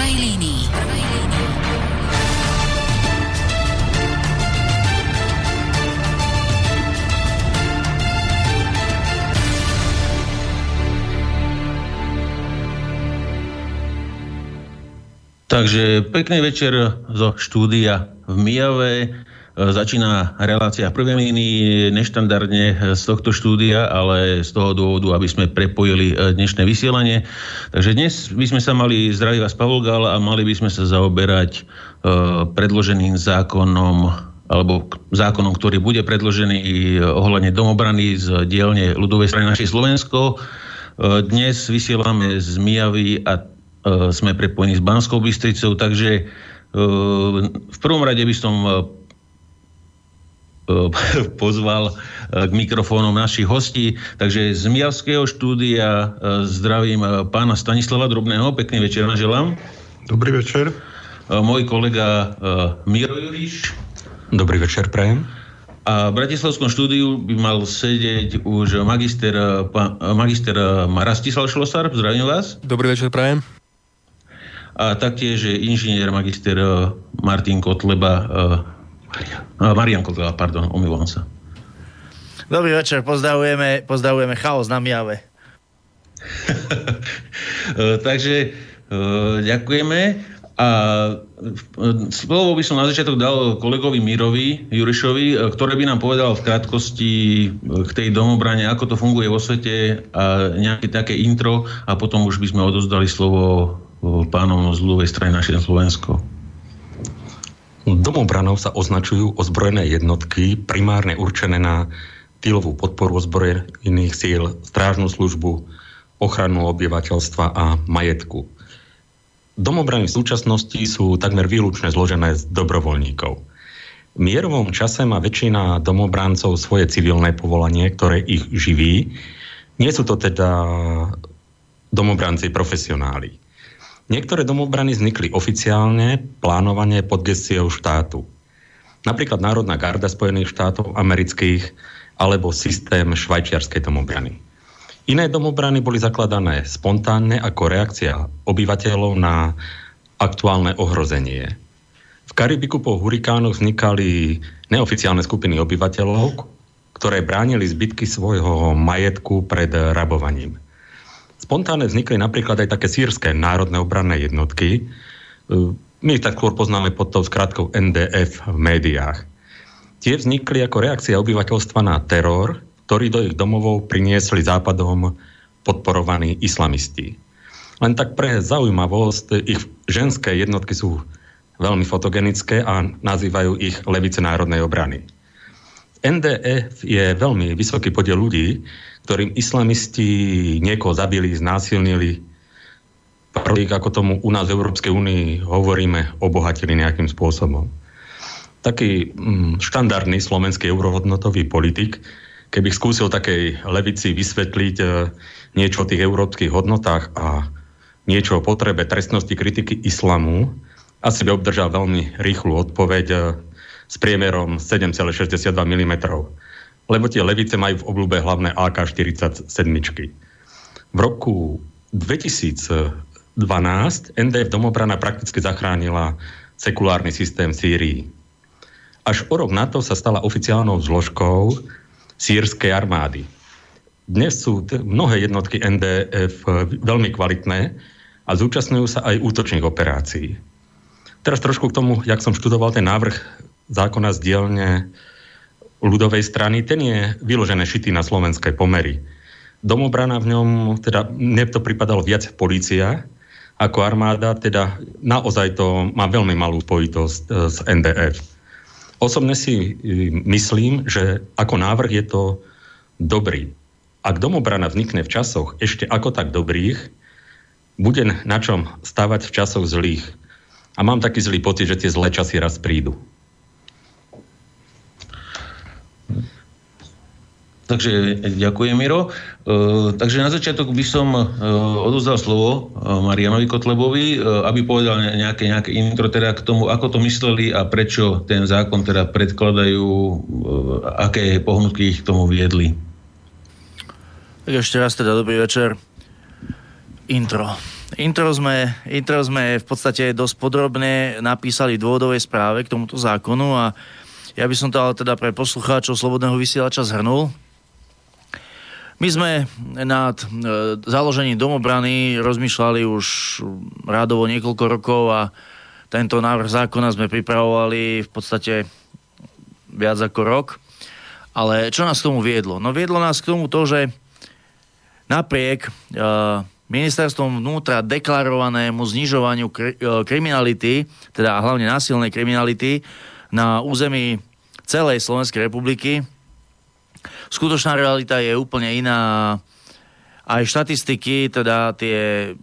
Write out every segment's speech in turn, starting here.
prvej línii. Takže pekný večer zo štúdia v Mijave. E, začína relácia v prvej línii neštandardne z tohto štúdia, ale z toho dôvodu, aby sme prepojili e, dnešné vysielanie. Takže dnes by sme sa mali zdraviť vás Pavol Gál a mali by sme sa zaoberať e, predloženým zákonom alebo zákonom, ktorý bude predložený ohľadne domobrany z dielne ľudovej strany našej Slovensko. Dnes vysielame z Mijavy a sme prepojení s Banskou Bystricou, takže v prvom rade by som pozval e, k mikrofónom našich hostí. Takže z Mijavského štúdia e, zdravím pána Stanislava Drobného. Pekný večer želám. Dobrý večer. Môj kolega Miro Juriš. Dobrý večer, prajem. A v Bratislavskom štúdiu by mal sedieť už magister, magister Marastislav Šlosar. Zdravím vás. Dobrý večer, prajem. A taktiež inžinier magister Martin Kotleba Marian Kotleba, pardon, omývam sa. Dobrý večer, pozdravujeme, pozdravujeme chaos na Miave. Takže ďakujeme. A slovo by som na začiatok dal kolegovi Mirovi Jurišovi, ktorý by nám povedal v krátkosti k tej domobrane, ako to funguje vo svete a nejaké také intro a potom už by sme odozdali slovo pánom z ľudovej strany našej Slovensko. Domobranou sa označujú ozbrojené jednotky, primárne určené na týlovú podporu ozbrojených síl, strážnu službu, ochranu obyvateľstva a majetku. Domobrany v súčasnosti sú takmer výlučne zložené z dobrovoľníkov. V mierovom čase má väčšina domobrancov svoje civilné povolanie, ktoré ich živí. Nie sú to teda domobranci profesionáli. Niektoré domobrany vznikli oficiálne, plánovanie pod gestiou štátu. Napríklad Národná garda Spojených štátov amerických alebo systém švajčiarskej domobrany. Iné domobrany boli zakladané spontánne ako reakcia obyvateľov na aktuálne ohrozenie. V Karibiku po hurikánoch vznikali neoficiálne skupiny obyvateľov, ktoré bránili zbytky svojho majetku pred rabovaním. Spontánne vznikli napríklad aj také sírske národné obranné jednotky. E, my ich tak skôr poznáme pod tou skratkou NDF v médiách. Tie vznikli ako reakcia obyvateľstva na teror, ktorý do ich domovov priniesli západom podporovaní islamisti. Len tak pre zaujímavosť, ich ženské jednotky sú veľmi fotogenické a nazývajú ich levice národnej obrany. NDF je veľmi vysoký podiel ľudí, ktorým islamisti niekoho zabili, znásilnili, prvých, ako tomu u nás v Európskej únii hovoríme, obohatili nejakým spôsobom. Taký mm, štandardný slovenský eurohodnotový politik, keby skúsil takej levici vysvetliť e, niečo o tých európskych hodnotách a niečo o potrebe trestnosti kritiky islamu, asi by obdržal veľmi rýchlu odpoveď e, s priemerom 7,62 mm lebo tie levice majú v oblúbe hlavné AK-47. V roku 2012 NDF domobrana prakticky zachránila sekulárny systém Sýrii. Až o rok na to sa stala oficiálnou zložkou sírskej armády. Dnes sú t- mnohé jednotky NDF veľmi kvalitné a zúčastňujú sa aj útočných operácií. Teraz trošku k tomu, jak som študoval ten návrh zákona z dielne ľudovej strany, ten je vyložené šitý na slovenské pomery. Domobrana v ňom, teda mne to pripadalo viac policia ako armáda, teda naozaj to má veľmi malú spojitosť e, s NDF. Osobne si e, myslím, že ako návrh je to dobrý. Ak domobrana vznikne v časoch ešte ako tak dobrých, bude na čom stavať v časoch zlých. A mám taký zlý pocit, že tie zlé časy raz prídu. Takže ďakujem, Miro. E, takže na začiatok by som e, odozdal slovo e, Marianovi Kotlebovi, aby povedal nejaké, nejaké intro teda k tomu, ako to mysleli a prečo ten zákon teda predkladajú, aké pohnutky ich k tomu viedli. Tak ešte raz teda dobrý večer. Intro. Intro sme, intro sme v podstate dosť podrobne napísali v dôvodovej správe k tomuto zákonu a ja by som to ale teda pre poslucháčov Slobodného vysielača zhrnul. My sme nad e, založením domobrany rozmýšľali už rádovo niekoľko rokov a tento návrh zákona sme pripravovali v podstate viac ako rok. Ale čo nás k tomu viedlo? No viedlo nás k tomu to, že napriek uh, ministerstvom vnútra deklarovanému znižovaniu e, kriminality, teda hlavne násilnej kriminality na území celej Slovenskej republiky. Skutočná realita je úplne iná. Aj štatistiky, teda tie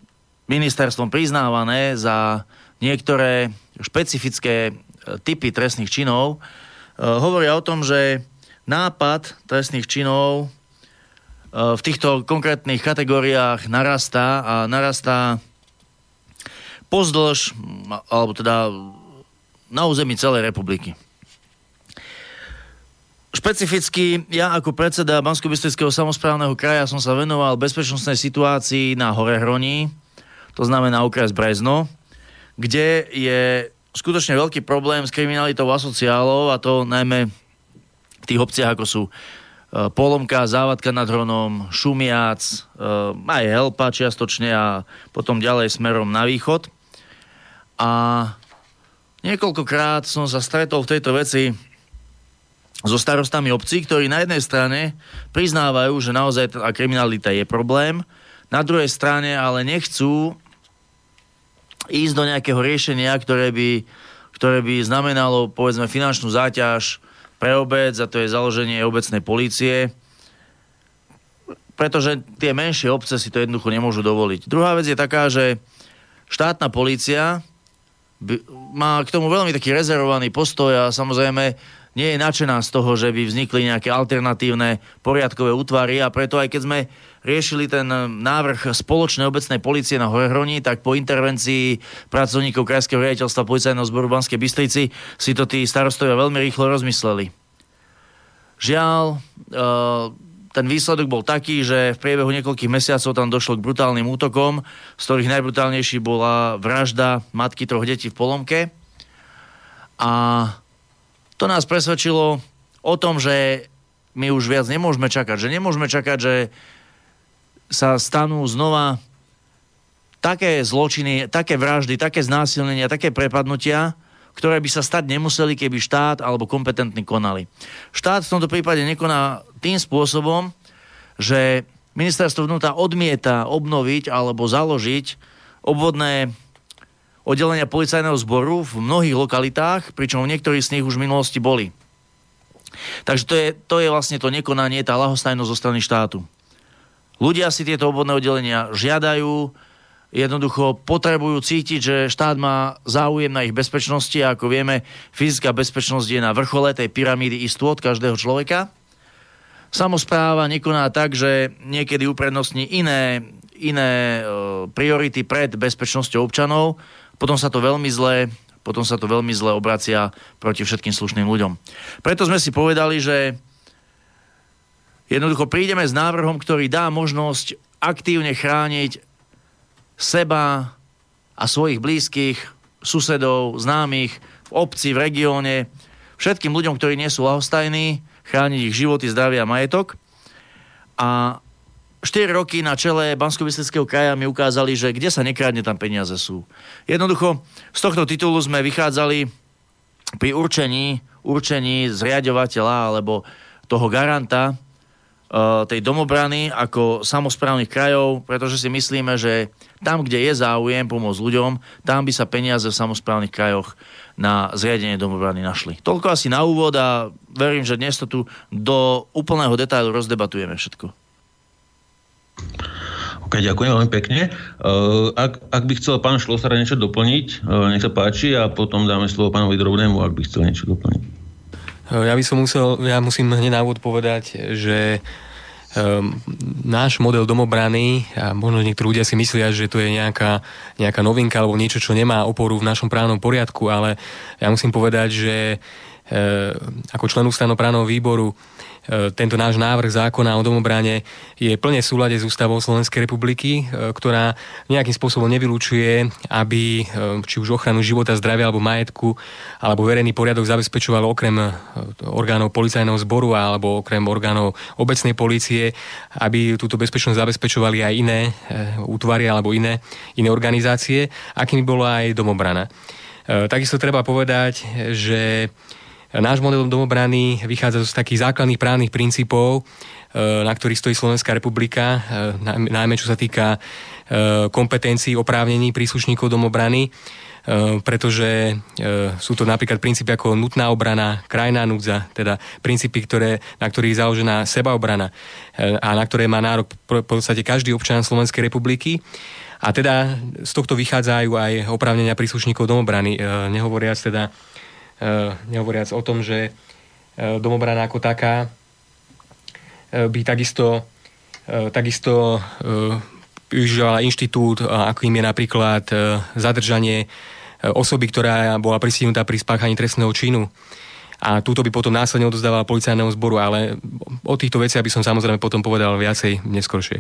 ministerstvom priznávané za niektoré špecifické e, typy trestných činov, e, hovoria o tom, že nápad trestných činov v týchto konkrétnych kategóriách narastá a narastá pozdĺž, alebo teda na území celej republiky. Špecificky ja ako predseda bansko samozprávneho kraja som sa venoval bezpečnostnej situácii na Hore Hroní, to znamená okres Brezno, kde je skutočne veľký problém s kriminalitou a sociálov a to najmä v tých obciach ako sú E, Polomka, Závadka nad Hronom, Šumiac, e, aj Helpa čiastočne a potom ďalej smerom na východ. A niekoľkokrát som sa stretol v tejto veci so starostami obcí, ktorí na jednej strane priznávajú, že naozaj tá kriminalita je problém, na druhej strane ale nechcú ísť do nejakého riešenia, ktoré by, ktoré by znamenalo povedzme finančnú záťaž pre obec a to je založenie obecnej polície, pretože tie menšie obce si to jednoducho nemôžu dovoliť. Druhá vec je taká, že štátna polícia má k tomu veľmi taký rezervovaný postoj a samozrejme nie je nadšená z toho, že by vznikli nejaké alternatívne poriadkové útvary a preto aj keď sme riešili ten návrh spoločnej obecnej policie na Horehroní, tak po intervencii pracovníkov Krajského riaditeľstva policajného zboru Banskej Bystrici si to tí starostovia veľmi rýchlo rozmysleli. Žiaľ, e, ten výsledok bol taký, že v priebehu niekoľkých mesiacov tam došlo k brutálnym útokom, z ktorých najbrutálnejší bola vražda matky troch detí v Polomke. A to nás presvedčilo o tom, že my už viac nemôžeme čakať. Že nemôžeme čakať, že sa stanú znova také zločiny, také vraždy, také znásilnenia, také prepadnutia, ktoré by sa stať nemuseli, keby štát alebo kompetentní konali. Štát v tomto prípade nekoná tým spôsobom, že ministerstvo vnútra odmieta obnoviť alebo založiť obvodné oddelenia policajného zboru v mnohých lokalitách, pričom v niektorých z nich už v minulosti boli. Takže to je, to je vlastne to nekonanie, tá lahostajnosť zo strany štátu. Ľudia si tieto obvodné oddelenia žiadajú, jednoducho potrebujú cítiť, že štát má záujem na ich bezpečnosti a ako vieme, fyzická bezpečnosť je na vrchole tej pyramídy istôt každého človeka. Samozpráva nekoná tak, že niekedy uprednostní iné, iné e, priority pred bezpečnosťou občanov, potom sa to veľmi zle potom sa to veľmi zle obracia proti všetkým slušným ľuďom. Preto sme si povedali, že Jednoducho prídeme s návrhom, ktorý dá možnosť aktívne chrániť seba a svojich blízkych, susedov, známych v obci, v regióne, všetkým ľuďom, ktorí nie sú lahostajní, chrániť ich životy, zdravie a majetok. A 4 roky na čele bansko kraja mi ukázali, že kde sa nekradne, tam peniaze sú. Jednoducho, z tohto titulu sme vychádzali pri určení, určení zriadovateľa alebo toho garanta Eh, tej domobrany ako samozprávnych krajov, pretože si myslíme, že tam, kde je záujem pomôcť ľuďom, tam by sa peniaze v samozprávnych krajoch na zriadenie domobrany našli. Toľko asi na úvod a verím, že dnes to tu do úplného detailu rozdebatujeme všetko. Ok, ďakujem veľmi pekne. Uh, ak, ak by chcel pán Šlosar niečo doplniť, uh, nech sa páči a potom dáme slovo pánovi Drobnému, ak by chcel niečo doplniť. Ja by som musel, ja musím hneď na úvod povedať, že náš model domobrany, a možno niektorí ľudia si myslia, že to je nejaká, nejaká novinka alebo niečo, čo nemá oporu v našom právnom poriadku, ale ja musím povedať, že ako člen ústavnoprávneho výboru tento náš návrh zákona o domobrane je plne v súlade s ústavou Slovenskej republiky, e, ktorá nejakým spôsobom nevylučuje, aby či už ochranu života, zdravia alebo majetku alebo verejný poriadok zabezpečoval okrem orgánov policajného zboru alebo okrem orgánov obecnej policie, aby túto bezpečnosť zabezpečovali aj iné útvary alebo iné, iné organizácie, akými bola aj domobrana. Takisto treba povedať, že Náš model domobrany vychádza z takých základných právnych princípov, e, na ktorých stojí Slovenská republika, e, najmä čo sa týka e, kompetencií oprávnení príslušníkov domobrany, pretože sú to napríklad princípy ako nutná obrana, krajná núdza, teda princípy, ktoré, na ktorých je založená sebaobrana a na ktoré má nárok v podstate každý občan Slovenskej republiky. A teda z tohto vychádzajú aj oprávnenia príslušníkov domobrany, nehovoriac teda nehovoriac o tom, že eh, domobrana ako taká eh, by takisto, takisto využívala inštitút, akým je napríklad zadržanie osoby, ktorá bola pristihnutá pri spáchaní trestného činu. A túto by potom následne odozdávala policajného zboru, ale o týchto veciach by som samozrejme potom povedal viacej neskôršie.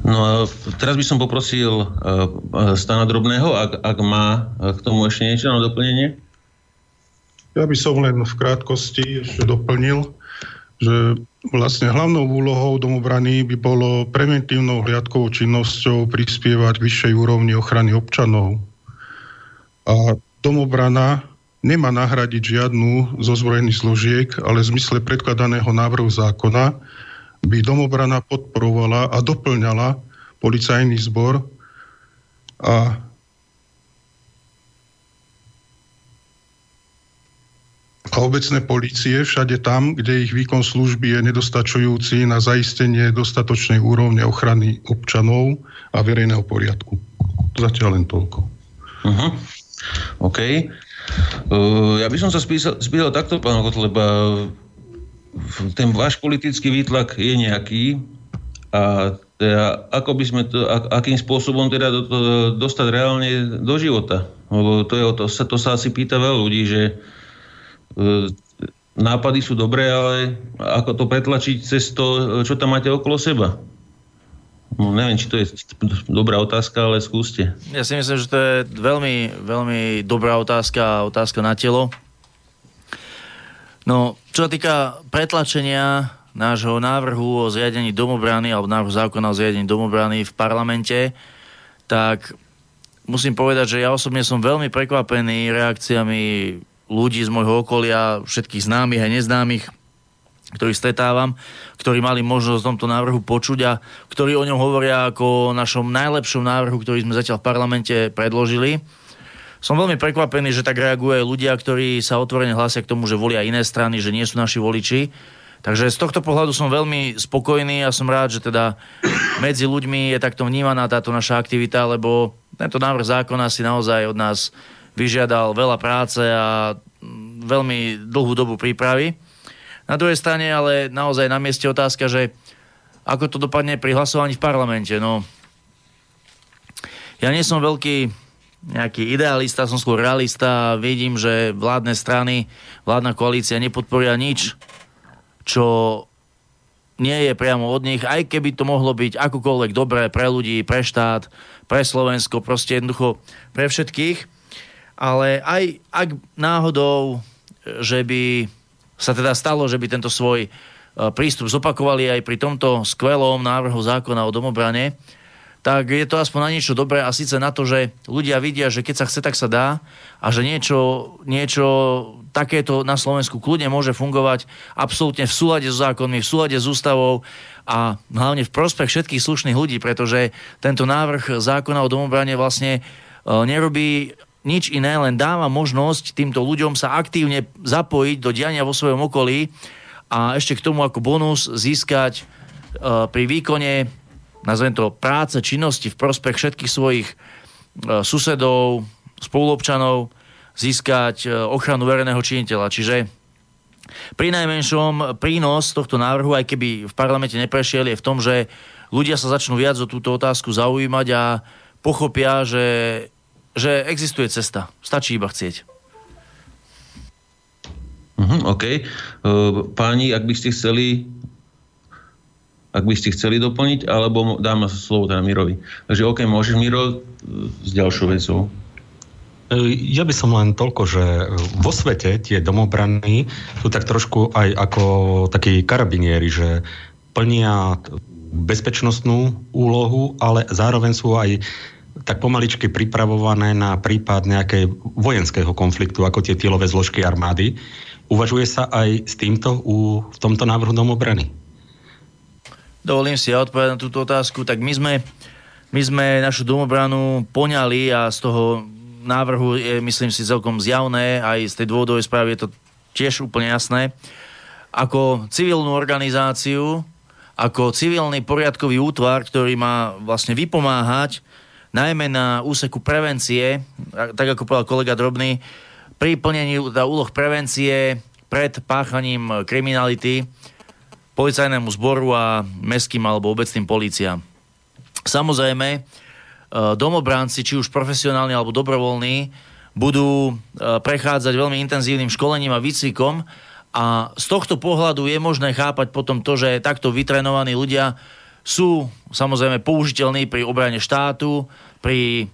No a teraz by som poprosil uh, Stana Drobného, ak, ak má k tomu ešte niečo na doplnenie. Ja by som len v krátkosti ešte doplnil, že vlastne hlavnou úlohou domobrany by bolo preventívnou hliadkovou činnosťou prispievať vyššej úrovni ochrany občanov. A domobrana nemá nahradiť žiadnu zo zbrojených zložiek, ale v zmysle predkladaného návrhu zákona by domobrana podporovala a doplňala policajný zbor a a obecné policie všade tam, kde ich výkon služby je nedostačujúci na zaistenie dostatočnej úrovne ochrany občanov a verejného poriadku. Zatiaľ len toľko. Uh-huh. OK. Uh, ja by som sa spýtal, takto, pán Kotleba, ten váš politický výtlak je nejaký a teda, ako by sme to, akým spôsobom teda to, to dostať reálne do života. Lebo to, je, to, sa, to sa asi pýta veľa ľudí, že e, nápady sú dobré, ale ako to pretlačiť cez to, čo tam máte okolo seba. No, neviem, či to je dobrá otázka, ale skúste. Ja si myslím, že to je veľmi, veľmi dobrá otázka, otázka na telo. No, čo sa týka pretlačenia nášho návrhu o zriadení domobrany alebo návrhu zákona o zriadení domobrany v parlamente, tak musím povedať, že ja osobne som veľmi prekvapený reakciami ľudí z môjho okolia, všetkých známych a neznámych, ktorých stretávam, ktorí mali možnosť o tomto návrhu počuť a ktorí o ňom hovoria ako o našom najlepšom návrhu, ktorý sme zatiaľ v parlamente predložili. Som veľmi prekvapený, že tak reagujú ľudia, ktorí sa otvorene hlásia k tomu, že volia iné strany, že nie sú naši voliči. Takže z tohto pohľadu som veľmi spokojný a som rád, že teda medzi ľuďmi je takto vnímaná táto naša aktivita, lebo tento návrh zákona si naozaj od nás vyžiadal veľa práce a veľmi dlhú dobu prípravy. Na druhej strane ale naozaj na mieste otázka, že ako to dopadne pri hlasovaní v parlamente. No, ja nie som veľký nejaký idealista, som skôr realista a vidím, že vládne strany, vládna koalícia nepodporia nič, čo nie je priamo od nich, aj keby to mohlo byť akokoľvek dobré pre ľudí, pre štát, pre Slovensko, proste jednoducho pre všetkých. Ale aj ak náhodou, že by sa teda stalo, že by tento svoj e, prístup zopakovali aj pri tomto skvelom návrhu zákona o domobrane, tak je to aspoň na niečo dobré a síce na to, že ľudia vidia, že keď sa chce, tak sa dá a že niečo, niečo takéto na Slovensku kľudne môže fungovať absolútne v súlade s zákonmi, v súlade s ústavou a hlavne v prospech všetkých slušných ľudí, pretože tento návrh zákona o domobrane vlastne e, nerobí nič iné, len dáva možnosť týmto ľuďom sa aktívne zapojiť do diania vo svojom okolí a ešte k tomu ako bonus získať e, pri výkone nazvem to, práce, činnosti v prospech všetkých svojich e, susedov, spoluobčanov, získať e, ochranu verejného činiteľa. Čiže pri najmenšom prínos tohto návrhu, aj keby v parlamente neprešiel, je v tom, že ľudia sa začnú viac o túto otázku zaujímať a pochopia, že, že existuje cesta. Stačí iba chcieť. Uh-huh, OK. Uh, páni, ak by ste chceli ak by ste chceli doplniť, alebo dám slovo teda Mirovi. Takže OK, môžeš Miro s ďalšou vecou. E, ja by som len toľko, že vo svete tie domobrany sú tak trošku aj ako takí karabinieri, že plnia bezpečnostnú úlohu, ale zároveň sú aj tak pomaličky pripravované na prípad nejakej vojenského konfliktu, ako tie tílové zložky armády. Uvažuje sa aj s týmto u, v tomto návrhu domobrany? Dovolím si ja odpovedať na túto otázku. Tak my sme, my sme našu domobranu poňali a z toho návrhu je, myslím si, celkom zjavné, aj z tej dôvodovej správy je to tiež úplne jasné, ako civilnú organizáciu, ako civilný poriadkový útvar, ktorý má vlastne vypomáhať najmä na úseku prevencie, tak ako povedal kolega Drobný, pri plnení úloh prevencie pred páchaním kriminality policajnému zboru a mestským alebo obecným policiám. Samozrejme, Eh, domobránci, či už profesionálni alebo dobrovoľní, budú eh, prechádzať veľmi intenzívnym školením a výcvikom a z tohto pohľadu je možné chápať potom to, že takto vytrenovaní ľudia sú samozrejme použiteľní pri obrane štátu, pri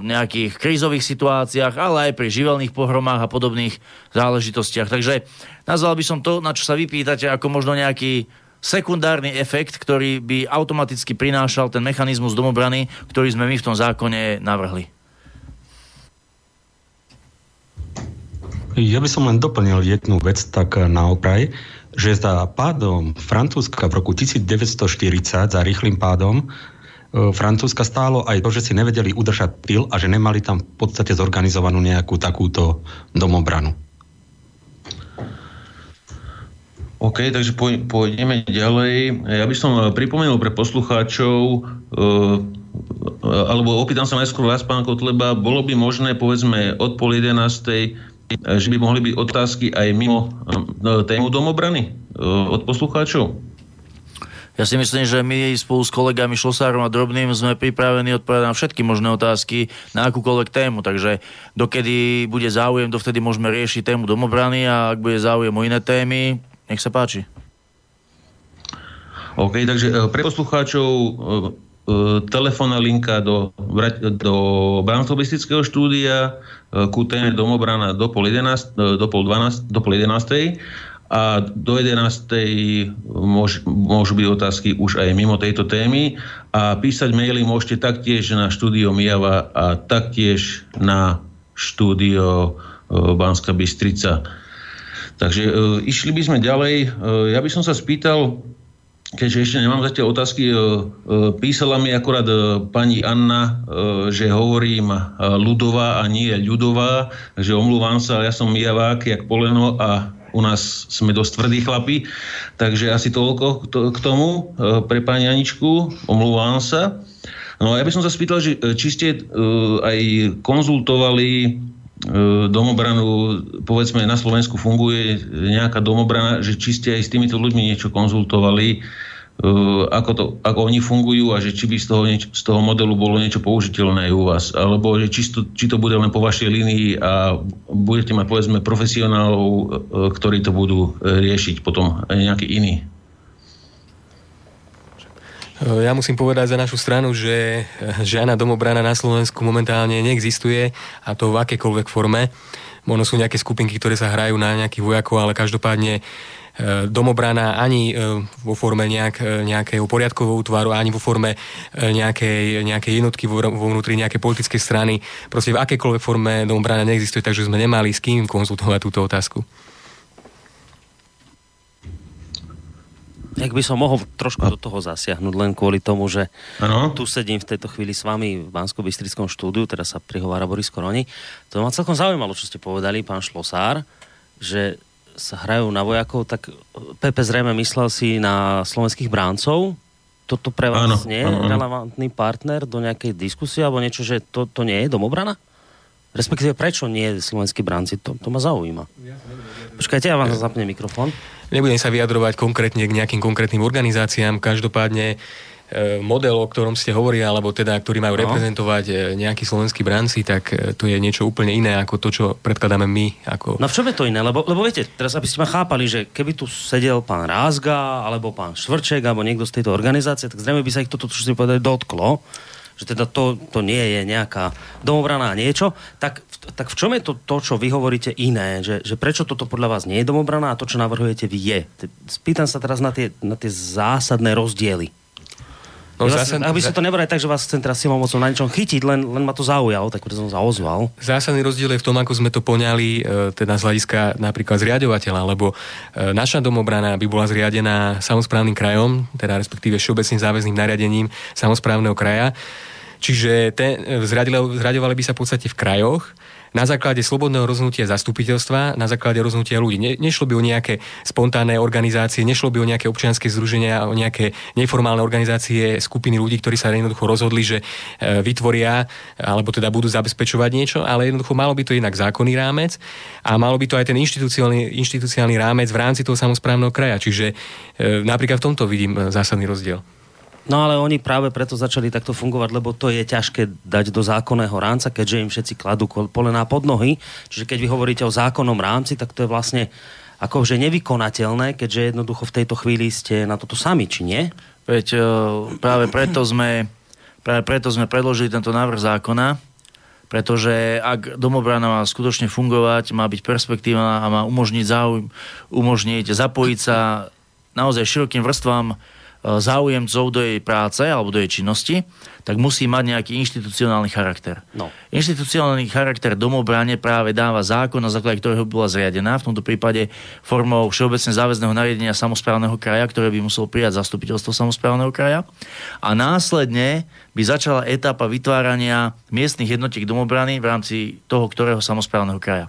nejakých krízových situáciách, ale aj pri živelných pohromách a podobných záležitostiach. Takže nazval by som to, na čo sa vypýtate, ako možno nejaký sekundárny efekt, ktorý by automaticky prinášal ten mechanizmus domobrany, ktorý sme my v tom zákone navrhli. Ja by som len doplnil jednu vec tak na okraj, že za pádom Francúzska v roku 1940, za rýchlým pádom, Francúzska stálo aj to, že si nevedeli udržať tyl a že nemali tam v podstate zorganizovanú nejakú takúto domobranu. OK, takže pôjdeme ďalej. Ja by som eh, pripomenul pre poslucháčov, eh, alebo opýtam sa najskôr vás, pán Kotleba, bolo by možné, povedzme, od pol jedenástej, eh, že by mohli byť otázky aj mimo tému domobrany od poslucháčov? Ja si myslím, že my spolu s kolegami Šlosárom a Drobným sme pripravení odpovedať na všetky možné otázky na akúkoľvek tému, takže dokedy bude záujem, dovtedy môžeme riešiť tému domobrany a ak bude záujem o iné témy, nech sa páči. OK, takže e, pre poslucháčov e, e, telefónna linka do, do Banskobistického štúdia ku téme domobrana do pol, 11, do pol, 12, do pol 11. A do 11. Môž, môžu byť otázky už aj mimo tejto témy. A písať maily môžete taktiež na štúdio Mijava a taktiež na štúdio Banská Bystrica. Takže e, išli by sme ďalej. E, ja by som sa spýtal, keďže ešte nemám zatiaľ otázky, e, e, písala mi akorát e, pani Anna, že hovorím ľudová a nie ľudová, že omluvám sa, ja som mijavák, jak poleno a u nás sme dosť tvrdí chlapi, takže asi toľko k tomu pre pani Aničku, omluvám sa. No a ja by som sa spýtal, že, či ste aj konzultovali domobranu, povedzme na Slovensku funguje nejaká domobrana, že či ste aj s týmito ľuďmi niečo konzultovali, e, ako, to, ako oni fungujú a že či by z toho, nieč, z toho modelu bolo niečo použiteľné u vás, alebo že či to, či to bude len po vašej línii a budete mať povedzme profesionálov, e, ktorí to budú riešiť potom nejaký iný. Eh, ja musím povedať za našu stranu, že eh, žiadna domobrana na Slovensku momentálne neexistuje a to v akékoľvek forme. Možno sú nejaké skupinky, ktoré sa hrajú na nejakých vojakov, ale každopádne eh, domobrana ani vo forme nejak, nejakého poriadkového útvaru, ani vo forme nejakej, nejakej jednotky vo, vo vnútri nejakej politickej strany. Proste v akékoľvek forme domobrana neexistuje, takže sme nemali s kým konzultovať túto otázku. Ak by som mohol trošku do toho zasiahnuť, len kvôli tomu, že ano? tu sedím v tejto chvíli s vami v bansko bystrickom štúdiu, teraz sa prihovára Boris Koroni. To ma celkom zaujímalo, čo ste povedali, pán Šlosár, že sa hrajú na vojakov, tak Pepe zrejme myslel si na slovenských bráncov. Toto pre vás ano, nie je relevantný partner do nejakej diskusie alebo niečo, že to, to nie je domobrana? Respektíve prečo nie slovenskí bránci? To, to ma zaujíma. Počkajte, ja vám zapnem mikrofón. Nebudem sa vyjadrovať konkrétne k nejakým konkrétnym organizáciám, každopádne model, o ktorom ste hovorili, alebo teda, ktorí majú no. reprezentovať e, nejakí slovenskí branci, tak to je niečo úplne iné ako to, čo predkladáme my. Ako... No v čom je to iné? Lebo, lebo viete, teraz aby ste ma chápali, že keby tu sedel pán Rázga, alebo pán Švrček, alebo niekto z tejto organizácie, tak zrejme by sa ich toto, čo ste povedali, dotklo že teda to, to nie je nejaká domobraná niečo, tak, tak v čom je to, to, čo vy hovoríte iné? Že, že prečo toto podľa vás nie je domobraná a to, čo navrhujete vy je? Spýtam sa teraz na tie, na tie zásadné rozdiely. No, ja zásad... Aby sa to nebrali tak, že vás chcem teraz silou mocou na niečom chytiť, len, len ma to zaujalo, tak preto som sa ozval. Zásadný rozdiel je v tom, ako sme to poňali, e, teda z hľadiska napríklad zriadovateľa, lebo e, naša domobrana by bola zriadená samozprávnym krajom, teda respektíve všeobecným záväzným nariadením samozprávneho kraja. Čiže ten, e, zriadovali by sa v podstate v krajoch, na základe slobodného rozhodnutia zastupiteľstva, na základe rozhodnutia ľudí. Ne, nešlo by o nejaké spontánne organizácie, nešlo by o nejaké občianske združenia, o nejaké neformálne organizácie, skupiny ľudí, ktorí sa jednoducho rozhodli, že e, vytvoria alebo teda budú zabezpečovať niečo, ale jednoducho malo by to inak zákonný rámec a malo by to aj ten inštitucionálny, inštitucionálny rámec v rámci toho samozprávneho kraja. Čiže e, napríklad v tomto vidím zásadný rozdiel. No ale oni práve preto začali takto fungovať, lebo to je ťažké dať do zákonného rámca, keďže im všetci kladú polená pod nohy. Čiže keď vy hovoríte o zákonnom rámci, tak to je vlastne akože nevykonateľné, keďže jednoducho v tejto chvíli ste na toto sami, či nie? Veď e, práve preto sme, práve preto sme predložili tento návrh zákona, pretože ak domobrana má skutočne fungovať, má byť perspektívna a má umožniť záujem, umožniť zapojiť sa naozaj širokým vrstvám záujemcov do jej práce alebo do jej činnosti, tak musí mať nejaký inštitucionálny charakter. No. Inštitucionálny charakter domobrane práve dáva zákon, na základe ktorého bola zriadená, v tomto prípade formou všeobecne záväzného nariadenia samozprávneho kraja, ktoré by musel prijať zastupiteľstvo samozprávneho kraja. A následne by začala etapa vytvárania miestnych jednotiek domobrany v rámci toho, ktorého samozprávneho kraja.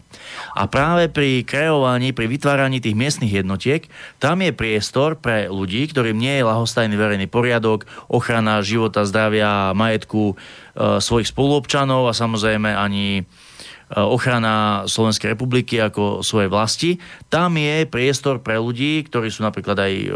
A práve pri kreovaní, pri vytváraní tých miestnych jednotiek, tam je priestor pre ľudí, ktorým nie je lahostajný verejný poriadok, ochrana života, zdravia, majetku e, svojich spoluobčanov a samozrejme ani e, ochrana Slovenskej republiky ako svojej vlasti. Tam je priestor pre ľudí, ktorí sú napríklad aj e,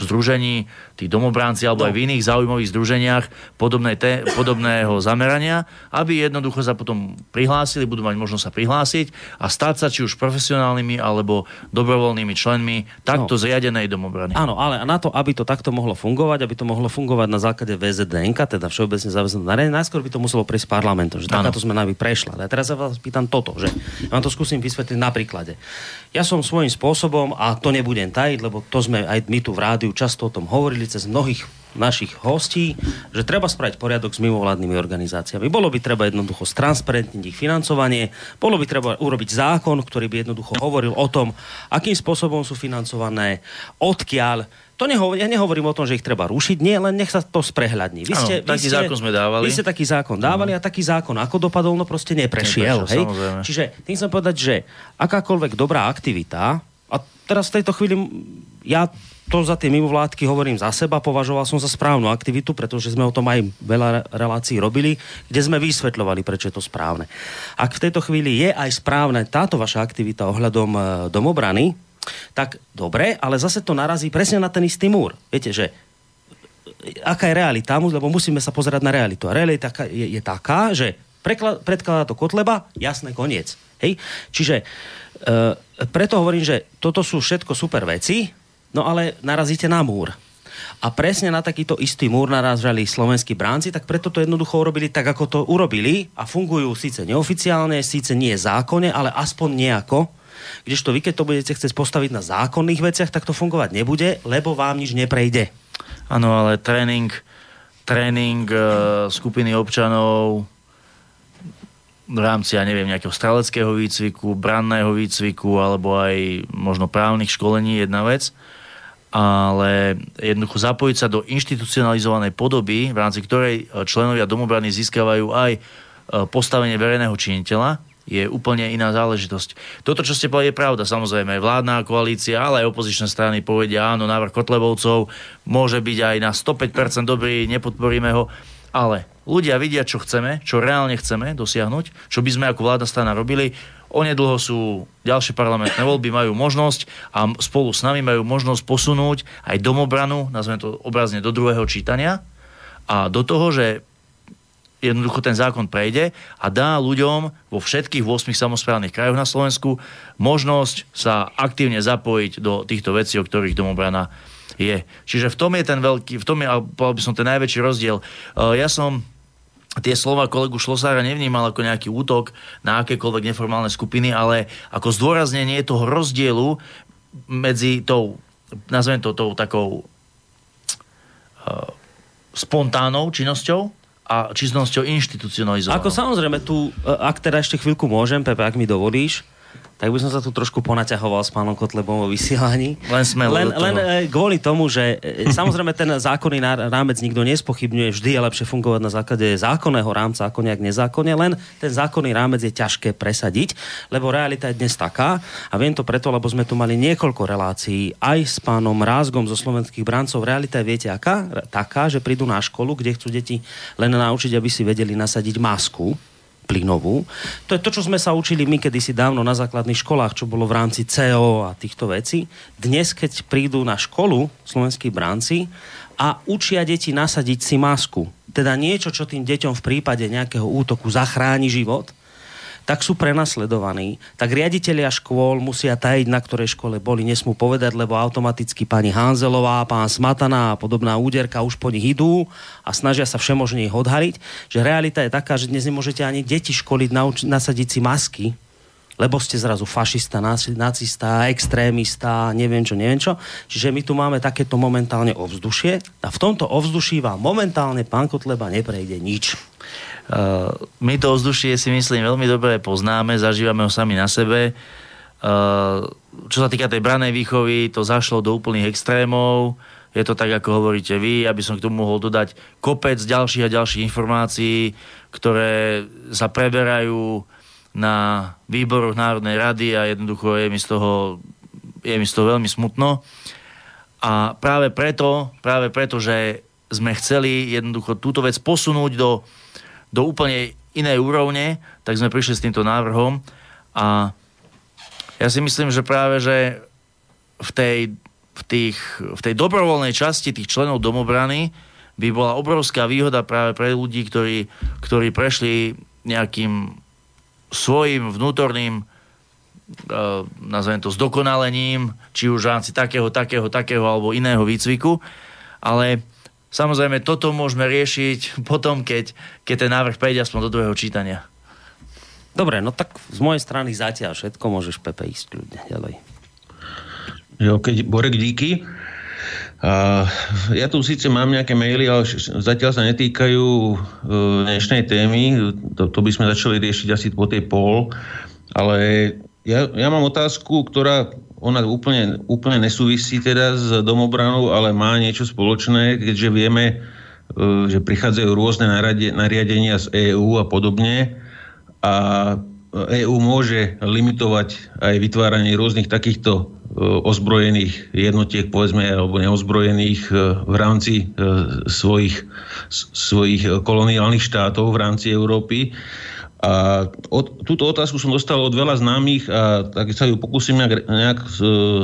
združení tí domobránci alebo no. aj v iných zaujímavých združeniach podobné te, podobného zamerania, aby jednoducho sa potom prihlásili, budú mať možnosť sa prihlásiť a stať sa či už profesionálnymi alebo dobrovoľnými členmi takto no. zriadenej domobrany. Áno, ale na to, aby to takto mohlo fungovať, aby to mohlo fungovať na základe VZDNK, teda Všeobecne záväzné nariadenie, najskôr by to muselo prejsť parlamentom, že takáto zmena by prešla. A teraz sa vás pýtam toto, že ja vám to skúsim vysvetliť na príklade. Ja som svojím spôsobom, a to nebudem tajiť, lebo to sme aj my tu v rádiu často o tom hovorili, cez mnohých našich hostí, že treba spraviť poriadok s mimovládnymi organizáciami. Bolo by treba jednoducho stransparentniť ich financovanie, bolo by treba urobiť zákon, ktorý by jednoducho hovoril o tom, akým spôsobom sú financované, odkiaľ, to nehovor, ja nehovorím o tom, že ich treba rušiť, nie, len nech sa to sprehľadní. Vy ste, ano, taký vy ste, zákon sme dávali. Vy ste taký zákon dávali ano. a taký zákon, ako dopadol, no proste neprešiel. neprešiel hej? Čiže tým chcem povedať, že akákoľvek dobrá aktivita, a teraz v tejto chvíli ja to za tie mimovládky hovorím za seba, považoval som za správnu aktivitu, pretože sme o tom aj veľa relácií robili, kde sme vysvetľovali, prečo je to správne. Ak v tejto chvíli je aj správne táto vaša aktivita ohľadom e, domobrany, tak dobre, ale zase to narazí presne na ten istý múr. Viete, že e, aká je realita, lebo musíme sa pozerať na realitu. A realita je, je taká, že predkladá to Kotleba, jasné, koniec. Hej? Čiže e, preto hovorím, že toto sú všetko super veci, No ale narazíte na múr. A presne na takýto istý múr narážali slovenskí bránci, tak preto to jednoducho urobili tak, ako to urobili a fungujú síce neoficiálne, síce nie zákonne, ale aspoň nejako. Kdežto vy, keď to budete chcieť postaviť na zákonných veciach, tak to fungovať nebude, lebo vám nič neprejde. Áno, ale tréning, tréning uh, skupiny občanov v rámci, ja neviem, nejakého streleckého výcviku, branného výcviku alebo aj možno právnych školení jedna vec ale jednoducho zapojiť sa do inštitucionalizovanej podoby, v rámci ktorej e, členovia domobrany získavajú aj e, postavenie verejného činiteľa, je úplne iná záležitosť. Toto, čo ste povedali, je pravda. Samozrejme, vládna koalícia, ale aj opozičné strany povedia, áno, návrh Kotlebovcov môže byť aj na 105% dobrý, nepodporíme ho. ale ľudia vidia, čo chceme, čo reálne chceme dosiahnuť, čo by sme ako vláda strana robili. Onedlho sú ďalšie parlamentné voľby, majú možnosť a spolu s nami majú možnosť posunúť aj domobranu, nazveme to obrazne, do druhého čítania a do toho, že jednoducho ten zákon prejde a dá ľuďom vo všetkých 8 samozprávnych krajoch na Slovensku možnosť sa aktívne zapojiť do týchto vecí, o ktorých domobrana je. Čiže v tom je ten veľký, v tom je, by som, ten najväčší rozdiel. E, ja som tie slova kolegu Šlosára nevnímal ako nejaký útok na akékoľvek neformálne skupiny, ale ako zdôraznenie toho rozdielu medzi tou, nazvem to tou takou uh, spontánnou činnosťou a činnosťou inštitucionalizovanou. Ako samozrejme tu, e, ak teda ešte chvíľku môžem, Pepe, ak mi dovolíš, tak by som sa tu trošku ponaťahoval s pánom Kotlebom vo vysielaní. Len sme len, len e, kvôli tomu, že e, samozrejme ten zákonný rámec nikto nespochybňuje, vždy je lepšie fungovať na základe zákonného rámca ako nejak nezákonne, len ten zákonný rámec je ťažké presadiť, lebo realita je dnes taká a viem to preto, lebo sme tu mali niekoľko relácií aj s pánom Rázgom zo slovenských brancov. Realita je, viete, aká? Taká, že prídu na školu, kde chcú deti len naučiť, aby si vedeli nasadiť masku plynovú. To je to, čo sme sa učili my kedysi dávno na základných školách, čo bolo v rámci CO a týchto vecí. Dnes, keď prídu na školu slovenskí bránci a učia deti nasadiť si masku, teda niečo, čo tým deťom v prípade nejakého útoku zachráni život, tak sú prenasledovaní. Tak riaditeľia škôl musia tajiť, na ktorej škole boli, nesmú povedať, lebo automaticky pani Hanzelová, pán Smatana a podobná úderka už po nich idú a snažia sa všemožne ich odhaliť. Že realita je taká, že dnes nemôžete ani deti školiť, nauč- nasadiť si masky, lebo ste zrazu fašista, nacista, extrémista, neviem čo, neviem čo. Čiže my tu máme takéto momentálne ovzdušie a v tomto ovzduší vám momentálne pán Kotleba neprejde nič. Uh, my to ovzdušie si myslím veľmi dobre poznáme, zažívame ho sami na sebe. Uh, čo sa týka tej branej výchovy, to zašlo do úplných extrémov. Je to tak, ako hovoríte vy, aby som k tomu mohol dodať kopec ďalších a ďalších informácií, ktoré sa preberajú na výboroch Národnej rady a jednoducho je mi z toho, je mi z toho veľmi smutno. A práve preto, práve preto, že sme chceli jednoducho túto vec posunúť do do úplne inej úrovne, tak sme prišli s týmto návrhom. A ja si myslím, že práve, že v tej, v, tých, v tej dobrovoľnej časti tých členov domobrany by bola obrovská výhoda práve pre ľudí, ktorí, ktorí prešli nejakým svojim vnútorným uh, nazvem to zdokonalením, či už v rámci takého, takého, takého alebo iného výcviku, ale Samozrejme, toto môžeme riešiť potom, keď, keď ten návrh prejde aspoň do druhého čítania. Dobre, no tak z mojej strany zatiaľ všetko, môžeš Pepe ísť ľudia ďalej. Jo, keď Borek, díky. A ja tu síce mám nejaké maily, ale zatiaľ sa netýkajú uh, dnešnej témy. To, to by sme začali riešiť asi po tej pol. Ale ja, ja mám otázku, ktorá ona úplne, úplne nesúvisí teda s domobranou, ale má niečo spoločné, keďže vieme, e, že prichádzajú rôzne nariadenia z EÚ a podobne a EÚ môže limitovať aj vytváranie rôznych takýchto e, ozbrojených jednotiek, povedzme, alebo neozbrojených e, v rámci svojich, svojich koloniálnych štátov v rámci Európy. A od, túto otázku som dostal od veľa známych a tak sa ju pokúsim nejak, nejak e,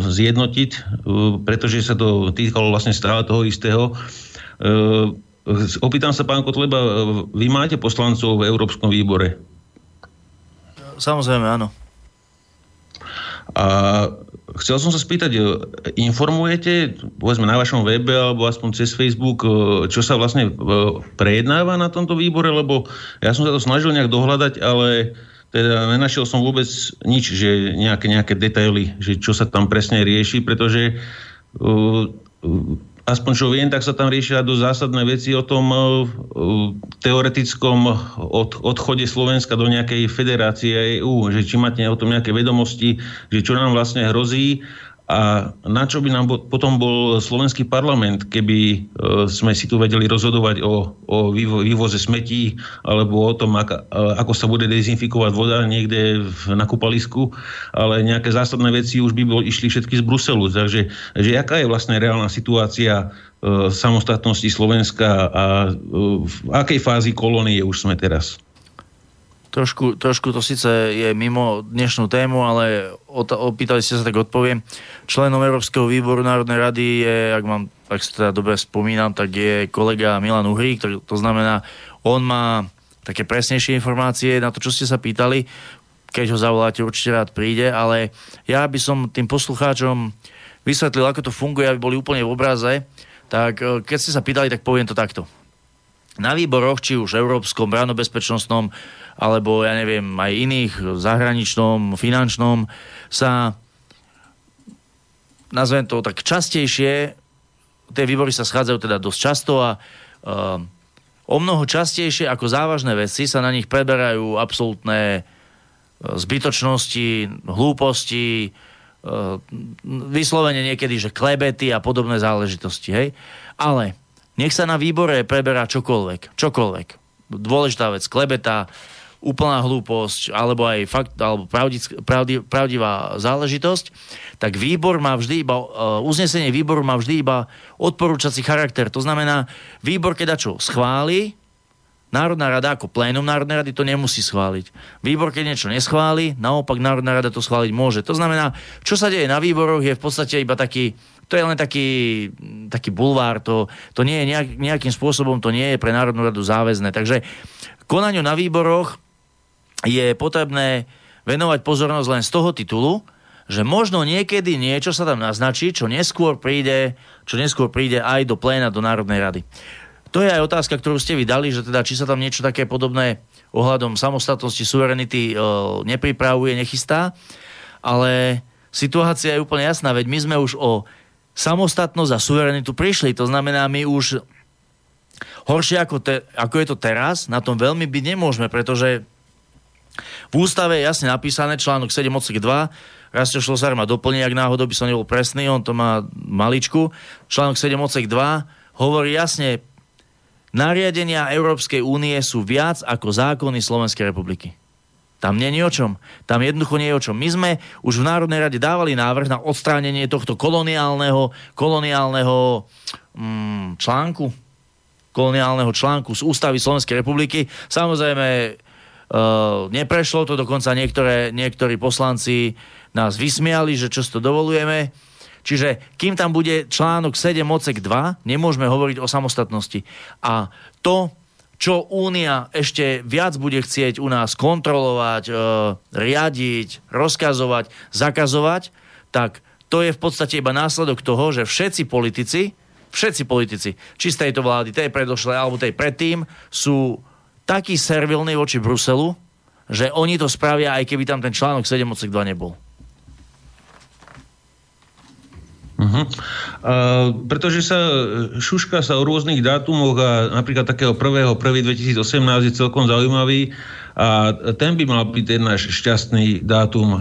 zjednotiť, e, pretože sa to týkalo vlastne stále toho istého. E, opýtam sa, pán Kotleba, vy máte poslancov v Európskom výbore? Samozrejme, áno. A chcel som sa spýtať, e, informujete, povedzme na vašom webe alebo aspoň cez Facebook, e, čo sa vlastne e, prejednáva na tomto výbore, lebo ja som sa to snažil nejak dohľadať, ale teda nenašiel som vôbec nič, že nejaké, nejaké detaily, že čo sa tam presne rieši, pretože aspoň čo viem, tak sa tam riešia do zásadné veci o tom uh, teoretickom od, odchode Slovenska do nejakej federácie EÚ, že či máte o tom nejaké vedomosti, že čo nám vlastne hrozí A na čo by nám potom bol slovenský parlament, keby e, sme si tu vedeli rozhodovať o, o vývoze smetí alebo o tom, ako, ako sa bude dezinfikovať voda niekde na kúpalisku, ale nejaké zásadné veci už by bol, išli všetky z Bruselu. Takže že aká je vlastne reálna situácia e, samostatnosti Slovenska a e, v akej fázi kolónie už sme teraz? Trošku, trošku to síce je mimo dnešnú tému, ale opýtali ste sa, tak odpoviem. Členom Európskeho výboru Národnej rady je, ak, mám, ak si teda dobre spomínam, tak je kolega Milan Uhrík, to, to znamená, on má také presnejšie informácie na to, čo ste sa pýtali. Keď ho zavoláte, určite rád príde, ale ja by som tým poslucháčom vysvetlil, ako to funguje, aby boli úplne v obraze. Tak eh, keď ste sa pýtali, tak poviem to takto. Na výboroch, či už európskom, bránobezpečnostnom, alebo ja neviem, aj iných, zahraničnom, finančnom, sa nazvem to tak častejšie, tie výbory sa schádzajú teda dosť často a uh, o mnoho častejšie ako závažné veci sa na nich preberajú absolútne zbytočnosti, hlúposti, uh, vyslovene niekedy, že klebety a podobné záležitosti. Hej? Ale nech sa na výbore preberá čokoľvek. Čokoľvek. Dôležitá vec, klebeta, úplná hlúposť alebo aj fakt, alebo pravdic, pravdi, pravdivá záležitosť, tak výbor má vždy iba, uh, uznesenie výboru má vždy iba odporúčací charakter. To znamená, výbor keď čo schváli, Národná rada ako plénum Národnej rady to nemusí schváliť. Výbor, keď niečo neschváli, naopak Národná rada to schváliť môže. To znamená, čo sa deje na výboroch je v podstate iba taký, to je len taký, taký bulvár, to, to nie je nejak, nejakým spôsobom, to nie je pre Národnú radu záväzné. Takže konaniu na výboroch je potrebné venovať pozornosť len z toho titulu, že možno niekedy niečo sa tam naznačí, čo neskôr príde, čo neskôr príde aj do pléna, do Národnej rady. To je aj otázka, ktorú ste vydali, že teda či sa tam niečo také podobné ohľadom samostatnosti, suverenity e, nepripravuje, nechystá. Ale situácia je úplne jasná, veď my sme už o samostatnosť a suverenitu prišli. To znamená, my už horšie ako, te, ako je to teraz, na tom veľmi byť nemôžeme, pretože v ústave je jasne napísané, článok 7 odsek 2, Rastio Šlosár ma doplní, ak náhodou by som nebol presný, on to má maličku. Článok 7 odsek 2 hovorí jasne, nariadenia Európskej únie sú viac ako zákony Slovenskej republiky. Tam nie je o čom. Tam jednoducho nie je o čom. My sme už v Národnej rade dávali návrh na odstránenie tohto koloniálneho, koloniálneho mm, článku, koloniálneho článku z ústavy Slovenskej republiky. Samozrejme, Uh, neprešlo to, dokonca niektoré, niektorí poslanci nás vysmiali, že čo to dovolujeme. Čiže kým tam bude článok 7 odsek 2, nemôžeme hovoriť o samostatnosti. A to, čo Únia ešte viac bude chcieť u nás kontrolovať, uh, riadiť, rozkazovať, zakazovať, tak to je v podstate iba následok toho, že všetci politici, všetci politici, či z tejto vlády, tej predošlej alebo tej predtým, sú taký servilný voči Bruselu, že oni to spravia, aj keby tam ten článok 7 odsek 2 nebol. Uh-huh. Uh, pretože sa šuška sa o rôznych dátumoch a napríklad takého 1.1.2018 je celkom zaujímavý a ten by mal byť ten náš šťastný dátum uh,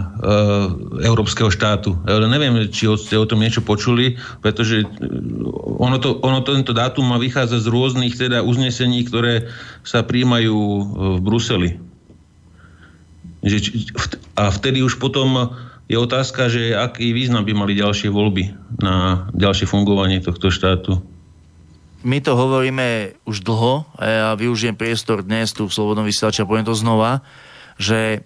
európskeho štátu. Ale neviem, či ste o tom niečo počuli, pretože e, ono, to, ono tento dátum má vychádzať z rôznych teda uznesení, ktoré sa príjmajú e, v Bruseli. A vtedy už potom je otázka, že aký význam by mali ďalšie voľby na ďalšie fungovanie tohto štátu my to hovoríme už dlho a ja využijem priestor dnes tu v Slobodnom vysielači a poviem to znova, že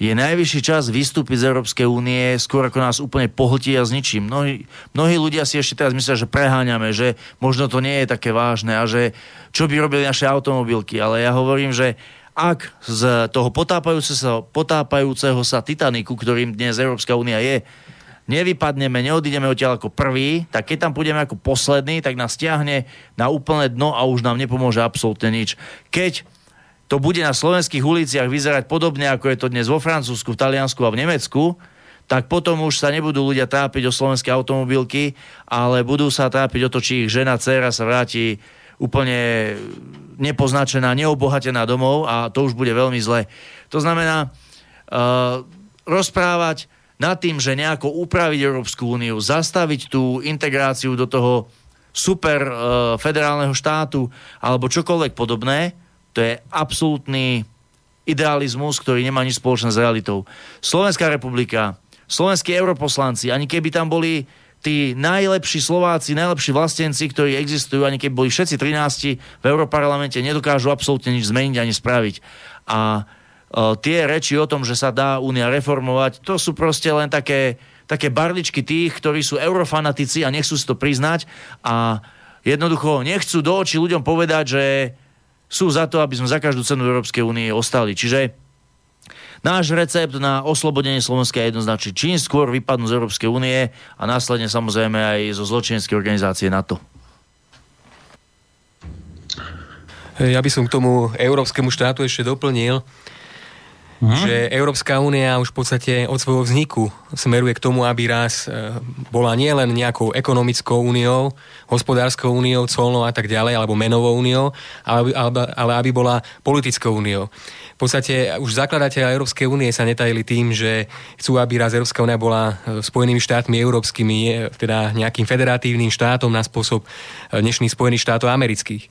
je najvyšší čas vystúpiť z Európskej únie skôr ako nás úplne pohltí a zničí. Mnohí, mnohí ľudia si ešte teraz myslia, že preháňame, že možno to nie je také vážne a že čo by robili naše automobilky. Ale ja hovorím, že ak z toho potápajúceho sa, potápajúceho sa Titaniku, ktorým dnes Európska únia je, nevypadneme, neodídeme odtiaľ ako prvý, tak keď tam pôjdeme ako posledný, tak nás stiahne na úplné dno a už nám nepomôže absolútne nič. Keď to bude na slovenských uliciach vyzerať podobne, ako je to dnes vo Francúzsku, v Taliansku a v Nemecku, tak potom už sa nebudú ľudia trápiť o slovenské automobilky, ale budú sa trápiť o to, či ich žena, dcera sa vráti úplne nepoznačená, neobohatená domov a to už bude veľmi zle. To znamená, uh, rozprávať nad tým, že nejako upraviť Európsku úniu, zastaviť tú integráciu do toho super uh, federálneho štátu alebo čokoľvek podobné, to je absolútny idealizmus, ktorý nemá nič spoločné s realitou. Slovenská republika, slovenskí europoslanci, ani keby tam boli tí najlepší Slováci, najlepší vlastenci, ktorí existujú, ani keby boli všetci 13 v Európarlamente, nedokážu absolútne nič zmeniť ani spraviť. A tie reči o tom, že sa dá Únia reformovať, to sú proste len také, také barličky tých, ktorí sú eurofanatici a nechcú si to priznať a jednoducho nechcú do očí ľuďom povedať, že sú za to, aby sme za každú cenu Európskej únie ostali. Čiže Náš recept na oslobodenie Slovenska je jednoznačný. Čím skôr vypadnú z Európskej únie a následne samozrejme aj zo zločineckej organizácie NATO. Ja by som k tomu európskemu štátu ešte doplnil, hmm. že Európska únia už v podstate od svojho vzniku smeruje k tomu, aby raz e, bola nielen nejakou ekonomickou úniou, hospodárskou úniou, colnou a tak ďalej, alebo menovou úniou, ale, ale, ale aby bola politickou úniou podstate už zakladatelia Európskej únie sa netajili tým, že chcú, aby raz Európska únia bola e, Spojenými štátmi európskymi, teda nejakým federatívnym štátom na spôsob e, dnešných Spojených štátov amerických.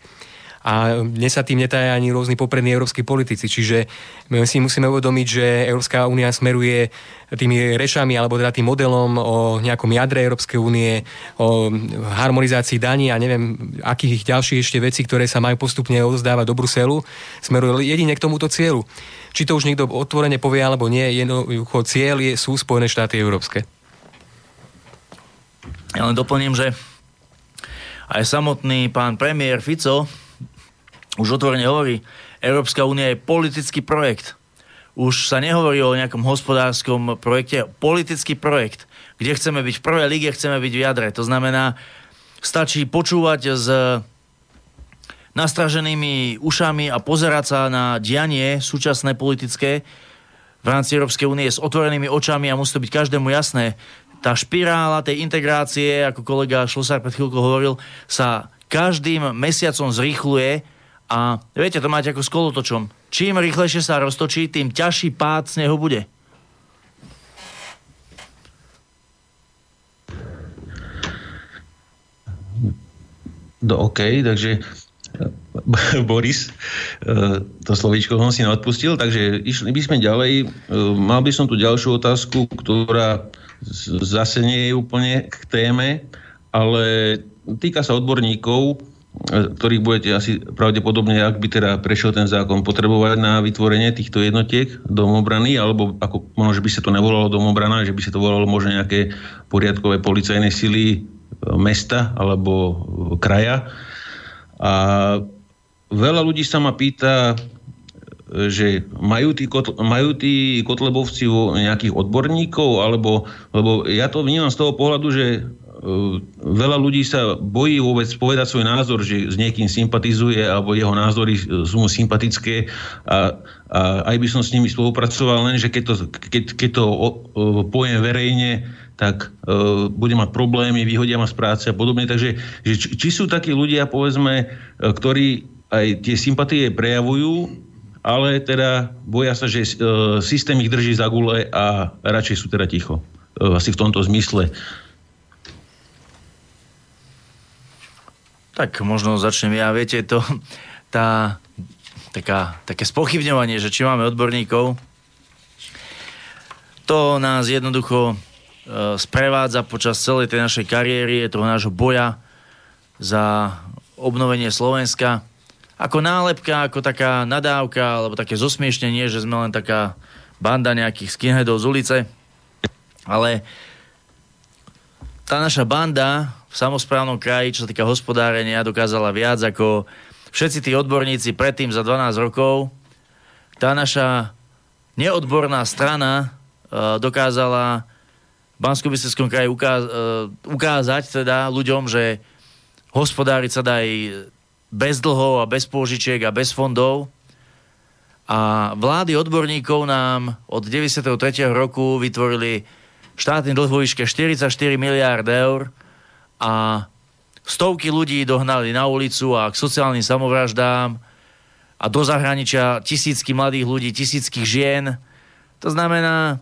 A dnes sa tým netaja ani rôzni poprední európsky politici. Čiže my si musíme uvedomiť, že Európska únia smeruje tými rešami alebo teda tým modelom o nejakom jadre Európskej únie, o harmonizácii daní a neviem akých ďalších ešte vecí, ktoré sa majú postupne odozdávať do Bruselu, smeruje jedine k tomuto cieľu. Či to už niekto otvorene povie alebo nie, jednoducho cieľ je, sú Spojené štáty európske. Ja len doplním, že aj samotný pán premiér Fico už otvorene hovorí, Európska únia je politický projekt. Už sa nehovorí o nejakom hospodárskom projekte, politický projekt, kde chceme byť v prvej lige, chceme byť v jadre. To znamená, stačí počúvať s nastraženými ušami a pozerať sa na dianie súčasné politické v rámci Európskej únie s otvorenými očami a musí to byť každému jasné. Tá špirála tej integrácie, ako kolega Šlosár pred chvíľkou hovoril, sa každým mesiacom zrýchluje a viete, to máte ako s kolotočom. Čím rýchlejšie sa roztočí, tým ťažší pád z bude. Do OK, takže Boris, e, to slovíčko som si neodpustil, takže išli by sme ďalej. E, mal by som tu ďalšiu otázku, ktorá zase nie je úplne k téme, ale týka sa odborníkov, ktorých budete asi pravdepodobne, ak by teda prešiel ten zákon, potrebovať na vytvorenie týchto jednotiek domobrany, alebo ako možno, že by sa to nevolalo domobrana, že by sa to volalo možno nejaké poriadkové policajné sily e, mesta alebo e, kraja. A veľa ľudí sa ma pýta, e, že majú tí, kotl- majú tí kotlebovci nejakých odborníkov, alebo, lebo ja to vnímam z toho pohľadu, že veľa ľudí sa bojí vôbec povedať svoj názor, že s niekým sympatizuje alebo jeho názory e, sú mu sympatické a, a aj by som s nimi spolupracoval, len že keď to, keď, keď to o, poviem verejne, tak e, bude mať problémy, vyhodia ma z práce a podobne. Takže že, či, či sú takí ľudia, povedzme, ktorí aj tie sympatie prejavujú, ale teda boja sa, že e, systém ich drží za gule a radšej sú teda ticho. E, asi v tomto zmysle. Tak možno začnem ja. Viete, to tá, taká, také spochybňovanie, že či máme odborníkov, to nás jednoducho e, sprevádza počas celej tej našej kariéry, toho nášho boja za obnovenie Slovenska. Ako nálepka, ako taká nadávka, alebo také zosmiešnenie, že sme len taká banda nejakých skinheadov z ulice. Ale tá naša banda v samozprávnom kraji, čo sa týka hospodárenia, dokázala viac ako všetci tí odborníci predtým za 12 rokov. Tá naša neodborná strana uh, dokázala v bansko kraji ukáz- uh, ukázať teda ľuďom, že hospodáriť sa dá aj bez dlhov a bez pôžičiek a bez fondov. A vlády odborníkov nám od 93. roku vytvorili štátny dlh vo výške 44 miliárd eur, a stovky ľudí dohnali na ulicu a k sociálnym samovraždám a do zahraničia tisícky mladých ľudí, tisícky žien. To znamená,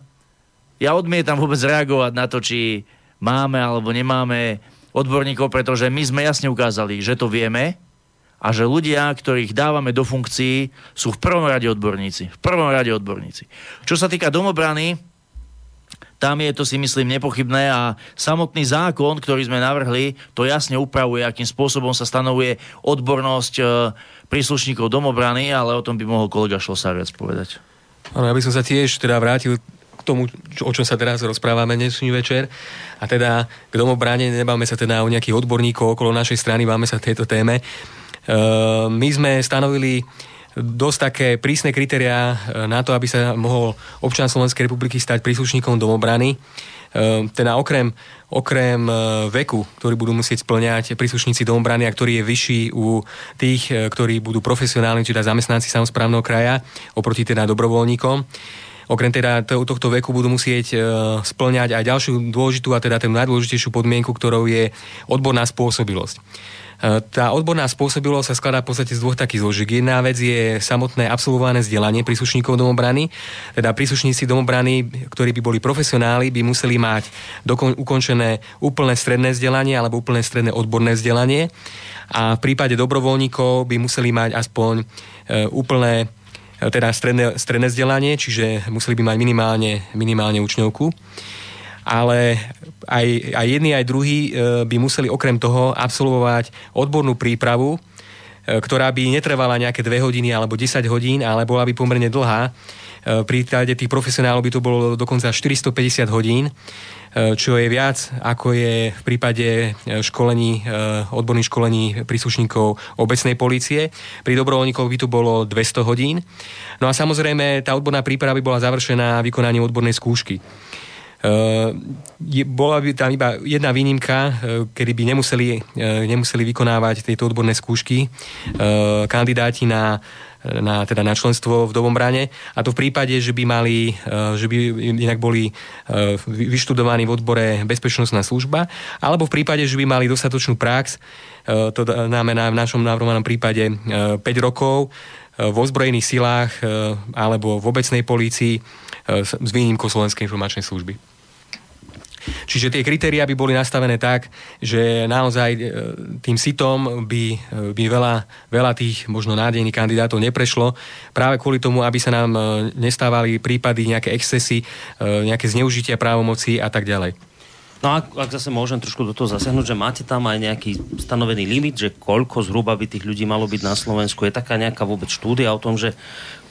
ja odmietam vôbec reagovať na to, či máme alebo nemáme odborníkov, pretože my sme jasne ukázali, že to vieme a že ľudia, ktorých dávame do funkcií, sú v prvom rade odborníci. V prvom rade odborníci. Čo sa týka domobrany, tam je to si myslím nepochybné a samotný zákon, ktorý sme navrhli, to jasne upravuje, akým spôsobom sa stanovuje odbornosť e, príslušníkov domobrany, ale o tom by mohol kolega viac povedať. Áno, ja by som sa tiež teda vrátil k tomu, o čom sa teraz rozprávame dnešný večer. A teda k domobrane nebáme sa teda o nejakých odborníkov okolo našej strany, máme sa tejto téme. E, my sme stanovili dosť také prísne kritériá e, na to, aby sa mohol občan Slovenskej republiky stať príslušníkom domobrany. Teda okrem, okrem e, veku, ktorý budú musieť splňať príslušníci domobrany a ktorý je vyšší u tých, ktorí budú profesionálni, čiže zamestnanci samozprávneho kraja, oproti teda dobrovoľníkom. Okrem teda tohto veku budú musieť splňať aj ďalšiu dôležitú a teda tú najdôležitejšiu podmienku, ktorou je odborná spôsobilosť. Tá odborná spôsobilosť sa skladá v podstate z dvoch takých zložiek. Jedna vec je samotné absolvované vzdelanie príslušníkov domobrany. Teda príslušníci domobrany, ktorí by boli profesionáli, by museli mať dokon- ukončené úplné stredné vzdelanie alebo úplné stredné odborné vzdelanie. A v prípade dobrovoľníkov by museli mať aspoň e, úplné e, teda stredné, stredné vzdelanie, čiže museli by mať minimálne, minimálne učňovku ale aj, aj jedni, aj druhí e, by museli okrem toho absolvovať odbornú prípravu, e, ktorá by netrvala nejaké 2 hodiny alebo 10 hodín, ale bola by pomerne dlhá. E, v prípade tých profesionálov by to bolo dokonca 450 hodín, čo je viac, ako je v prípade školení, odborných školení príslušníkov obecnej policie. Pri dobrovoľníkoch by to bolo 200 hodín. No a samozrejme, tá odborná príprava by bola završená vykonaním odbornej skúšky. Uh, bola by tam iba jedna výnimka, uh, kedy by nemuseli, uh, nemuseli vykonávať tieto odborné skúšky kandidáti na na, teda na členstvo v Domombrane a to v prípade, že by mali, že by inak boli vyštudovaní v odbore bezpečnostná služba alebo v prípade, že by mali dostatočnú prax, to znamená v našom navrhovanom prípade 5 rokov v ozbrojených silách alebo v obecnej polícii s výnimkou Slovenskej informačnej služby. Čiže tie kritéria by boli nastavené tak, že naozaj e, tým sitom by, e, by veľa, veľa tých možno nádejných kandidátov neprešlo práve kvôli tomu, aby sa nám e, nestávali prípady, nejaké excesy, nejaké zneužitia právomoci a tak ďalej. No ak, ak zase môžem trošku do toho zasiahnuť, že máte tam aj nejaký stanovený limit, že koľko zhruba by tých ľudí malo byť na Slovensku. Je taká nejaká vôbec štúdia o tom, že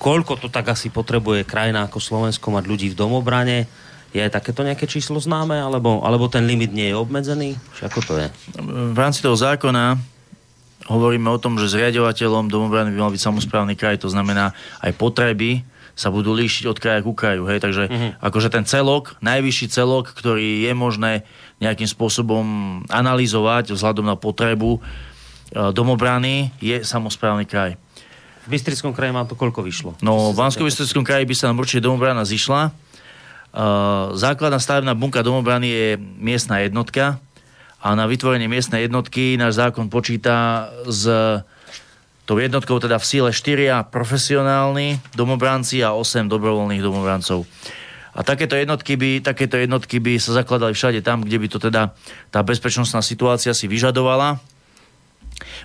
koľko to tak asi potrebuje krajina ako Slovensko mať ľudí v domobrane, je takéto nejaké číslo známe, alebo, alebo ten limit nie je obmedzený? Či ako to je? V rámci toho zákona hovoríme o tom, že zriadovateľom domobrany by mal byť samozprávny kraj, to znamená aj potreby sa budú líšiť od kraja ku kraju. Hej? Takže uh-huh. akože ten celok, najvyšší celok, ktorý je možné nejakým spôsobom analyzovať vzhľadom na potrebu e, domobrany, je samozprávny kraj. V Bystrickom kraji má to koľko vyšlo? No, v bansko kraji by sa nám určite domobrana zišla Základná stavebná bunka domobrany je miestna jednotka a na vytvorenie miestnej jednotky náš zákon počíta s tou jednotkou teda v síle 4 profesionálni domobranci a 8 dobrovoľných domobrancov. A takéto jednotky, by, takéto jednotky by sa zakladali všade tam, kde by to teda tá bezpečnostná situácia si vyžadovala.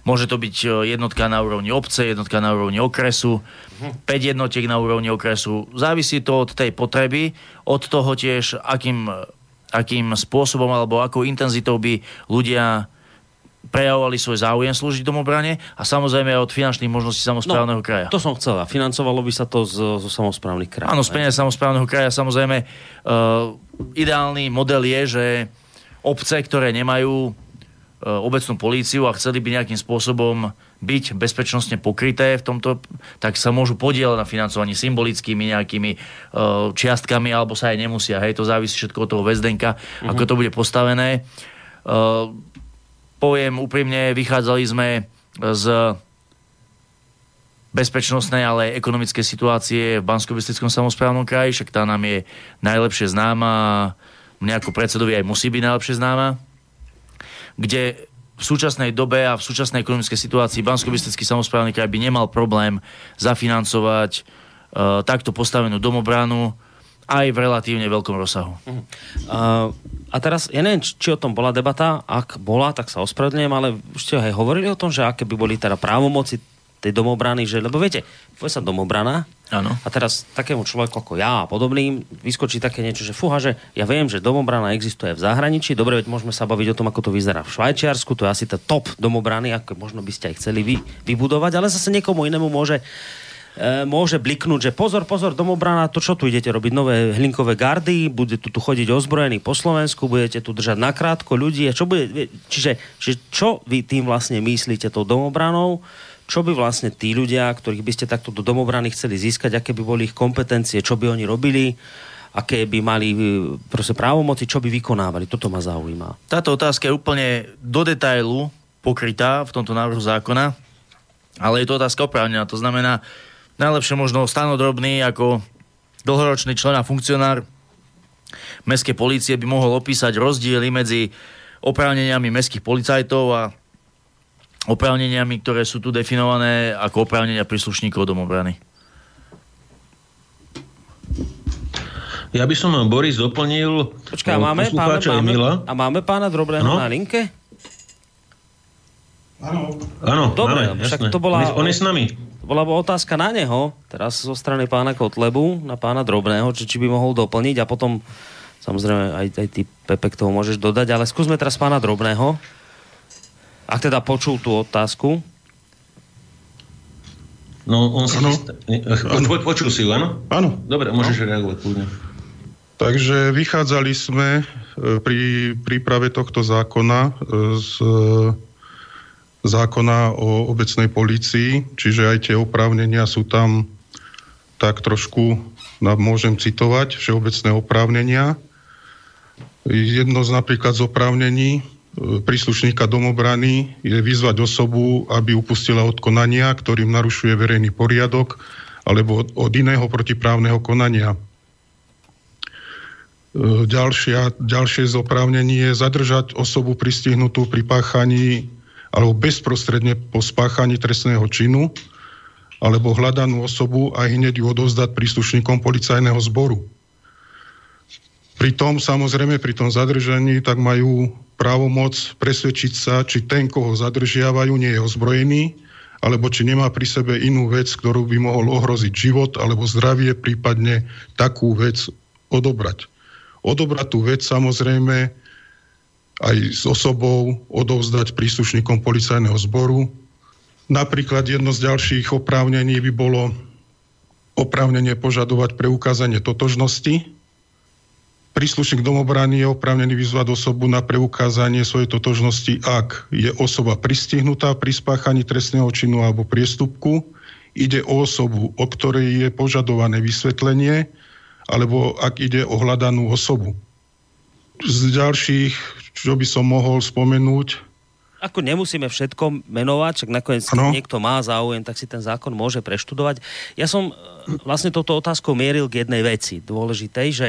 Môže to byť e, jednotka na úrovni obce, jednotka na úrovni okresu, 5 jednotiek na úrovni okresu. Závisí to od tej potreby, od toho tiež, akým, akým spôsobom alebo akou intenzitou by ľudia prejavovali svoj záujem slúžiť domobrane a samozrejme aj od finančných možností samozprávneho no, kraja. To som chcel. A financovalo by sa to zo, zo samozprávnych krajín. Áno, z peniaz samozprávneho kraja. Samozrejme, uh, ideálny model je, že obce, ktoré nemajú obecnú políciu a chceli by nejakým spôsobom byť bezpečnostne pokryté v tomto, tak sa môžu podielať na financovaní symbolickými nejakými uh, čiastkami, alebo sa aj nemusia. Hej, to závisí všetko od toho väzdenka, uh-huh. ako to bude postavené. Uh, poviem úprimne, vychádzali sme z bezpečnostnej, ale aj ekonomické situácie v bansko samozprávnom kraji, však tá nám je najlepšie známa mne ako predsedovi aj musí byť najlepšie známa kde v súčasnej dobe a v súčasnej ekonomickej situácii bansko samozprávny kraj by nemal problém zafinancovať uh, takto postavenú domobranu aj v relatívne veľkom rozsahu. Uh, a teraz, ja neviem, či o tom bola debata, ak bola, tak sa ospravedlňujem, ale už ste aj hovorili o tom, že aké by boli teda právomoci tej domobrany, že, lebo viete, povie sa domobrana ano. a teraz takému človeku ako ja a podobným vyskočí také niečo, že fúha, že ja viem, že domobrana existuje v zahraničí, dobre, veď môžeme sa baviť o tom, ako to vyzerá v Švajčiarsku, to je asi tá top domobrany, ako možno by ste aj chceli vy, vybudovať, ale zase niekomu inému môže e, môže bliknúť, že pozor, pozor, domobrana, to čo tu idete robiť? Nové hlinkové gardy, bude tu, tu chodiť ozbrojený po Slovensku, budete tu držať nakrátko ľudí. Čo bude, čiže, čiže čo vy tým vlastne myslíte tou domobranou? Čo by vlastne tí ľudia, ktorých by ste takto do domobrany chceli získať, aké by boli ich kompetencie, čo by oni robili, aké by mali e, proste právomoci, čo by vykonávali. Toto ma zaujíma. Táto otázka je úplne do detailu pokrytá v tomto návrhu zákona, ale je to otázka oprávnená. To znamená, najlepšie možno stanodrobný ako dlhoročný člen a funkcionár mestskej policie by mohol opísať rozdiely medzi oprávneniami mestských policajtov a oprávneniami, ktoré sú tu definované ako oprávnenia príslušníkov domobrany. Ja by som Boris doplnil Počkaj, a máme, pána, máme, a máme pána Drobného no? na linke? Áno. Áno, Dobre, máme, však to bola... On je s nami. To bola otázka na neho, teraz zo strany pána Kotlebu, na pána Drobného, či, či by mohol doplniť a potom samozrejme aj, aj ty, Pepe, k tomu môžeš dodať, ale skúsme teraz pána Drobného. Ak teda počul tú otázku. No, on si... Ano. Počul si ju, áno? Áno. Dobre, môžeš no. reagovať kľudne. Takže vychádzali sme e, pri príprave tohto zákona e, z zákona o obecnej policii, čiže aj tie oprávnenia sú tam tak trošku, môžem citovať, všeobecné oprávnenia. Jedno z napríklad z oprávnení príslušníka domobrany je vyzvať osobu, aby upustila od konania, ktorým narušuje verejný poriadok alebo od, od iného protiprávneho konania. E, ďalšia, ďalšie zoprávnenie je zadržať osobu pristihnutú pri páchaní alebo bezprostredne po spáchaní trestného činu alebo hľadanú osobu a hneď ju odovzdať príslušníkom policajného zboru. Pri tom, samozrejme, pri tom zadržaní, tak majú právomoc presvedčiť sa, či ten, koho zadržiavajú, nie je ozbrojený, alebo či nemá pri sebe inú vec, ktorú by mohol ohroziť život alebo zdravie, prípadne takú vec odobrať. Odobrať tú vec samozrejme aj s osobou odovzdať príslušníkom policajného zboru. Napríklad jedno z ďalších oprávnení by bolo oprávnenie požadovať preukázanie totožnosti, Príslušník domobrany je oprávnený vyzvať osobu na preukázanie svojej totožnosti, ak je osoba pristihnutá pri spáchaní trestného činu alebo priestupku, ide o osobu, o ktorej je požadované vysvetlenie, alebo ak ide o hľadanú osobu. Z ďalších, čo by som mohol spomenúť, ako nemusíme všetko menovať, však nakoniec, keď niekto má záujem, tak si ten zákon môže preštudovať. Ja som vlastne touto otázkou mieril k jednej veci dôležitej, že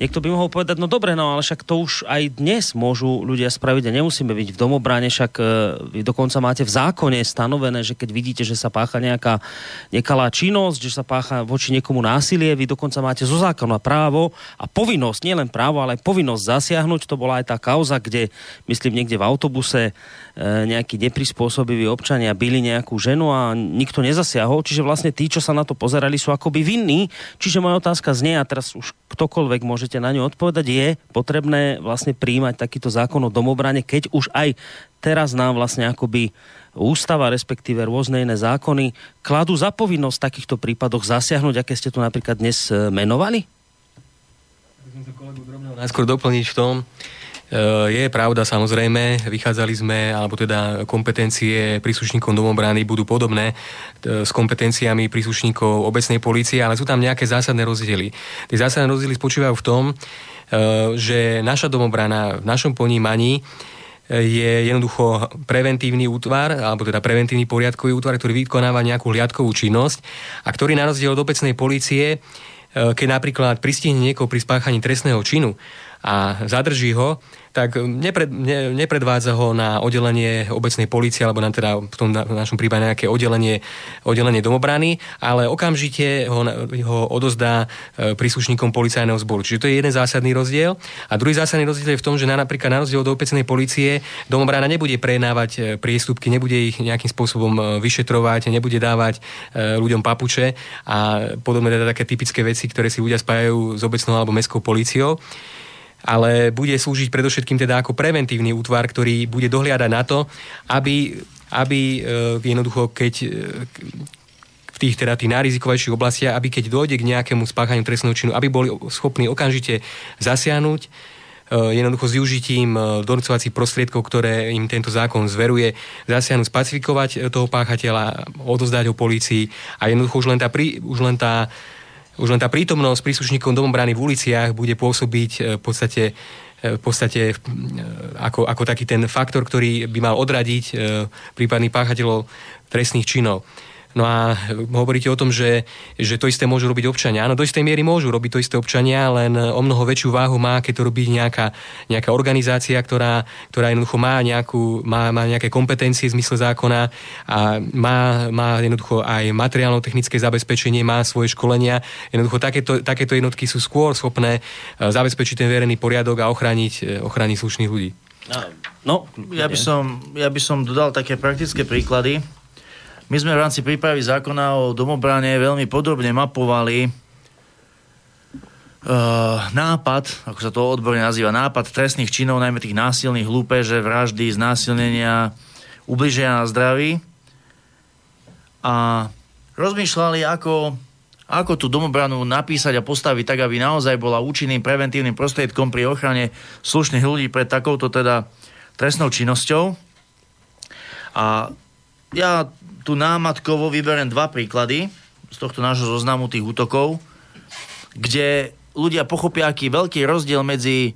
niekto by mohol povedať, no dobre, no ale však to už aj dnes môžu ľudia spraviť a nemusíme byť v domobrane, však e, vy dokonca máte v zákone stanovené, že keď vidíte, že sa pácha nejaká nekalá činnosť, že sa pácha voči niekomu násilie, vy dokonca máte zo zákona právo a povinnosť, nielen právo, ale aj povinnosť zasiahnuť. To bola aj tá kauza, kde, myslím, niekde v autobuse E, nejakí neprispôsobiví občania byli nejakú ženu a nikto nezasiahol, čiže vlastne tí, čo sa na to pozerali, sú akoby vinní. Čiže moja otázka znie, a teraz už ktokoľvek môžete na ňu odpovedať, je potrebné vlastne príjmať takýto zákon o domobrane, keď už aj teraz nám vlastne akoby ústava, respektíve rôzne iné zákony, kladú za povinnosť v takýchto prípadoch zasiahnuť, aké ste tu napríklad dnes e, menovali? Najskôr doplniť v tom, Eh, je pravda, samozrejme, vychádzali sme, alebo teda kompetencie príslušníkov domobrany budú podobné eh, s kompetenciami príslušníkov obecnej policie, ale sú tam nejaké zásadné rozdiely. Tie zásadné rozdiely spočívajú v tom, eh, že naša domobrana v našom ponímaní je jednoducho preventívny útvar, alebo teda preventívny poriadkový útvar, ktorý vykonáva nejakú hliadkovú činnosť a ktorý na rozdiel od obecnej policie keď napríklad pristihne niekoho pri spáchaní trestného činu a zadrží ho, tak nepred, ne, nepredvádza ho na oddelenie obecnej policie, alebo na teda v tom našom prípade nejaké oddelenie, oddelenie domobrany, ale okamžite ho, ho odozdá e, príslušníkom policajného zboru. Čiže to je jeden zásadný rozdiel. A druhý zásadný rozdiel je v tom, že na, napríklad na rozdiel od obecnej policie domobrana nebude prejednávať e, priestupky, nebude ich nejakým spôsobom e, vyšetrovať, nebude dávať ľuďom papuče a podobné teda také typické veci, ktoré si ľudia spájajú s obecnou alebo mestskou políciou ale bude slúžiť predovšetkým teda ako preventívny útvar, ktorý bude dohliadať na to, aby, aby e, jednoducho, keď e, v tých, teda tých najrizikovejších oblastiach, aby keď dojde k nejakému spáchaniu trestného činu, aby boli schopní okamžite zasiahnuť, e, jednoducho s využitím donúcovacích prostriedkov, ktoré im tento zákon zveruje, zasiahnuť, spacifikovať toho páchateľa, odozdať ho policii a jednoducho už len tá, už len tá už len tá prítomnosť príslušníkov domobrany v uliciach bude pôsobiť e, v podstate e, v podstate e, ako, ako taký ten faktor, ktorý by mal odradiť prípadných páchateľov trestných činov. No a hovoríte o tom, že, že to isté môžu robiť občania. Áno, do istej miery môžu robiť to isté občania, len o mnoho väčšiu váhu má, keď to robí nejaká, nejaká organizácia, ktorá, ktorá jednoducho má, nejakú, má, má nejaké kompetencie v zmysle zákona a má, má jednoducho aj materiálno-technické zabezpečenie, má svoje školenia. Jednoducho takéto, takéto jednotky sú skôr schopné e, zabezpečiť ten verejný poriadok a ochrániť, e, ochrániť slušných ľudí. No, ja by, som, ja by som dodal také praktické príklady. My sme v rámci prípravy zákona o domobrane veľmi podrobne mapovali uh, nápad, ako sa to odborne nazýva, nápad trestných činov, najmä tých násilných hlúpeže, vraždy, znásilnenia, ubliženia na zdraví. A rozmýšľali, ako, ako tú domobranu napísať a postaviť tak, aby naozaj bola účinným preventívnym prostriedkom pri ochrane slušných ľudí pred takouto teda trestnou činnosťou. A ja tu námatkovo vyberiem dva príklady z tohto nášho zoznamu tých útokov, kde ľudia pochopia, aký veľký rozdiel medzi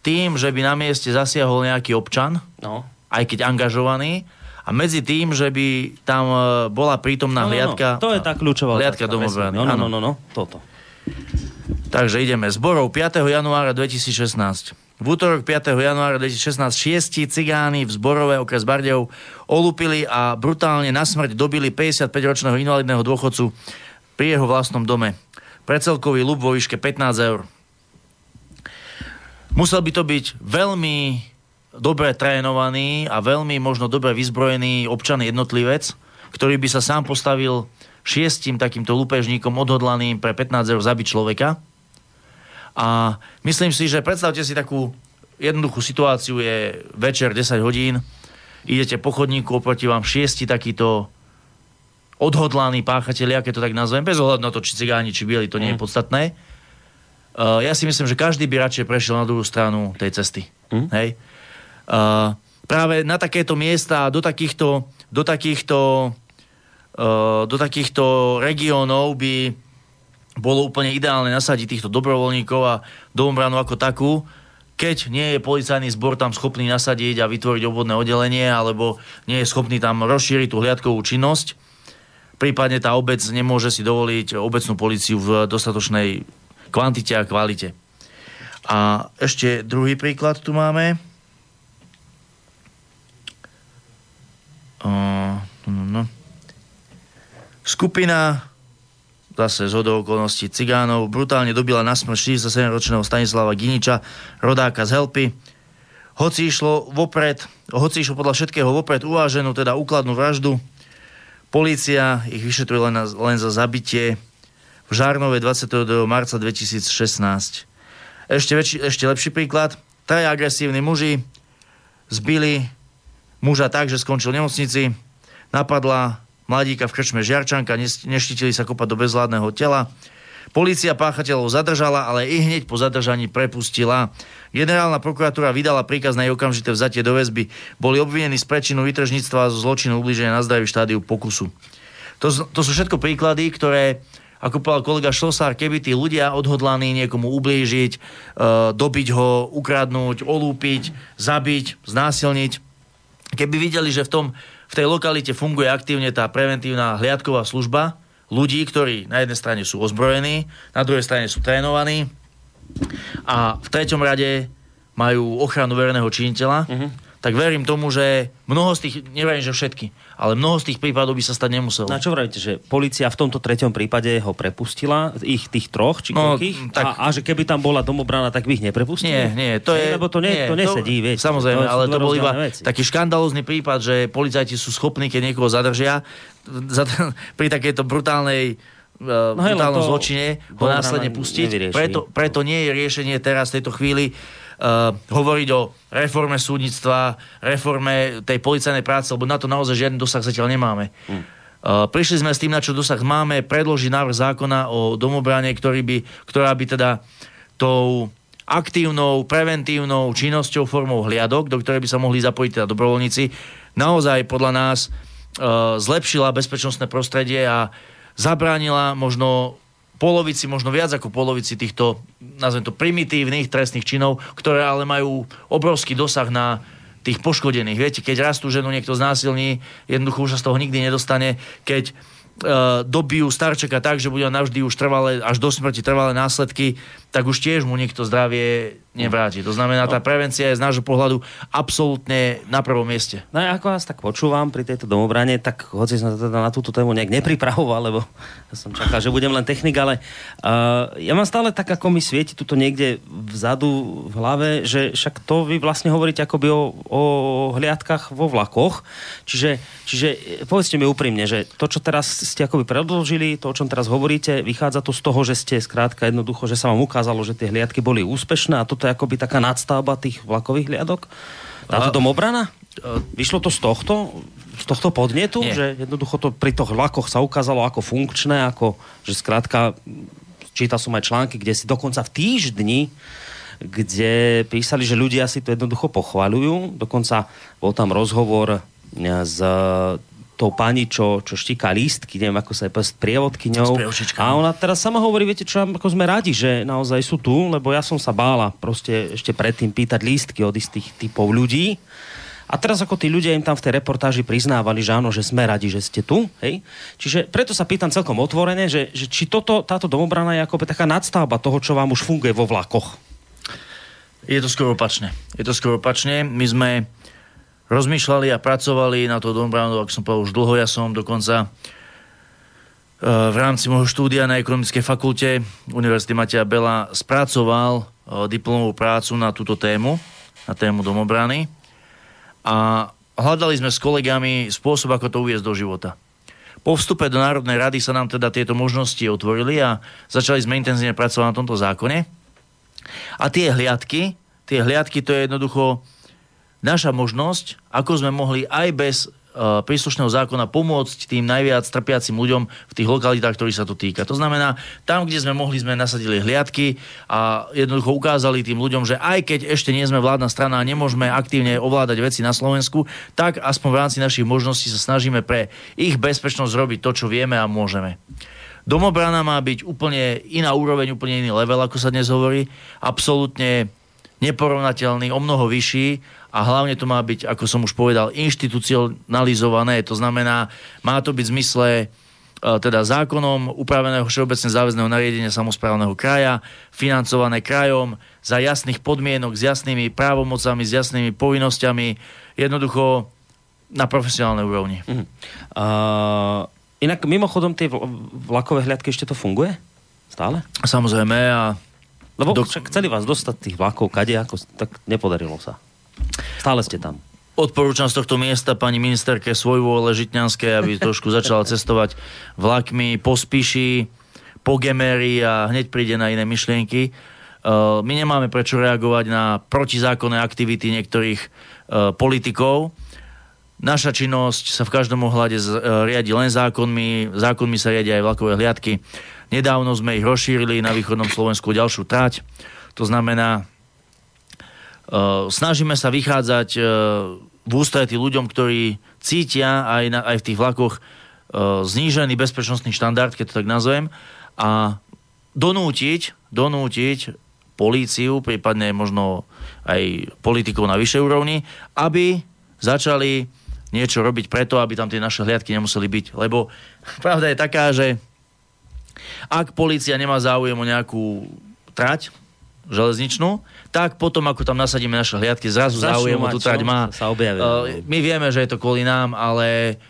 tým, že by na mieste zasiahol nejaký občan, no. aj keď angažovaný, a medzi tým, že by tam e, bola prítomná no, hliadka... No, no. To je tá kľúčová hliadka domobrany. No, no, no, no, no, toto. Takže ideme. Zborov 5. januára 2016. V útorok 5. januára 2016 šiesti cigáni v zborové okres Bardejov olúpili a brutálne na smrť dobili 55-ročného invalidného dôchodcu pri jeho vlastnom dome. Precelkový ľub vo výške 15 eur. Musel by to byť veľmi dobre trénovaný a veľmi možno dobre vyzbrojený občan jednotlivec, ktorý by sa sám postavil šiestim takýmto lupežníkom odhodlaným pre 15 eur zabiť človeka a myslím si, že predstavte si takú jednoduchú situáciu, je večer 10 hodín, idete po chodníku, oproti vám šiesti takíto odhodlaní páchatelia, keď to tak nazvem, bez ohľadu na to, či cigáni, či bieli, to nie je mm. podstatné. Uh, ja si myslím, že každý by radšej prešiel na druhú stranu tej cesty. Mm. Hej? Uh, práve na takéto miesta, do takýchto, do takýchto, uh, do takýchto regiónov by bolo úplne ideálne nasadiť týchto dobrovoľníkov a domobranu ako takú, keď nie je policajný zbor tam schopný nasadiť a vytvoriť obvodné oddelenie, alebo nie je schopný tam rozšíriť tú hliadkovú činnosť, prípadne tá obec nemôže si dovoliť obecnú policiu v dostatočnej kvantite a kvalite. A ešte druhý príklad tu máme. Uh, no, no. Skupina zase z hodou okolností cigánov, brutálne dobila na smrť 67-ročného Stanislava Giniča, rodáka z Helpy. Hoci išlo vopred, hoci išlo podľa všetkého vopred uváženú, teda úkladnú vraždu, Polícia ich vyšetruje len, len za zabitie v Žárnove 22. marca 2016. Ešte, väčší, ešte lepší príklad. Traja agresívni muži zbili muža tak, že skončil v nemocnici. Napadla mladíka v krčme Žiarčanka, neštítili sa kopať do bezvládneho tela. Polícia páchateľov zadržala, ale i hneď po zadržaní prepustila. Generálna prokuratúra vydala príkaz na jej okamžité vzatie do väzby. Boli obvinení z prečinu vytržníctva a zločinu ubliženia na zdraví štádiu pokusu. To, to sú všetko príklady, ktoré, ako povedal kolega Šlosár, keby tí ľudia odhodlaní niekomu ublížiť, e, dobiť ho, ukradnúť, olúpiť, zabiť, znásilniť, keby videli, že v tom v tej lokalite funguje aktívne tá preventívna hliadková služba ľudí, ktorí na jednej strane sú ozbrojení, na druhej strane sú trénovaní a v treťom rade majú ochranu verejného činiteľa, uh-huh. Tak verím tomu, že mnoho z tých, neviem, že všetky, ale mnoho z tých prípadov by sa stať nemuselo. Na čo vravíte, že policia v tomto treťom prípade ho prepustila, ich tých troch, či no, tak... a, a, že keby tam bola domobrana, tak by ich neprepustili? Nie, nie, to je... Lebo to, nie, nie, to nesedí, to, viete. Samozrejme, to ale to bol iba veci. taký škandalózny prípad, že policajti sú schopní, keď niekoho zadržia, za, pri takejto brutálnej uh, no brutálnom zločine ho následne pustiť. Preto, preto nie je riešenie teraz v tejto chvíli hovoriť o reforme súdnictva, reforme tej policajnej práce, lebo na to naozaj žiadny dosah zatiaľ nemáme. Uh, prišli sme s tým, na čo dosah máme, predložiť návrh zákona o domobrane, ktorý by, ktorá by teda tou aktívnou, preventívnou činnosťou formou hliadok, do ktorej by sa mohli zapojiť teda dobrovoľníci, naozaj podľa nás uh, zlepšila bezpečnostné prostredie a zabránila možno polovici, možno viac ako polovici týchto, nazvem to, primitívnych trestných činov, ktoré ale majú obrovský dosah na tých poškodených. Viete, keď rastú ženu niekto znásilní, jednoducho už sa z toho nikdy nedostane. Keď uh, dobijú starčeka tak, že bude navždy už trvalé, až do smrti trvalé následky, tak už tiež mu niekto zdravie nevráti. To znamená, tá prevencia je z nášho pohľadu absolútne na prvom mieste. No a ako vás tak počúvam pri tejto domobrane, tak hoci som teda na túto tému nejak nepripravoval, lebo ja som čakal, že budem len technik, ale uh, ja mám stále tak, ako mi svieti tuto niekde vzadu v hlave, že však to vy vlastne hovoríte akoby o, o hliadkach vo vlakoch. Čiže, čiže povedzte mi úprimne, že to, čo teraz ste akoby predložili, to, o čom teraz hovoríte, vychádza to z toho, že ste skrátka jednoducho, že sa vám ukázalo, že tie hliadky boli úspešné a toto je akoby taká nadstavba tých vlakových hliadok? Táto domobrana? Vyšlo to z tohto, z tohto podnetu, Nie. že jednoducho to pri tých vlakoch sa ukázalo ako funkčné, ako, že skrátka, čítal som aj články, kde si dokonca v týždni kde písali, že ľudia si to jednoducho pochvaľujú. Dokonca bol tam rozhovor s tou pani, čo, čo štíka lístky, neviem, ako sa je s prievodkyňou. A ona teraz sama hovorí, viete čo, ako sme radi, že naozaj sú tu, lebo ja som sa bála proste ešte predtým pýtať lístky od istých typov ľudí. A teraz ako tí ľudia im tam v tej reportáži priznávali, že áno, že sme radi, že ste tu. Hej? Čiže preto sa pýtam celkom otvorene, že, že či toto, táto domobrana je ako taká nadstavba toho, čo vám už funguje vo vlakoch. Je to skoro opačne. Je to skoro opačne. My sme rozmýšľali a pracovali na to domobranu, ak som povedal, už dlho ja som dokonca e, v rámci môjho štúdia na ekonomickej fakulte Univerzity Matia Bela spracoval e, diplomovú prácu na túto tému, na tému domobrany a hľadali sme s kolegami spôsob, ako to uviezť do života. Po vstupe do Národnej rady sa nám teda tieto možnosti otvorili a začali sme intenzívne pracovať na tomto zákone. A tie hliadky, tie hliadky to je jednoducho naša možnosť, ako sme mohli aj bez uh, príslušného zákona pomôcť tým najviac trpiacim ľuďom v tých lokalitách, ktorých sa to týka. To znamená, tam, kde sme mohli, sme nasadili hliadky a jednoducho ukázali tým ľuďom, že aj keď ešte nie sme vládna strana a nemôžeme aktívne ovládať veci na Slovensku, tak aspoň v rámci našich možností sa snažíme pre ich bezpečnosť robiť to, čo vieme a môžeme. Domobrana má byť úplne iná úroveň, úplne iný level, ako sa dnes hovorí. Absolútne neporovnateľný, o mnoho vyšší a hlavne to má byť, ako som už povedal, inštitucionalizované, to znamená, má to byť v zmysle e, teda zákonom upraveného všeobecne záväzného nariadenia samozprávneho kraja, financované krajom, za jasných podmienok, s jasnými právomocami, s jasnými povinnosťami, jednoducho na profesionálnej úrovni. Uh-huh. Uh, inak mimochodom tie vlakové hľadky ešte to funguje? Stále? Samozrejme a... Lebo do... však chceli vás dostať tých vlakov kade, ako, tak nepodarilo sa. Stále ste tam. Odporúčam z tohto miesta pani ministerke Svojvôle Žitňanskej, aby trošku začala cestovať vlakmi po Spiši, po Gemery a hneď príde na iné myšlienky. Uh, my nemáme prečo reagovať na protizákonné aktivity niektorých uh, politikov. Naša činnosť sa v každom ohľade uh, riadi len zákonmi, zákonmi sa riadia aj vlakové hliadky. Nedávno sme ich rozšírili na východnom Slovensku ďalšiu trať. To znamená, snažíme sa vychádzať eh, v ústretí ľuďom, ktorí cítia aj, na, aj v tých vlakoch eh, znížený bezpečnostný štandard, keď to tak nazvem, a donútiť, donútiť políciu, prípadne možno aj politikov na vyššej úrovni, aby začali niečo robiť preto, aby tam tie naše hliadky nemuseli byť. Lebo pravda je taká, že ak policia nemá záujem o nejakú trať, železničnú, tak potom, ako tam nasadíme naše hliadky, zrazu záujem o tú trať má. Sa objavia. Uh, my vieme, že je to kvôli nám, ale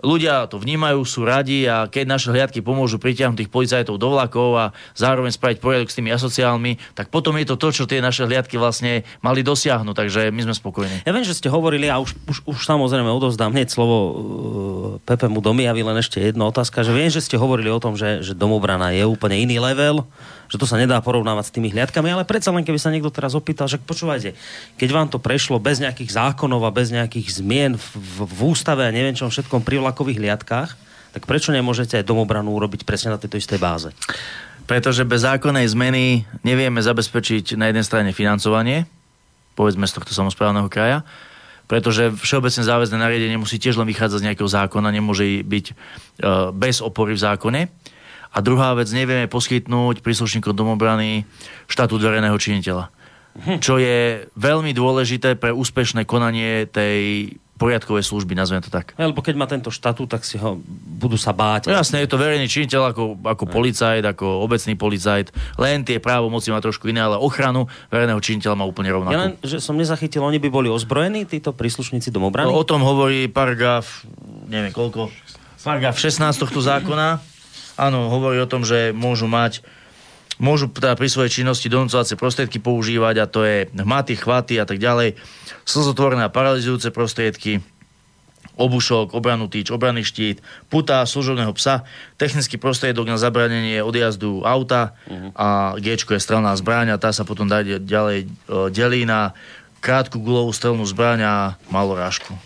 ľudia to vnímajú, sú radi a keď naše hliadky pomôžu pritiahnuť tých policajtov do vlakov a zároveň spraviť poriadok s tými asociálmi, tak potom je to to, čo tie naše hliadky vlastne mali dosiahnuť, takže my sme spokojní. Ja viem, že ste hovorili a už, už, už samozrejme odovzdám hneď slovo uh, Pepe mu domijavi, len ešte jedna otázka, že viem, že ste hovorili o tom, že, že domobrana je úplne iný level, že to sa nedá porovnávať s tými hliadkami, ale predsa len keby sa niekto teraz opýtal, že počúvajte, keď vám to prešlo bez nejakých zákonov a bez nejakých zmien v, v, ústave a neviem čom všetkom pri vlakových hliadkách, tak prečo nemôžete aj domobranu urobiť presne na tejto istej báze? Pretože bez zákonnej zmeny nevieme zabezpečiť na jednej strane financovanie, povedzme z tohto samozprávneho kraja, pretože všeobecne záväzné nariadenie musí tiež len vychádzať z nejakého zákona, nemôže byť e, bez opory v zákone. A druhá vec, nevieme poskytnúť príslušníkom domobrany štátu verejného činiteľa. Hm. Čo je veľmi dôležité pre úspešné konanie tej poriadkovej služby, nazveme to tak. Lebo keď má tento štatút, tak si ho budú sa báť. No, jasne, je to verejný činiteľ ako, ako policajt, ako obecný policajt. Len tie právomoci má trošku iné, ale ochranu verejného činiteľa má úplne rovnako. Ja len, že som nezachytil, oni by boli ozbrojení, títo príslušníci domobrany? O, o tom hovorí paragraf, neviem koľko, paragraf 16 tohto zákona áno, hovorí o tom, že môžu mať môžu teda pri svojej činnosti donúcovacie prostriedky používať a to je hmaty, chvaty a tak ďalej, slzotvorné a paralizujúce prostriedky, obušok, obranu týč, obranný štít, puta, služobného psa, technický prostriedok na zabranenie odjazdu auta uh-huh. a G je strelná zbraň a tá sa potom dá ďalej e, delí na krátku gulovú strelnú zbraň a malorážku.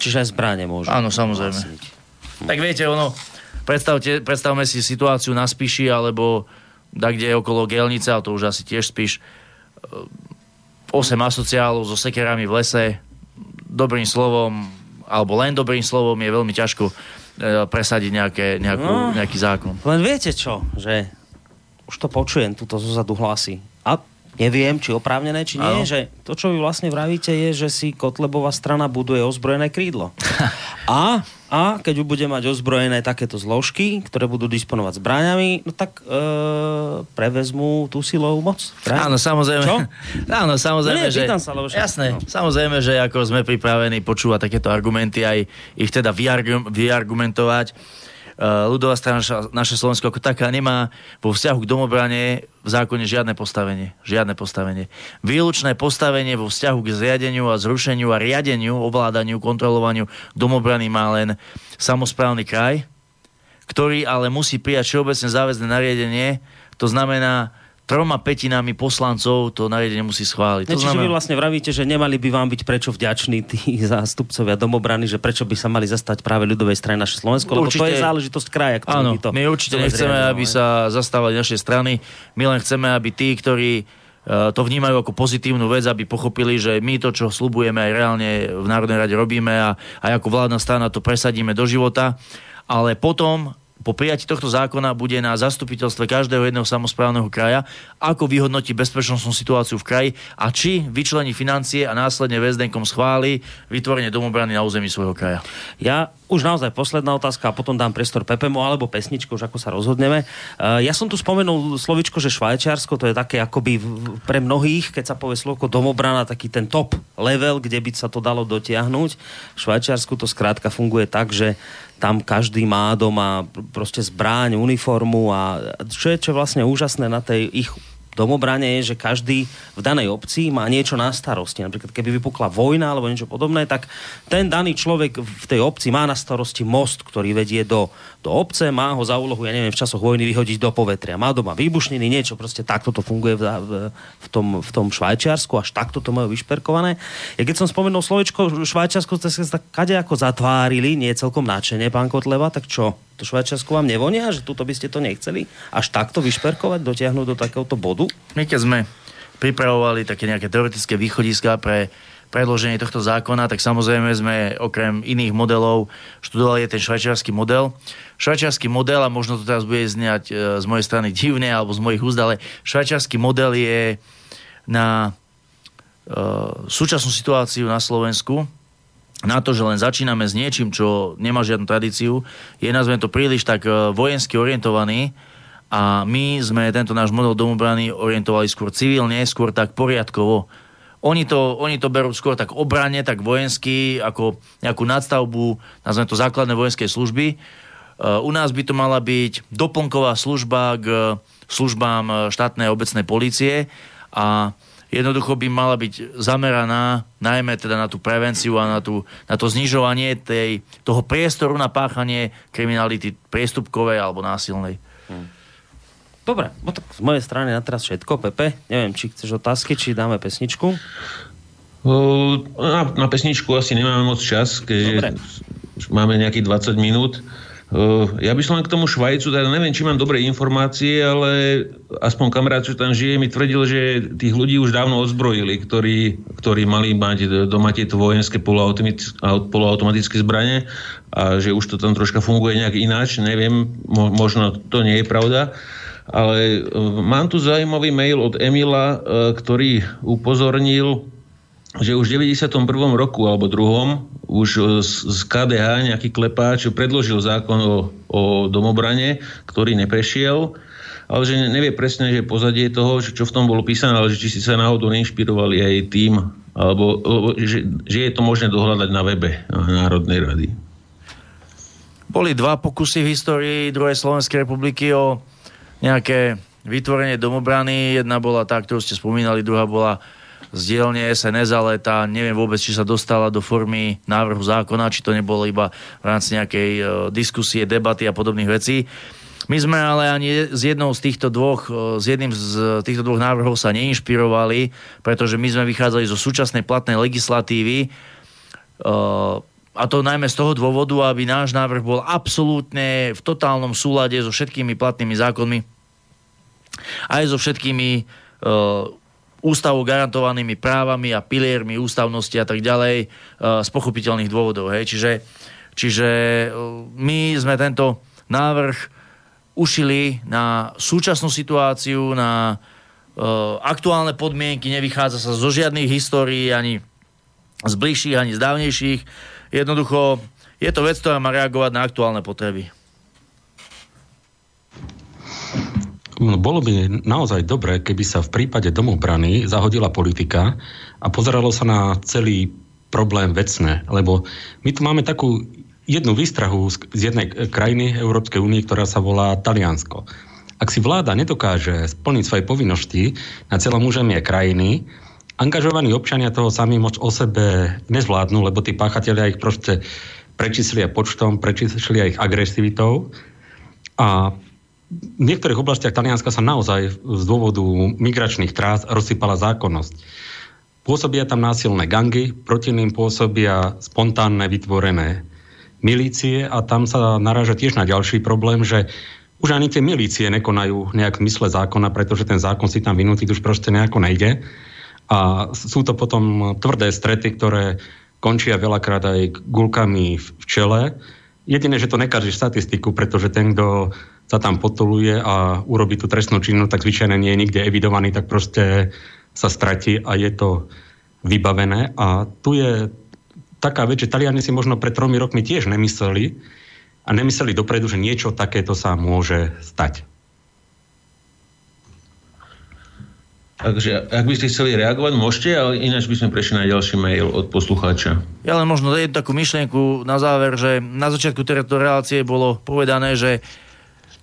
Čiže aj zbranie môžu. Áno, samozrejme. Vlastniť. Tak viete, ono, Predstavte, predstavme si situáciu na Spiši alebo da kde je okolo Gelnice, ale to už asi tiež Spiš. 8 asociálov so sekerami v lese, dobrým slovom, alebo len dobrým slovom je veľmi ťažko e, presadiť nejaké, nejakú, no, nejaký zákon. Len viete čo, že už to počujem, túto zozadu hlasy. A neviem, či oprávnené, či nie, ano. že to, čo vy vlastne vravíte, je, že si Kotlebová strana buduje ozbrojené krídlo. A, a keď bude mať ozbrojené takéto zložky, ktoré budú disponovať zbraňami, no tak e, prevezmú tú silovú moc. Áno, samozrejme. Čo? Áno, samozrejme, no nie, že... Sa, lebo jasné, no. samozrejme, že ako sme pripravení počúvať takéto argumenty, aj ich teda vyargumentovať ľudová strana, naše Slovensko ako taká nemá vo vzťahu k domobrane v zákone žiadne postavenie. Žiadne postavenie. Výlučné postavenie vo vzťahu k zriadeniu a zrušeniu a riadeniu, ovládaniu, kontrolovaniu domobrany má len samozprávny kraj, ktorý ale musí prijať všeobecne záväzné nariadenie, to znamená troma petinami poslancov to nariadenie musí schváliť. To čiže znamená... vy vlastne vravíte, že nemali by vám byť prečo vďační tí zástupcovia domobrany, že prečo by sa mali zastať práve ľudovej strany naše Slovensko, lebo určite... to je záležitosť kraja, ktorý Áno, by to... my určite nechceme, aby sa zastávali naše strany, my len chceme, aby tí, ktorí e, to vnímajú ako pozitívnu vec, aby pochopili, že my to, čo slubujeme aj reálne v Národnej rade robíme a aj ako vládna strana to presadíme do života. Ale potom po prijatí tohto zákona bude na zastupiteľstve každého jedného samozprávneho kraja, ako vyhodnotí bezpečnostnú situáciu v kraji a či vyčlení financie a následne väzdenkom schváli vytvorenie domobrany na území svojho kraja. Ja už naozaj posledná otázka a potom dám priestor Pepemu alebo pesničku, už ako sa rozhodneme. Uh, ja som tu spomenul slovičko, že Švajčiarsko, to je také akoby pre mnohých, keď sa povie slovko domobrana, taký ten top level, kde by sa to dalo dotiahnuť. V Švajčiarsku to skrátka funguje tak, že tam každý má doma proste zbráň, uniformu a čo je čo vlastne úžasné na tej ich domobrane je, že každý v danej obci má niečo na starosti. Napríklad, keby vypukla vojna alebo niečo podobné, tak ten daný človek v tej obci má na starosti most, ktorý vedie do, do obce, má ho za úlohu, ja neviem, v časoch vojny vyhodiť do povetria. Má doma výbušniny, niečo, proste takto to funguje v, v, v, tom, v tom Švajčiarsku, až takto to majú vyšperkované. Ja keď som spomenul slovečko Švajčiarsko, tak sa kade ako zatvárili, nie celkom načene, pán Kotleva, tak čo? To Švajčiarsko vám nevonia, že tuto by ste to nechceli až takto vyšperkovať, dotiahnuť do takéhoto bodu? My keď sme pripravovali také nejaké teoretické východiska pre predloženie tohto zákona, tak samozrejme sme okrem iných modelov študovali ten švajčiarsky model. Švajčiarsky model, a možno to teraz bude zňať e, z mojej strany divne alebo z mojich úzd, ale švajčiarsky model je na e, súčasnú situáciu na Slovensku na to, že len začíname s niečím, čo nemá žiadnu tradíciu, je nazvem to príliš tak e, vojensky orientovaný a my sme tento náš model domobrany orientovali skôr civilne, skôr tak poriadkovo. Oni to, oni to berú skôr tak obrane, tak vojensky, ako nejakú nadstavbu, nazveme to základné vojenské služby. U nás by to mala byť doplnková služba k službám štátnej obecnej policie a jednoducho by mala byť zameraná najmä teda na tú prevenciu a na, tú, na to znižovanie tej, toho priestoru na páchanie kriminality priestupkovej alebo násilnej. Hmm. Dobre, no tak z mojej strany na teraz všetko. Pepe, neviem, či chceš otázky, či dáme pesničku? Na, na pesničku asi nemáme moc čas, keď máme nejakých 20 minút. Ja by som len k tomu Švajcu, teda neviem, či mám dobré informácie, ale aspoň kamarát, čo tam žije, mi tvrdil, že tých ľudí už dávno ozbrojili, ktorí, ktorí mali mať doma tieto vojenské poloautomatické zbranie a že už to tam troška funguje nejak ináč, neviem, možno to nie je pravda. Ale mám tu zaujímavý mail od Emila, ktorý upozornil, že už v 91. roku alebo druhom už e, z KDH nejaký klepáč predložil zákon o, o domobrane, ktorý neprešiel, ale že nevie presne, že pozadie toho, čo v tom bolo písané, ale že či si sa náhodou neinšpirovali aj tým, alebo že, že je to možné dohľadať na webe Národnej rady. Boli dva pokusy v histórii druhej Slovenskej republiky o nejaké vytvorenie domobrany. Jedna bola tá, ktorú ste spomínali, druhá bola z dielne SNS, ale tá neviem vôbec, či sa dostala do formy návrhu zákona, či to nebolo iba v rámci nejakej uh, diskusie, debaty a podobných vecí. My sme ale ani z jednou z týchto dvoch, e, z jedným z týchto dvoch návrhov sa neinšpirovali, pretože my sme vychádzali zo súčasnej platnej legislatívy, uh, a to najmä z toho dôvodu, aby náš návrh bol absolútne v totálnom súlade so všetkými platnými zákonmi, aj so všetkými uh, ústavu garantovanými právami a piliermi ústavnosti a tak ďalej e, z pochopiteľných dôvodov. Hej. Čiže, čiže e, my sme tento návrh ušili na súčasnú situáciu, na aktuálne podmienky, nevychádza sa zo žiadnych histórií, ani z bližších, ani z dávnejších. Jednoducho je to vec, ktorá má reagovať na aktuálne potreby. No, bolo by naozaj dobré, keby sa v prípade domobrany zahodila politika a pozeralo sa na celý problém vecné, lebo my tu máme takú jednu výstrahu z jednej krajiny Európskej únie, ktorá sa volá Taliansko. Ak si vláda nedokáže splniť svoje povinnosti na celom územie krajiny, angažovaní občania toho sami moc o sebe nezvládnu, lebo tí páchatelia ich proste prečíslia počtom, prečíslia ich agresivitou a v niektorých oblastiach Talianska sa naozaj z dôvodu migračných trás rozsypala zákonnosť. Pôsobia tam násilné gangy, proti ním pôsobia spontánne vytvorené milície a tam sa naráža tiež na ďalší problém, že už ani tie milície nekonajú nejak v mysle zákona, pretože ten zákon si tam vynútiť už proste nejako nejde. A sú to potom tvrdé strety, ktoré končia veľakrát aj gulkami v čele. Jediné, že to nekáže štatistiku, pretože ten, kto sa tam potoluje a urobí tú trestnú činu, tak zvyčajne nie je nikde evidovaný, tak proste sa stratí a je to vybavené. A tu je taká vec, že Taliani si možno pred tromi rokmi tiež nemysleli a nemysleli dopredu, že niečo takéto sa môže stať. Takže ak by ste chceli reagovať, môžete, ale ináč by sme prešli na ďalší mail od poslucháča. Ja len možno jednu takú myšlienku na záver, že na začiatku tejto relácie bolo povedané, že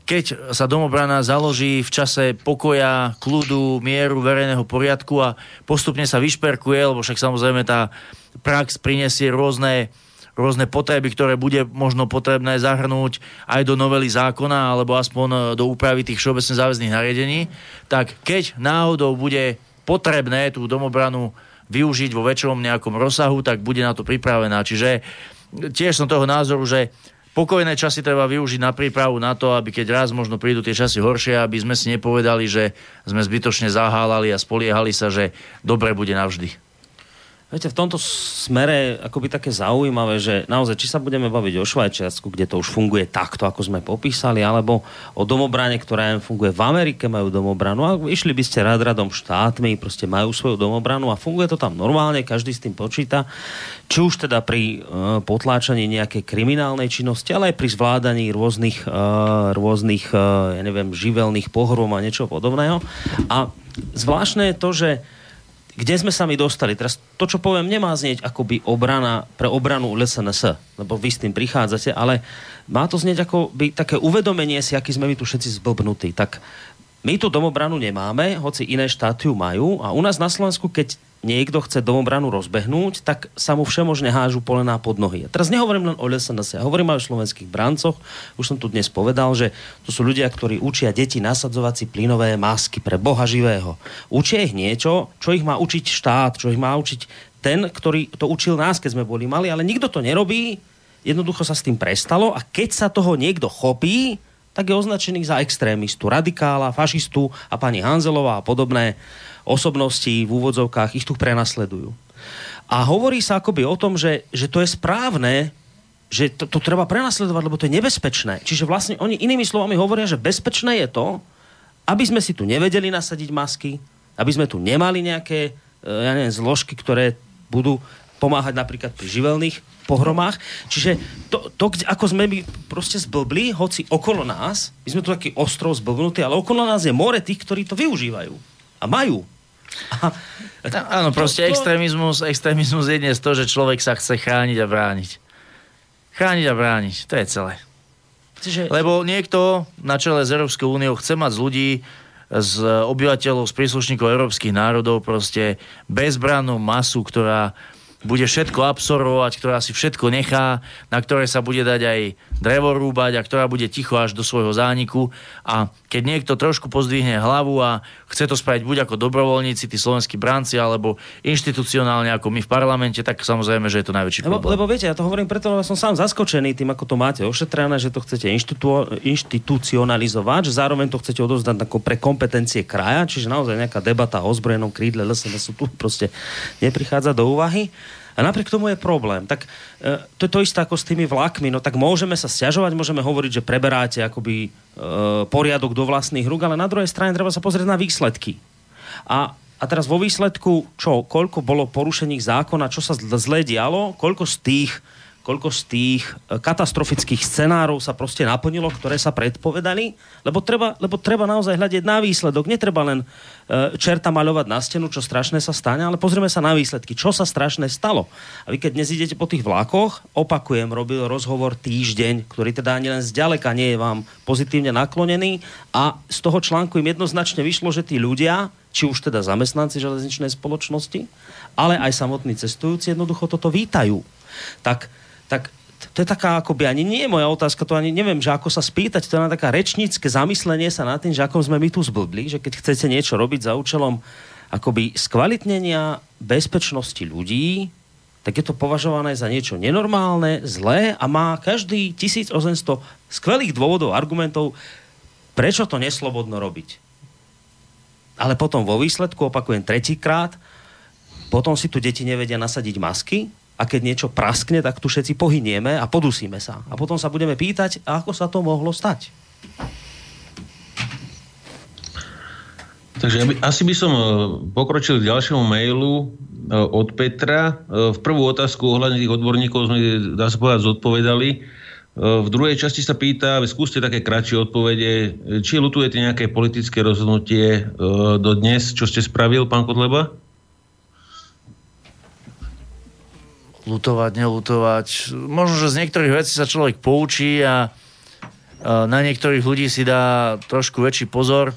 keď sa domobrana založí v čase pokoja, kľudu, mieru, verejného poriadku a postupne sa vyšperkuje, lebo však samozrejme tá prax prinesie rôzne, rôzne potreby, ktoré bude možno potrebné zahrnúť aj do novely zákona alebo aspoň do úpravy tých všeobecne záväzných nariadení, tak keď náhodou bude potrebné tú domobranu využiť vo väčšom nejakom rozsahu, tak bude na to pripravená. Čiže tiež som toho názoru, že pokojné časy treba využiť na prípravu na to, aby keď raz možno prídu tie časy horšie, aby sme si nepovedali, že sme zbytočne zahálali a spoliehali sa, že dobre bude navždy. Viete, v tomto smere akoby také zaujímavé, že naozaj, či sa budeme baviť o Švajčiarsku, kde to už funguje takto, ako sme popísali, alebo o domobrane, ktorá funguje v Amerike, majú domobranu a išli by ste rád radom štátmi, proste majú svoju domobranu a funguje to tam normálne, každý s tým počíta. Či už teda pri uh, potláčaní nejakej kriminálnej činnosti, ale aj pri zvládaní rôznych, uh, rôznych uh, ja neviem, živelných pohrom a niečo podobného. A zvláštne je to, že kde sme sa my dostali. Teraz to, čo poviem, nemá znieť akoby obrana pre obranu LSNS, lebo vy s tým prichádzate, ale má to znieť ako by také uvedomenie si, aký sme my tu všetci zblbnutí. Tak my tu domobranu nemáme, hoci iné štáty ju majú a u nás na Slovensku, keď niekto chce domobranu rozbehnúť, tak sa mu všemožne hážu polená pod nohy. A teraz nehovorím len o LSNS, ja hovorím aj o slovenských brancoch. Už som tu dnes povedal, že to sú ľudia, ktorí učia deti nasadzovať si plynové masky pre Boha živého. Učia ich niečo, čo ich má učiť štát, čo ich má učiť ten, ktorý to učil nás, keď sme boli mali, ale nikto to nerobí, jednoducho sa s tým prestalo a keď sa toho niekto chopí, tak je označený za extrémistu, radikála, fašistu a pani Hanzelová a podobné osobnosti v úvodzovkách ich tu prenasledujú. A hovorí sa akoby o tom, že, že to je správne, že to, to treba prenasledovať, lebo to je nebezpečné. Čiže vlastne oni inými slovami hovoria, že bezpečné je to, aby sme si tu nevedeli nasadiť masky, aby sme tu nemali nejaké e, ja neviem, zložky, ktoré budú pomáhať napríklad pri živelných pohromách. Čiže to, to ako sme my proste zblbli, hoci okolo nás, my sme tu taký ostrov zblbnutí, ale okolo nás je more tých, ktorí to využívajú. A majú. No, áno, proste to, extrémizmus, extrémizmus je dnes to, že človek sa chce chrániť a brániť. Chrániť a brániť, to je celé. Čiže... Lebo niekto na čele z Európskej úniou chce mať z ľudí, z obyvateľov, z príslušníkov európskych národov proste bezbrannú masu, ktorá bude všetko absorbovať, ktorá si všetko nechá, na ktoré sa bude dať aj drevo rúbať a ktorá bude ticho až do svojho zániku. A keď niekto trošku pozdvihne hlavu a chce to spraviť buď ako dobrovoľníci, tí slovenskí bránci, alebo inštitucionálne ako my v parlamente, tak samozrejme, že je to najväčší problém. Lebo, lebo viete, ja to hovorím preto, lebo som sám zaskočený tým, ako to máte ošetrené, že to chcete inštitu, inštitucionalizovať, že zároveň to chcete odovzdať ako pre kompetencie kraja, čiže naozaj nejaká debata o ozbrojenom krídle LSNS tu proste neprichádza do úvahy. A napriek tomu je problém. Tak e, to je to isté ako s tými vlakmi. No tak môžeme sa stiažovať, môžeme hovoriť, že preberáte akoby e, poriadok do vlastných rúk, ale na druhej strane treba sa pozrieť na výsledky. A, a teraz vo výsledku, čo, koľko bolo porušení zákona, čo sa zle dialo, koľko z tých koľko z tých e, katastrofických scenárov sa proste naplnilo, ktoré sa predpovedali, lebo treba, lebo treba naozaj hľadiť na výsledok. Netreba len e, čerta maľovať na stenu, čo strašné sa stane, ale pozrieme sa na výsledky, čo sa strašné stalo. A vy keď dnes idete po tých vlakoch, opakujem, robil rozhovor týždeň, ktorý teda ani len zďaleka nie je vám pozitívne naklonený a z toho článku im jednoznačne vyšlo, že tí ľudia, či už teda zamestnanci železničnej spoločnosti, ale aj samotní cestujúci jednoducho toto vítajú. Tak to je taká akoby ani nie je moja otázka, to ani neviem, že ako sa spýtať, to je na taká rečnícke zamyslenie sa nad tým, že ako sme my tu zblbli, že keď chcete niečo robiť za účelom akoby skvalitnenia bezpečnosti ľudí, tak je to považované za niečo nenormálne, zlé a má každý 1800 skvelých dôvodov, argumentov, prečo to neslobodno robiť. Ale potom vo výsledku, opakujem tretíkrát, potom si tu deti nevedia nasadiť masky, a keď niečo praskne, tak tu všetci pohynieme a podusíme sa. A potom sa budeme pýtať, ako sa to mohlo stať. Takže asi by som e, pokročil k ďalšiemu mailu e, od Petra. E, v prvú otázku ohľadne tých odborníkov sme, dá sa povedať, zodpovedali. V druhej časti sa pýta, skúste také kratšie odpovede, či lutujete nejaké politické rozhodnutie do dnes, čo ste spravil, pán Kotleba? Lutovať, nelutovať. Možno, že z niektorých vecí sa človek poučí a na niektorých ľudí si dá trošku väčší pozor,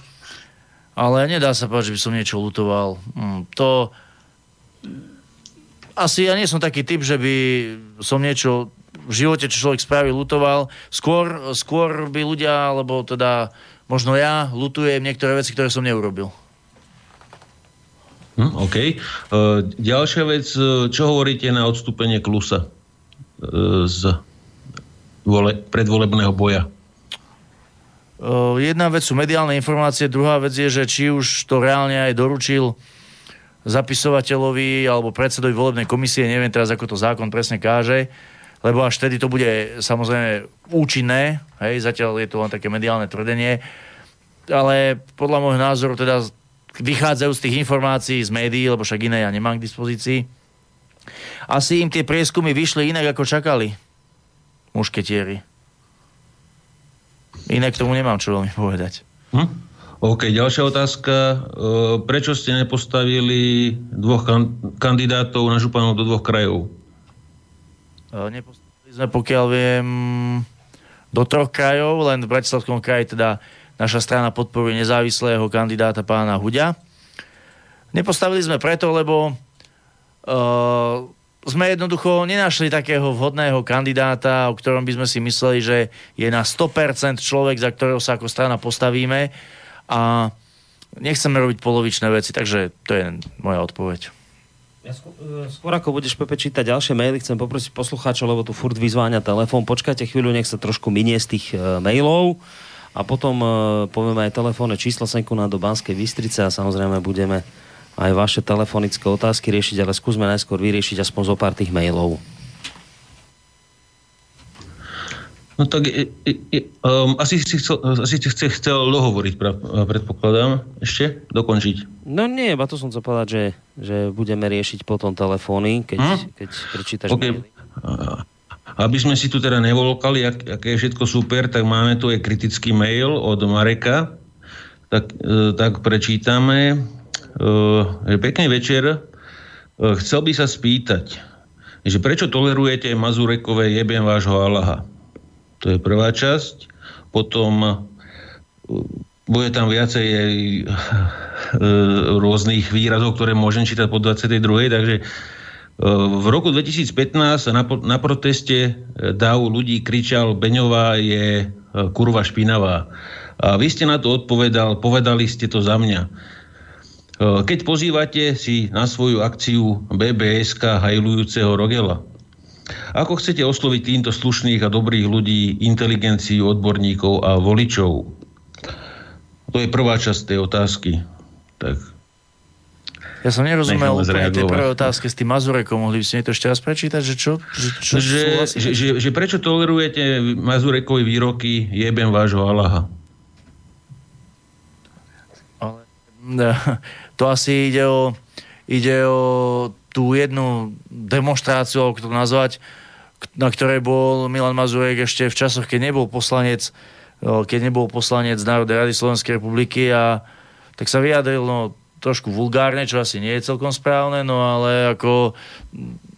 ale nedá sa povedať, že by som niečo lutoval. Hm, to asi ja nie som taký typ, že by som niečo v živote, čo človek spraví, lutoval. Skôr, skôr by ľudia, alebo teda možno ja, lutujem niektoré veci, ktoré som neurobil. Hm, OK. Uh, ďalšia vec, e, čo hovoríte na odstúpenie Klusa uh, z vole, predvolebného boja? Jedna vec sú mediálne informácie, druhá vec je, že či už to reálne aj doručil zapisovateľovi alebo predsedovi volebnej komisie, neviem teraz, ako to zákon presne káže, lebo až vtedy to bude samozrejme účinné, hej, zatiaľ je to len také mediálne tvrdenie, ale podľa môjho názoru teda vychádzajú z tých informácií z médií, lebo však iné ja nemám k dispozícii. Asi im tie prieskumy vyšli inak, ako čakali mušketieri. Inak tomu nemám čo veľmi povedať. Hm? OK, ďalšia otázka. Prečo ste nepostavili dvoch kandidátov na županov do dvoch krajov? Nepostavili sme, pokiaľ viem, do troch krajov, len v Bratislavskom kraji teda naša strana podporuje nezávislého kandidáta pána Hudia. Nepostavili sme preto, lebo uh, sme jednoducho nenašli takého vhodného kandidáta, o ktorom by sme si mysleli, že je na 100% človek, za ktorého sa ako strana postavíme a nechceme robiť polovičné veci, takže to je moja odpoveď. Ja e, skôr ako budeš Pepe čítať ďalšie maily, chcem poprosiť poslucháčov, lebo tu furt vyzváňa telefón. Počkajte chvíľu, nech sa trošku minie z tých e, mailov a potom uh, povieme aj telefónne číslo senku na do Banskej Bystrice a samozrejme budeme aj vaše telefonické otázky riešiť, ale skúsme najskôr vyriešiť aspoň zo pár tých mailov. No tak um, asi, si chcel, asi si chce, chcel dohovoriť, predpokladám, ešte dokončiť. No nie, iba to som chcel povedať, že, že budeme riešiť potom telefóny, keď, hm? keď prečítaš okay. maily. Aby sme si tu teda nevolokali, ak, aké je všetko super, tak máme tu aj kritický mail od Mareka. Tak, e, tak prečítame. Uh, pekný večer. Uh, chcel by sa spýtať, že prečo tolerujete Mazurekové jebem vášho Allaha? To je prvá časť. Potom uh, bude tam viacej aj, uh, rôznych výrazov, ktoré môžem čítať po 22. Takže v roku 2015 na, na proteste dav ľudí kričal Beňová je kurva špinavá. A vy ste na to odpovedal, povedali ste to za mňa. E, keď pozývate si na svoju akciu BBSK hajlujúceho Rogela, ako chcete osloviť týmto slušných a dobrých ľudí, inteligenciu, odborníkov a voličov? To je prvá časť tej otázky. Tak. Ja som nerozumel úplne tej prvej otázke s tým Mazurekom. Mohli by ste mi to ešte raz prečítať? Že čo? Že, čo že, že, že, že prečo tolerujete Mazurekovi výroky jebem vášho Allaha? Ale, to asi ide o, ide o tú jednu demonstráciu, alebo to nazvať, na ktorej bol Milan Mazurek ešte v časoch, keď nebol poslanec keď nebol poslanec Národnej rady Slovenskej republiky a tak sa vyjadril no, trošku vulgárne, čo asi nie je celkom správne, no ale ako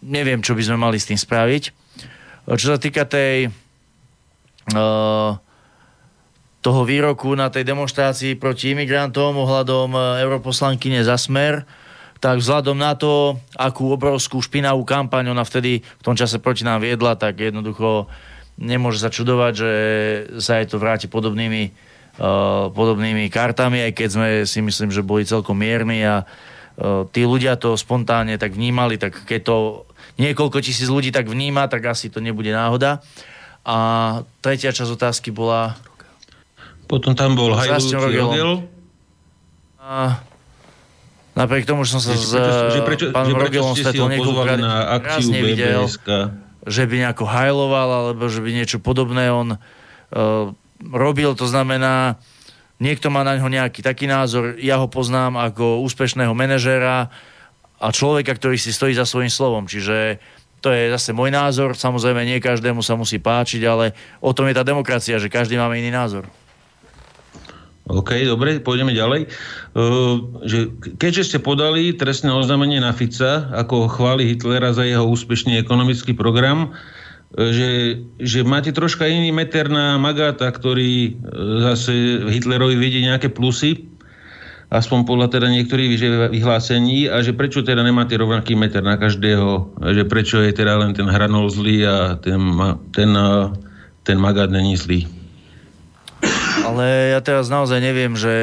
neviem, čo by sme mali s tým spraviť. Čo sa týka tej uh, toho výroku na tej demonstrácii proti imigrantom ohľadom e, europoslankyne za smer, tak vzhľadom na to, akú obrovskú špinavú kampaň ona vtedy v tom čase proti nám viedla, tak jednoducho nemôže sa čudovať, že sa jej to vráti podobnými, podobnými kartami, aj keď sme si myslím, že boli celkom mierni a uh, tí ľudia to spontánne tak vnímali, tak keď to niekoľko tisíc ľudí tak vníma, tak asi to nebude náhoda. A tretia časť otázky bola... Potom tam bol hajlujúci Rogel. A napriek tomu, že som sa že, s že prečo, pánom Rogelom stretol niekoľkokrát, na akciu nevidel, že by nejako hajloval, alebo že by niečo podobné on uh, robil. To znamená, niekto má na ňo nejaký taký názor, ja ho poznám ako úspešného manažera a človeka, ktorý si stojí za svojím slovom. Čiže to je zase môj názor. Samozrejme, nie každému sa musí páčiť, ale o tom je tá demokracia, že každý máme iný názor. OK, dobre, pôjdeme ďalej. Uh, že keďže ste podali trestné oznámenie na Fica, ako chváli Hitlera za jeho úspešný ekonomický program, že, že máte troška iný meter na Magáta, ktorý uh, zase Hitlerovi vidí nejaké plusy, aspoň podľa teda niektorých vyhlásení, a že prečo teda nemáte rovnaký meter na každého, že prečo je teda len ten hranol zlý a ten, ten, ten Magát není zlý. Ale ja teraz naozaj neviem, že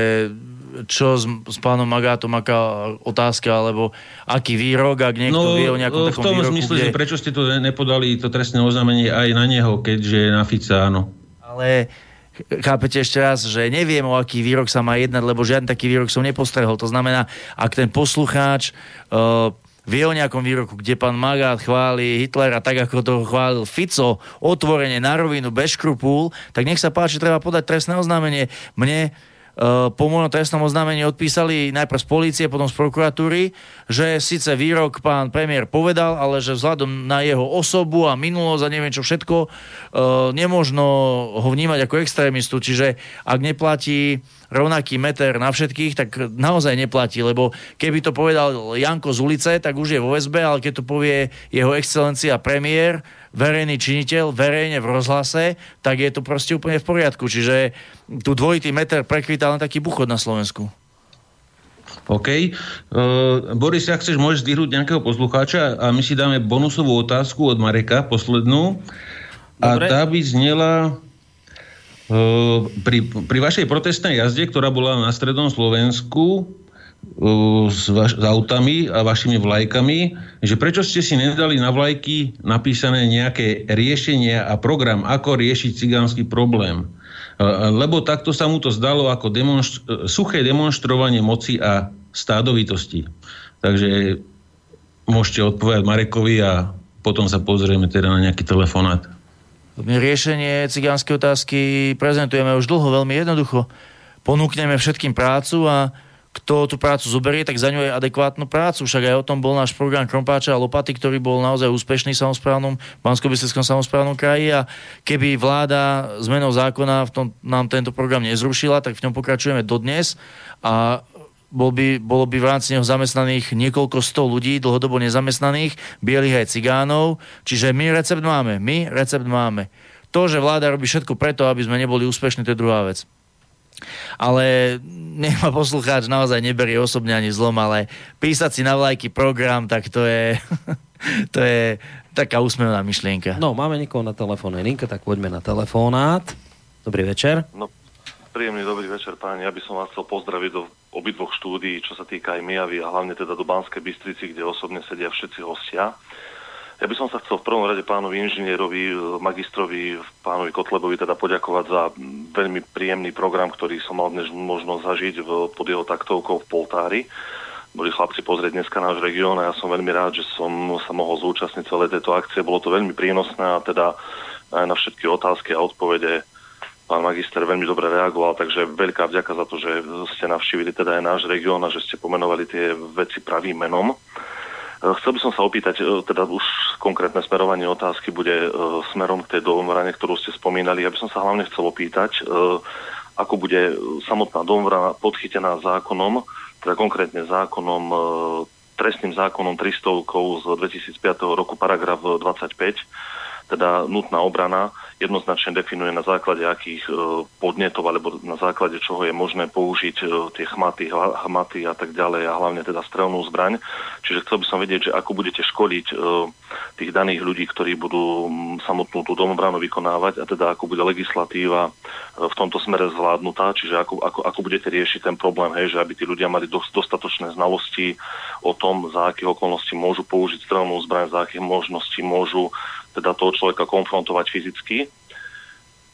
čo s, s pánom Magátom, aká otázka, alebo aký výrok, ak niekto no, vie o nejakom takom v tom výroku, zmysle, kde... že prečo ste to nepodali, to trestné oznámenie aj na neho, keďže je na Fica, áno. Ale chápete ešte raz, že neviem, o aký výrok sa má jednať, lebo žiadny taký výrok som nepostrehol. To znamená, ak ten poslucháč uh, vie o nejakom výroku, kde pán Magát chváli Hitlera tak, ako to chválil Fico, otvorene na rovinu, bez škrupul, tak nech sa páči, treba podať trestné oznámenie. Mne po môjom trestnom oznámení odpísali najprv z polície, potom z prokuratúry, že síce výrok pán premiér povedal, ale že vzhľadom na jeho osobu a minulosť a neviem čo všetko, uh, nemôžno ho vnímať ako extrémistu. Čiže ak neplatí rovnaký meter na všetkých, tak naozaj neplatí, lebo keby to povedal Janko z ulice, tak už je vo SB, ale keď to povie jeho excelencia premiér, verejný činiteľ, verejne v rozhlase, tak je to proste úplne v poriadku. Čiže tu dvojitý meter prekvita len taký buchod na Slovensku. OK. Uh, Boris, ak chceš, môžeš zdvihnúť nejakého poslucháča a my si dáme bonusovú otázku od Mareka, poslednú. Dobre. A tá by znela, pri, pri vašej protestnej jazde, ktorá bola na strednom Slovensku s, vaš, s autami a vašimi vlajkami, že prečo ste si nedali na vlajky napísané nejaké riešenia a program, ako riešiť cigánsky problém. Lebo takto sa mu to zdalo ako demonstr- suché demonstrovanie moci a stádovitosti. Takže môžete odpovedať Marekovi a potom sa pozrieme teda na nejaký telefonát. Riešenie cigánskej otázky prezentujeme už dlho, veľmi jednoducho. Ponúkneme všetkým prácu a kto tú prácu zoberie, tak za ňu je adekvátnu prácu. Však aj o tom bol náš program Krompáča a Lopaty, ktorý bol naozaj úspešný v samozprávnom, bansko samozprávnom kraji a keby vláda zmenou zákona v tom, nám tento program nezrušila, tak v ňom pokračujeme dodnes a bol by, bolo by v rámci neho zamestnaných niekoľko sto ľudí, dlhodobo nezamestnaných, bielých aj cigánov. Čiže my recept máme, my recept máme. To, že vláda robí všetko preto, aby sme neboli úspešní, to je druhá vec. Ale nech ma poslucháč naozaj neberie osobne ani zlom, ale písať si na vlajky program, tak to je, to je taká úsmevná myšlienka. No, máme niekoho na telefónnej linke, tak poďme na telefonát. Dobrý večer. No, príjemný dobrý večer, páni. Ja by som vás chcel pozdraviť do obidvoch štúdií, čo sa týka aj Mijavy a hlavne teda do Banskej Bystrici, kde osobne sedia všetci hostia. Ja by som sa chcel v prvom rade pánovi inžinierovi, magistrovi, pánovi Kotlebovi teda poďakovať za veľmi príjemný program, ktorý som mal dnes možnosť zažiť v, pod jeho taktovkou v Poltári. Boli chlapci pozrieť dneska náš región a ja som veľmi rád, že som sa mohol zúčastniť celej tejto akcie. Bolo to veľmi prínosné a teda aj na všetky otázky a odpovede pán magister veľmi dobre reagoval, takže veľká vďaka za to, že ste navštívili teda aj náš región a že ste pomenovali tie veci pravým menom. E, chcel by som sa opýtať, e, teda už konkrétne smerovanie otázky bude e, smerom k tej domvrane, ktorú ste spomínali. Ja by som sa hlavne chcel opýtať, ako bude samotná domvrana podchytená zákonom, teda konkrétne zákonom, trestným zákonom 300 z 2005 roku, paragraf 25, teda nutná obrana, jednoznačne definuje na základe akých e, podnetov alebo na základe čoho je možné použiť e, tie chmaty, hmaty a tak ďalej a hlavne teda strelnú zbraň. Čiže chcel by som vedieť, že ako budete školiť e, tých daných ľudí, ktorí budú samotnú tú domobranu vykonávať a teda ako bude legislatíva v tomto smere zvládnutá, čiže ako, ako, ako budete riešiť ten problém, hej, že aby tí ľudia mali dostatočné znalosti o tom, za akých okolností môžu použiť strelnú zbraň, za akých možností môžu teda toho človeka konfrontovať fyzicky.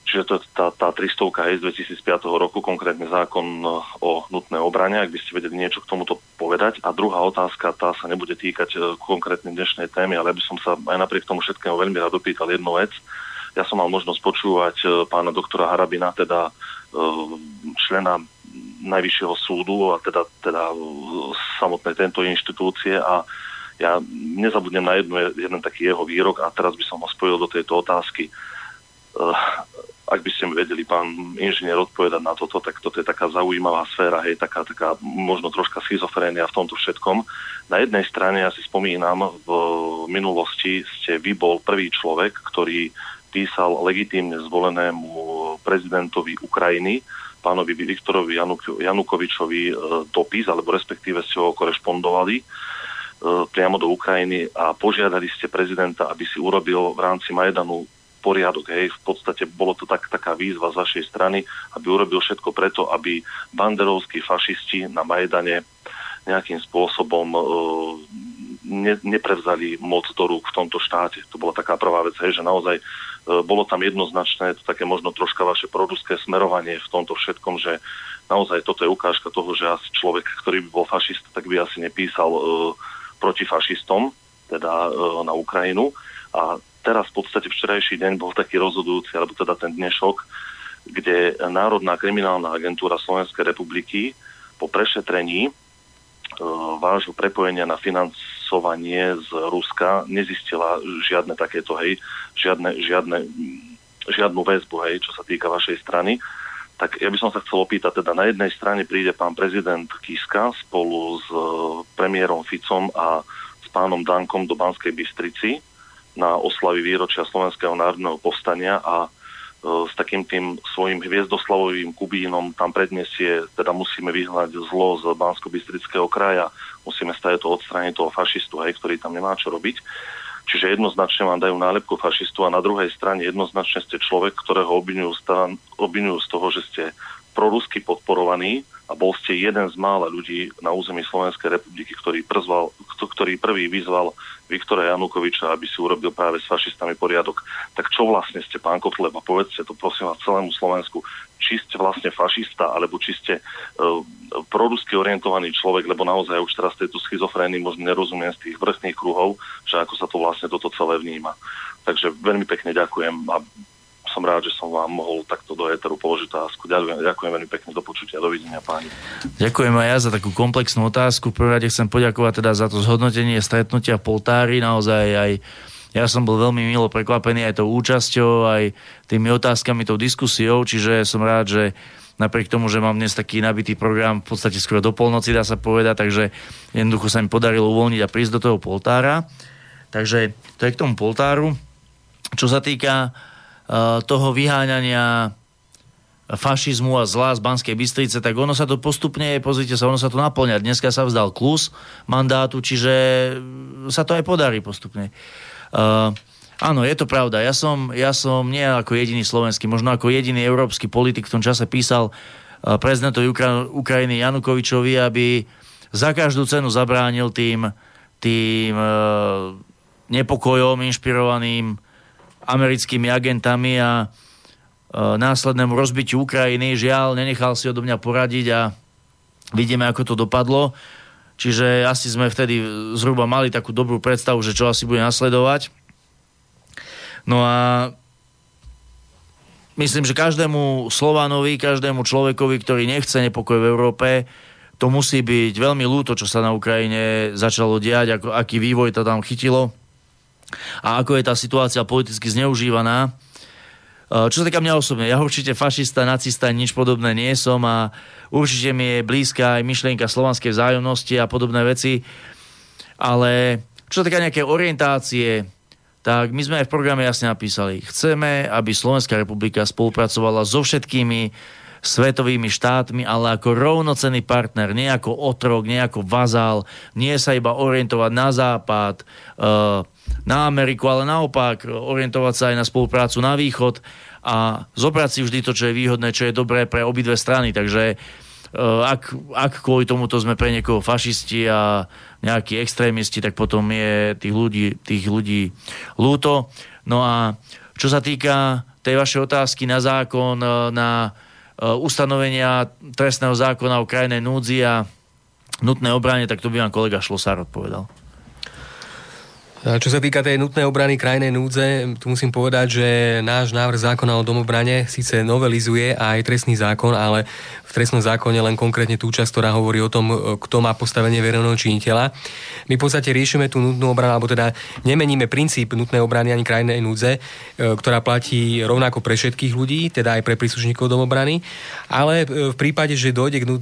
Čiže to je tá, tá 300 z 2005 roku, konkrétne zákon e, o nutné obrane, ak by ste vedeli niečo k tomuto povedať. A druhá otázka, tá sa nebude týkať e, konkrétne dnešnej témy, ale by som sa aj napriek tomu všetkému veľmi rád dopýtal jednu vec. Ja som mal možnosť počúvať e, pána doktora Harabina, teda člena Najvyššieho súdu a teda, teda samotnej tento inštitúcie a ja nezabudnem na jednu, jeden taký jeho výrok a teraz by som ho spojil do tejto otázky. Uh, ak by ste mi vedeli, pán inžinier, odpovedať na toto, tak toto je taká zaujímavá sféra, hej, taká, taká možno troška schizofrénia v tomto všetkom. Na jednej strane, ja si spomínam, v minulosti ste vy bol prvý človek, ktorý písal legitímne zvolenému prezidentovi Ukrajiny, pánovi Viktorovi Januk- Janukovičovi e, dopis, alebo respektíve ste ho korešpondovali priamo do Ukrajiny a požiadali ste prezidenta, aby si urobil v rámci Majdanu poriadok. Hej. V podstate bolo to tak, taká výzva z vašej strany, aby urobil všetko preto, aby banderovskí fašisti na Majdane nejakým spôsobom e, ne, neprevzali moc do rúk v tomto štáte. To bola taká prvá vec, hej, že naozaj bolo tam jednoznačné, to také možno troška vaše proruské smerovanie v tomto všetkom, že naozaj toto je ukážka toho, že asi človek, ktorý by bol fašista, tak by asi nepísal uh, proti fašistom, teda uh, na Ukrajinu. A teraz v podstate včerajší deň bol taký rozhodujúci, alebo teda ten dnešok, kde Národná kriminálna agentúra Slovenskej republiky po prešetrení uh, vášho prepojenia na financovanie z Ruska nezistila žiadne takéto, hej, žiadne, žiadne, žiadnu väzbu, hej, čo sa týka vašej strany tak ja by som sa chcel opýtať, teda na jednej strane príde pán prezident Kiska spolu s e, premiérom Ficom a s pánom Dankom do Banskej Bystrici na oslavy výročia Slovenského národného povstania a e, s takým tým svojim hviezdoslavovým kubínom tam predniesie, teda musíme vyhnať zlo z Bansko-Bystrického kraja, musíme stať to odstrániť toho fašistu, hej, ktorý tam nemá čo robiť. Čiže jednoznačne vám dajú nálepku fašistu a na druhej strane jednoznačne ste človek, ktorého obvinujú, obvinujú z toho, že ste prorusky podporovaní a bol ste jeden z mála ľudí na území Slovenskej republiky, ktorý, przval, ktorý prvý vyzval Viktora Janukoviča, aby si urobil práve s fašistami poriadok. Tak čo vlastne ste, pán Kotleba? Povedzte to prosím vás celému Slovensku. Či ste vlastne fašista, alebo či ste uh, prorusky orientovaný človek, lebo naozaj už teraz tejto schizofrénii možno nerozumiem z tých vrchných kruhov, že ako sa to vlastne toto celé vníma. Takže veľmi pekne ďakujem a som rád, že som vám mohol takto do éteru položiť otázku. Ďakujem, ďakujem veľmi pekne do počutia. Dovidenia, páni. Ďakujem aj ja za takú komplexnú otázku. V prvom rade chcem poďakovať teda za to zhodnotenie stretnutia Poltári. Naozaj aj ja som bol veľmi milo prekvapený aj tou účasťou, aj tými otázkami, tou diskusiou, čiže som rád, že napriek tomu, že mám dnes taký nabitý program, v podstate skoro do polnoci dá sa povedať, takže jednoducho sa mi podarilo uvoľniť a prísť do toho poltára. Takže to je k tomu poltáru. Čo sa týka toho vyháňania fašizmu a zla z Banskej Bystrice, tak ono sa to postupne, pozrite sa, ono sa to naplňa. Dneska sa vzdal klus mandátu, čiže sa to aj podarí postupne. Uh, áno, je to pravda. Ja som, ja som nie ako jediný slovenský, možno ako jediný európsky politik v tom čase písal uh, prezidentovi Ukra- Ukrajiny Janukovičovi, aby za každú cenu zabránil tým, tým uh, nepokojom inšpirovaným americkými agentami a e, následnému rozbitiu Ukrajiny. Žiaľ, nenechal si odo mňa poradiť a vidíme, ako to dopadlo. Čiže asi sme vtedy zhruba mali takú dobrú predstavu, že čo asi bude nasledovať. No a myslím, že každému Slovánovi, každému človekovi, ktorý nechce nepokoj v Európe, to musí byť veľmi ľúto, čo sa na Ukrajine začalo diať, ako, aký vývoj to tam chytilo a ako je tá situácia politicky zneužívaná. E, čo sa týka mňa osobne, ja určite fašista, nacista, nič podobné nie som a určite mi je blízka aj myšlienka slovanskej vzájomnosti a podobné veci, ale čo sa týka nejaké orientácie, tak my sme aj v programe jasne napísali, chceme, aby Slovenská republika spolupracovala so všetkými svetovými štátmi, ale ako rovnocenný partner, nie ako otrok, nie ako vazál, nie sa iba orientovať na západ, uh, na Ameriku, ale naopak orientovať sa aj na spoluprácu na východ a zobrať si vždy to, čo je výhodné, čo je dobré pre obidve strany. Takže e, ak, ak kvôli tomuto sme pre niekoho fašisti a nejakí extrémisti, tak potom je tých ľudí, tých ľudí lúto. No a čo sa týka tej vašej otázky na zákon, e, na e, ustanovenia trestného zákona o krajnej núdzi a nutné obrane, tak to by vám kolega Šlosár odpovedal. Čo sa týka tej nutnej obrany krajnej núdze, tu musím povedať, že náš návrh zákona o domobrane síce novelizuje aj trestný zákon, ale v trestnom zákone len konkrétne tú časť, ktorá hovorí o tom, kto má postavenie verejného činiteľa. My v podstate riešime tú nutnú obranu, alebo teda nemeníme princíp nutnej obrany ani krajnej núdze, e, ktorá platí rovnako pre všetkých ľudí, teda aj pre príslušníkov domobrany, ale e, v prípade, že dojde k e,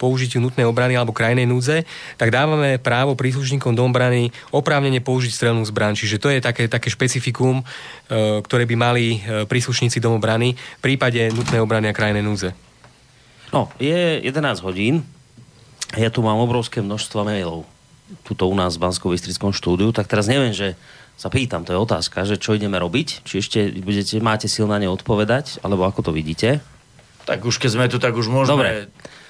použitiu nutnej obrany alebo krajnej núdze, tak dávame právo príslušníkom domobrany oprávnene použiť strelnú zbraň. Čiže to je také, také špecifikum, ktoré by mali príslušníci domobrany v prípade nutnej obrany a krajnej núdze. No, je 11 hodín. Ja tu mám obrovské množstvo mailov. Tuto u nás v bansko štúdiu. Tak teraz neviem, že sa pýtam, to je otázka, že čo ideme robiť? Či ešte budete, máte sil na ne odpovedať? Alebo ako to vidíte? Tak už keď sme tu, tak už môžeme Dobre.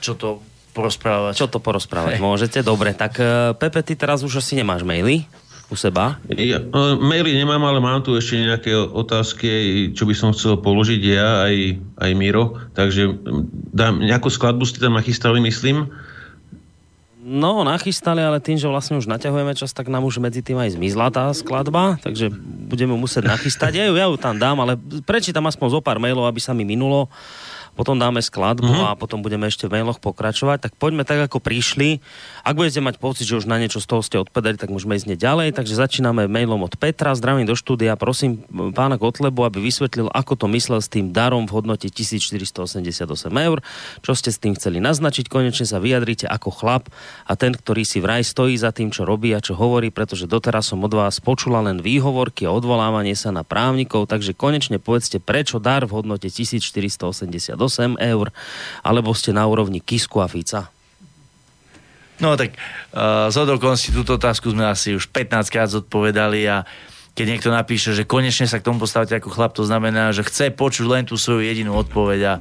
čo to porozprávať. Čo to porozprávať Hej. môžete? Dobre, tak uh, Pepe, ty teraz už asi nemáš maily. U seba? Ja, no, maily nemám, ale mám tu ešte nejaké otázky, čo by som chcel položiť ja, aj, aj Miro. Takže dám, nejakú skladbu ste tam nachystali, myslím. No, nachystali, ale tým, že vlastne už naťahujeme čas, tak nám už medzi tým aj zmizla tá skladba, takže budeme musieť nachystať. Ja ju, ja ju tam dám, ale prečítam aspoň zo pár mailov, aby sa mi minulo potom dáme skladbu mm-hmm. a potom budeme ešte v mailoch pokračovať. Tak poďme tak, ako prišli. Ak budete mať pocit, že už na niečo z toho ste odpovedali, tak môžeme ísť ďalej. Takže začíname mailom od Petra. Zdravím do štúdia. Prosím pána Kotlebu, aby vysvetlil, ako to myslel s tým darom v hodnote 1488 eur. Čo ste s tým chceli naznačiť? Konečne sa vyjadrite ako chlap a ten, ktorý si vraj stojí za tým, čo robí a čo hovorí, pretože doteraz som od vás počula len výhovorky a odvolávanie sa na právnikov, takže konečne povedzte, prečo dar v hodnote 1488 eur, alebo ste na úrovni Kisku a Fica? No tak uh, z okolností túto otázku sme asi už 15 krát zodpovedali a keď niekto napíše, že konečne sa k tomu postavíte ako chlap, to znamená, že chce počuť len tú svoju jedinú odpoveď a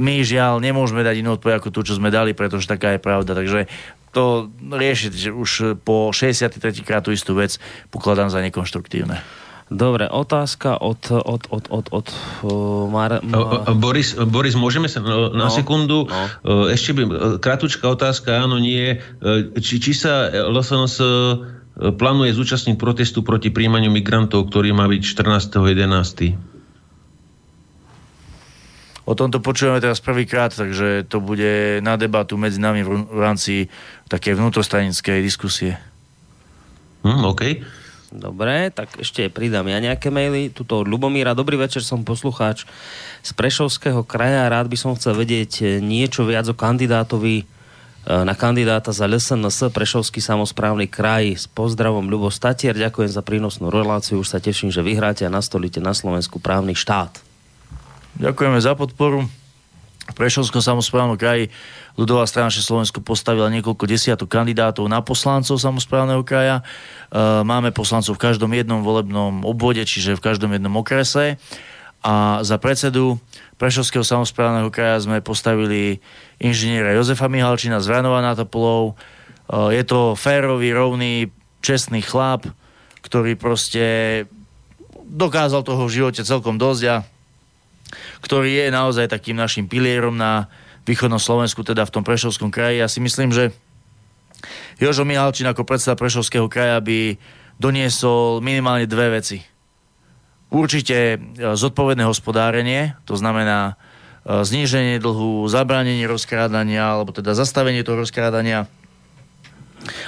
my žiaľ nemôžeme dať inú odpoveď ako tú, čo sme dali, pretože taká je pravda. Takže to riešiť, už po 63. krát tú istú vec pokladám za nekonštruktívne. Dobre, otázka od... od, od, od, od uh, Mar, Mar... Boris, Boris, môžeme sa no, na no, sekundu... No. Ešte by... Kratučká otázka, áno, nie. Či, či sa LSNS plánuje zúčastniť protestu proti príjmaniu migrantov, ktorý má byť 14.11. O tomto počujeme teraz prvýkrát, takže to bude na debatu medzi nami v rámci také vnútrostranickej diskusie. Hm, OK. Dobre, tak ešte pridám ja nejaké maily. Tuto od Lubomíra. Dobrý večer, som poslucháč z Prešovského kraja. Rád by som chcel vedieť eh, niečo viac o kandidátovi eh, na kandidáta za LSNS Prešovský samozprávny kraj. S pozdravom Ľubo Statier. Ďakujem za prínosnú reláciu. Už sa teším, že vyhráte a nastolíte na Slovensku právny štát. Ďakujeme za podporu. V Prešovskom samozprávnom kraji ľudová strana Slovensko postavila niekoľko desiatok kandidátov na poslancov samozprávneho kraja. E, máme poslancov v každom jednom volebnom obvode, čiže v každom jednom okrese. A za predsedu Prešovského samozprávneho kraja sme postavili inžiniera Jozefa Mihalčina z Vranova na Topolov. E, je to férový, rovný, čestný chlap, ktorý proste dokázal toho v živote celkom dosť a ktorý je naozaj takým našim pilierom na východnom Slovensku, teda v tom Prešovskom kraji. Ja si myslím, že Jožo Mihalčín ako predseda Prešovského kraja by doniesol minimálne dve veci. Určite e, zodpovedné hospodárenie, to znamená e, zníženie dlhu, zabránenie rozkrádania, alebo teda zastavenie toho rozkrádania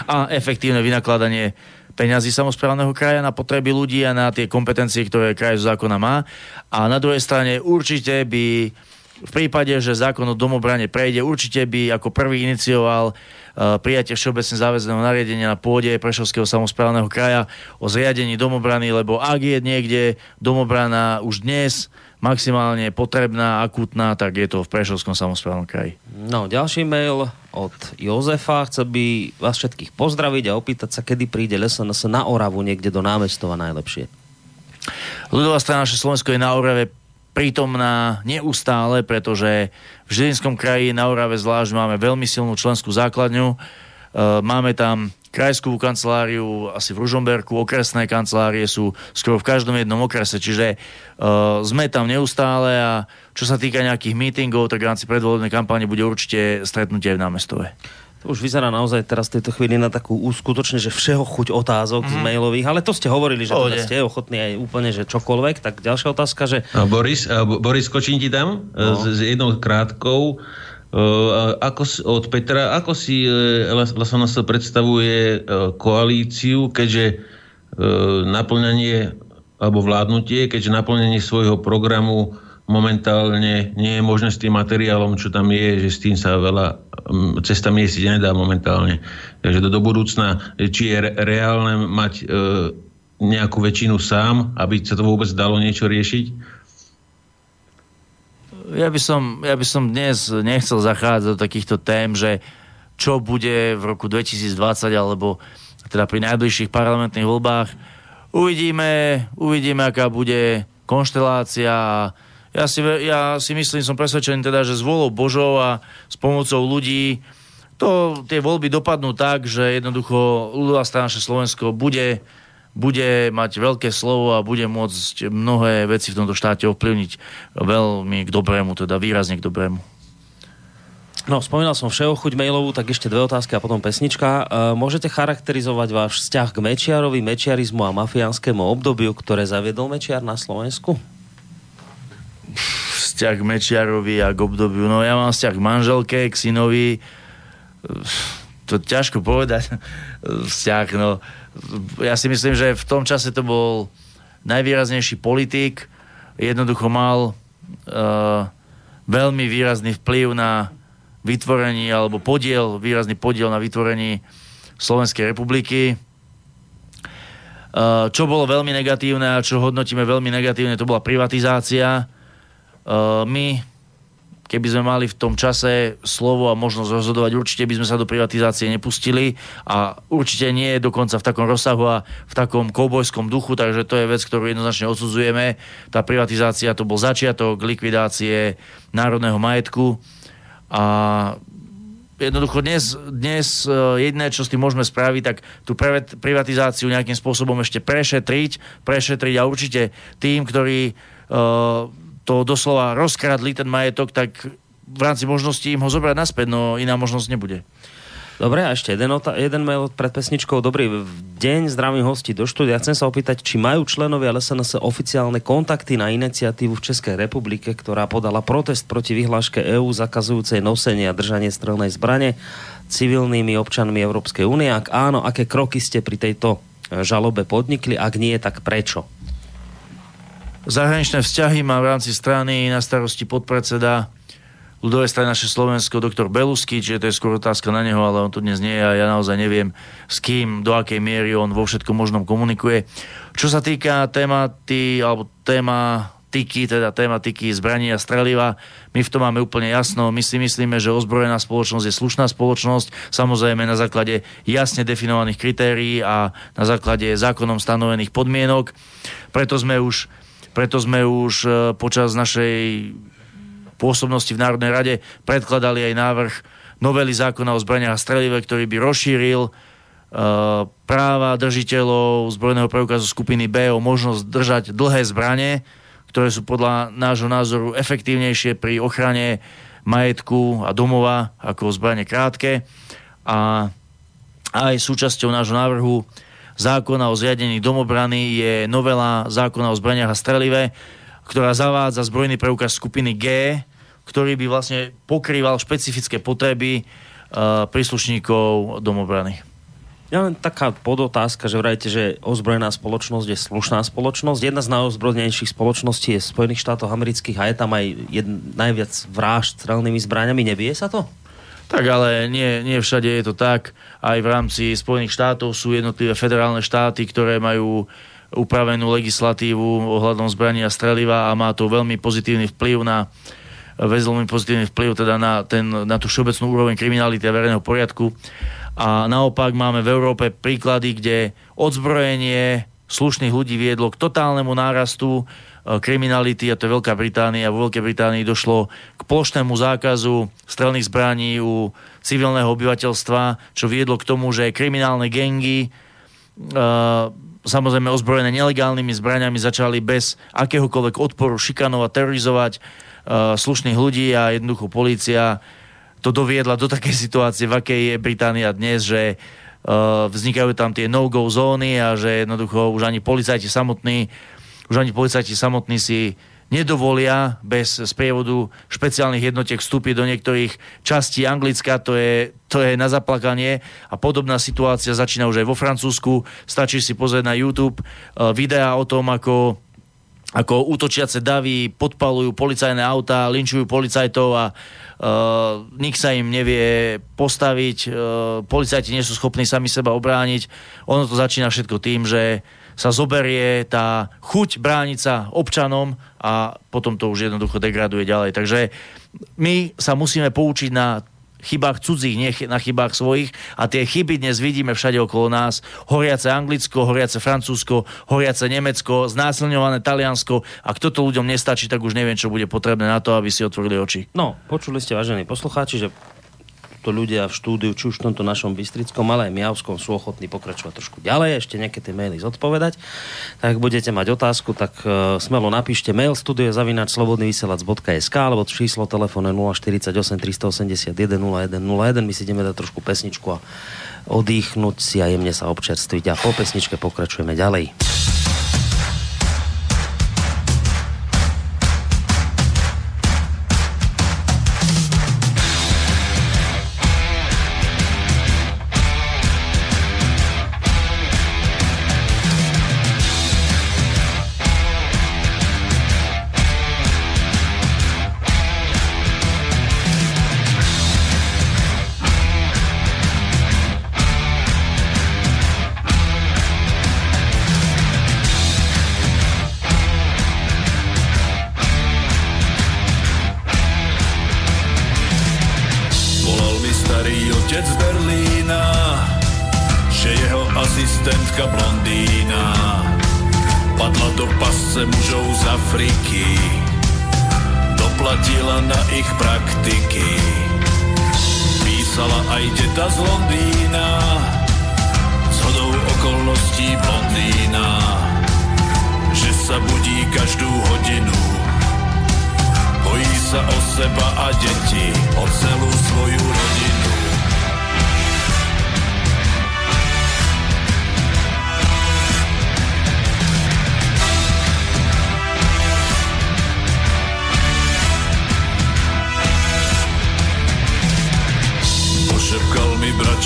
a efektívne vynakladanie peňazí samozprávneho kraja na potreby ľudí a na tie kompetencie, ktoré kraj zákona má. A na druhej strane určite by v prípade, že zákon o domobrane prejde, určite by ako prvý inicioval uh, prijatie všeobecne záväzného nariadenia na pôde Prešovského samozprávneho kraja o zriadení domobrany, lebo ak je niekde domobrana už dnes maximálne potrebná, akutná, tak je to v Prešovskom samozprávnom kraji. No, ďalší mail od Jozefa. Chce by vás všetkých pozdraviť a opýtať sa, kedy príde SNS na Oravu niekde do námestova najlepšie. Ľudová strana naše Slovensko je na Orave prítomná neustále, pretože v Žilinskom kraji na Orave zvlášť máme veľmi silnú členskú základňu. E, máme tam krajskú kanceláriu asi v Ružomberku, okresné kancelárie sú skoro v každom jednom okrese, čiže uh, sme tam neustále a čo sa týka nejakých meetingov, tak v rámci predvolebnej kampane bude určite stretnutie v námestove. To už vyzerá naozaj teraz v tejto chvíli na takú úskutočne, že všeho chuť otázok mm. z mhm. mailových, ale to ste hovorili, že teda ste ochotní aj úplne, že čokoľvek. Tak ďalšia otázka, že... A Boris, a Boris skočím ti tam no. s, s jednou krátkou. Uh, ako, od Petra, ako si uh, LSNS predstavuje uh, koalíciu, keďže uh, naplňanie alebo vládnutie, keďže naplňanie svojho programu momentálne nie je možné s tým materiálom, čo tam je, že s tým sa veľa cesta miesiť nedá momentálne. Takže do, do budúcna, či je reálne mať e, nejakú väčšinu sám, aby sa to vôbec dalo niečo riešiť? ja by som, ja by som dnes nechcel zachádzať do takýchto tém, že čo bude v roku 2020 alebo teda pri najbližších parlamentných voľbách. Uvidíme, uvidíme, aká bude konštelácia. Ja si, ja si myslím, som presvedčený teda, že s vôľou Božou a s pomocou ľudí to tie voľby dopadnú tak, že jednoducho ľudová strana Slovensko bude, bude mať veľké slovo a bude môcť mnohé veci v tomto štáte ovplyvniť veľmi k dobrému, teda výrazne k dobrému. No, spomínal som všeho chuť mailovú, tak ešte dve otázky a potom pesnička. E, môžete charakterizovať váš vzťah k Mečiarovi, mečiarizmu a mafiánskému obdobiu, ktoré zaviedol Mečiar na Slovensku? Vzťah k Mečiarovi a k obdobiu. No ja mám vzťah k manželke, k synovi. To ťažko povedať. Vzťah, no. Ja si myslím, že v tom čase to bol najvýraznejší politik. Jednoducho mal uh, veľmi výrazný vplyv na vytvorení alebo podiel, výrazný podiel na vytvorení Slovenskej republiky. Uh, čo bolo veľmi negatívne a čo hodnotíme veľmi negatívne, to bola privatizácia. Uh, my, keby sme mali v tom čase slovo a možnosť rozhodovať, určite by sme sa do privatizácie nepustili a určite nie dokonca v takom rozsahu a v takom koubojskom duchu, takže to je vec, ktorú jednoznačne odsudzujeme. Tá privatizácia to bol začiatok likvidácie národného majetku a jednoducho dnes, dnes e, jediné, čo s tým môžeme spraviť, tak tú privatizáciu nejakým spôsobom ešte prešetriť, prešetriť a určite tým, ktorí uh, to doslova rozkradli ten majetok, tak v rámci možnosti im ho zobrať naspäť, no iná možnosť nebude. Dobre, a ešte jeden, jeden mail pred pesničkou. Dobrý deň, zdravím hosti do štúdia. Chcem sa opýtať, či majú členovia LSNS oficiálne kontakty na iniciatívu v Českej republike, ktorá podala protest proti vyhláške EÚ zakazujúcej nosenie a držanie strelnej zbrane civilnými občanmi Európskej únie. Ak áno, aké kroky ste pri tejto žalobe podnikli? Ak nie, tak prečo? Zahraničné vzťahy má v rámci strany na starosti podpredseda ľudové strany naše Slovensko, doktor Belusky, čiže to je skôr otázka na neho, ale on tu dnes nie je a ja naozaj neviem, s kým, do akej miery on vo všetkom možnom komunikuje. Čo sa týka tématy, alebo téma tyky, teda tematiky zbraní a streliva. My v tom máme úplne jasno. My si myslíme, že ozbrojená spoločnosť je slušná spoločnosť, samozrejme na základe jasne definovaných kritérií a na základe zákonom stanovených podmienok. Preto sme už, preto sme už e, počas našej pôsobnosti v Národnej rade predkladali aj návrh novely zákona o zbraniach a strelive, ktorý by rozšíril uh, práva držiteľov zbrojného preukazu skupiny B o možnosť držať dlhé zbranie, ktoré sú podľa nášho názoru efektívnejšie pri ochrane majetku a domova ako zbranie krátke. A aj súčasťou nášho návrhu zákona o zriadení domobrany je novela zákona o zbraniach a strelive, ktorá zavádza zbrojný preukaz skupiny G, ktorý by vlastne pokrýval špecifické potreby uh, príslušníkov domobrany. Ja len taká podotázka, že vrajte, že ozbrojená spoločnosť je slušná spoločnosť. Jedna z najozbrojenejších spoločností je Spojených štátov amerických a je tam aj jedn, najviac vražd strelnými zbraniami. Nevie sa to? Tak ale nie, nie všade je to tak. Aj v rámci Spojených štátov sú jednotlivé federálne štáty, ktoré majú upravenú legislatívu ohľadom zbrania streliva a má to veľmi pozitívny vplyv na veľmi pozitívny vplyv teda na, ten, na tú všeobecnú úroveň kriminality a verejného poriadku. A naopak máme v Európe príklady, kde odzbrojenie slušných ľudí viedlo k totálnemu nárastu kriminality, a to je Veľká Británia. Vo Veľkej Británii došlo k plošnému zákazu strelných zbraní u civilného obyvateľstva, čo viedlo k tomu, že kriminálne gengy uh, samozrejme ozbrojené nelegálnymi zbraniami začali bez akéhokoľvek odporu šikanovať, terorizovať uh, slušných ľudí a jednoducho policia to doviedla do takej situácie, v akej je Británia dnes, že vznikajú tam tie no-go zóny a že jednoducho už ani policajti samotní už ani policajti samotní si nedovolia bez sprievodu špeciálnych jednotiek vstúpiť do niektorých častí Anglicka, to je, to je na zaplakanie a podobná situácia začína už aj vo Francúzsku. Stačí si pozrieť na YouTube uh, videá o tom, ako ako útočiace davy podpalujú policajné autá, linčujú policajtov a uh, nik sa im nevie postaviť, uh, policajti nie sú schopní sami seba obrániť. Ono to začína všetko tým, že sa zoberie tá chuť brániť sa občanom a potom to už jednoducho degraduje ďalej. Takže my sa musíme poučiť na chybách cudzích, nie na chybách svojich. A tie chyby dnes vidíme všade okolo nás. Horiace Anglicko, horiace Francúzsko, horiace Nemecko, znásilňované Taliansko. A kto to ľuďom nestačí, tak už neviem, čo bude potrebné na to, aby si otvorili oči. No, počuli ste, vážení poslucháči, že to ľudia v štúdiu, či už v tomto našom Bystrickom, ale aj Miavskom sú ochotní pokračovať trošku ďalej, ešte nejaké tie maily zodpovedať. Tak budete mať otázku, tak uh, smelo napíšte mail studiozavinač.slobodnyvysielac.sk alebo číslo telefónu 048 381 0101. My si ideme dať trošku pesničku a oddychnúť si a jemne sa občerstviť a po pesničke pokračujeme ďalej.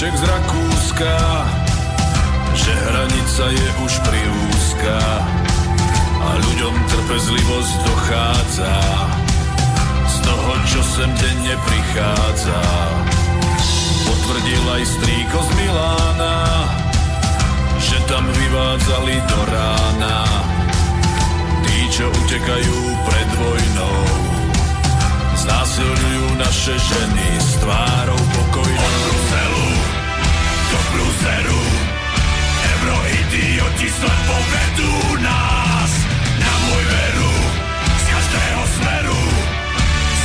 Čech z Rakúska, že hranica je už priúzka a ľuďom trpezlivosť dochádza z toho, čo sem denne prichádza. Potvrdil aj strýko z Milána, že tam vyvádzali do rána tí, čo utekajú pred vojnou. Znásilňujú naše ženy s tvárou pokojnou dceru. Euroidioti snad povedú nás na môj veru z každého smeru.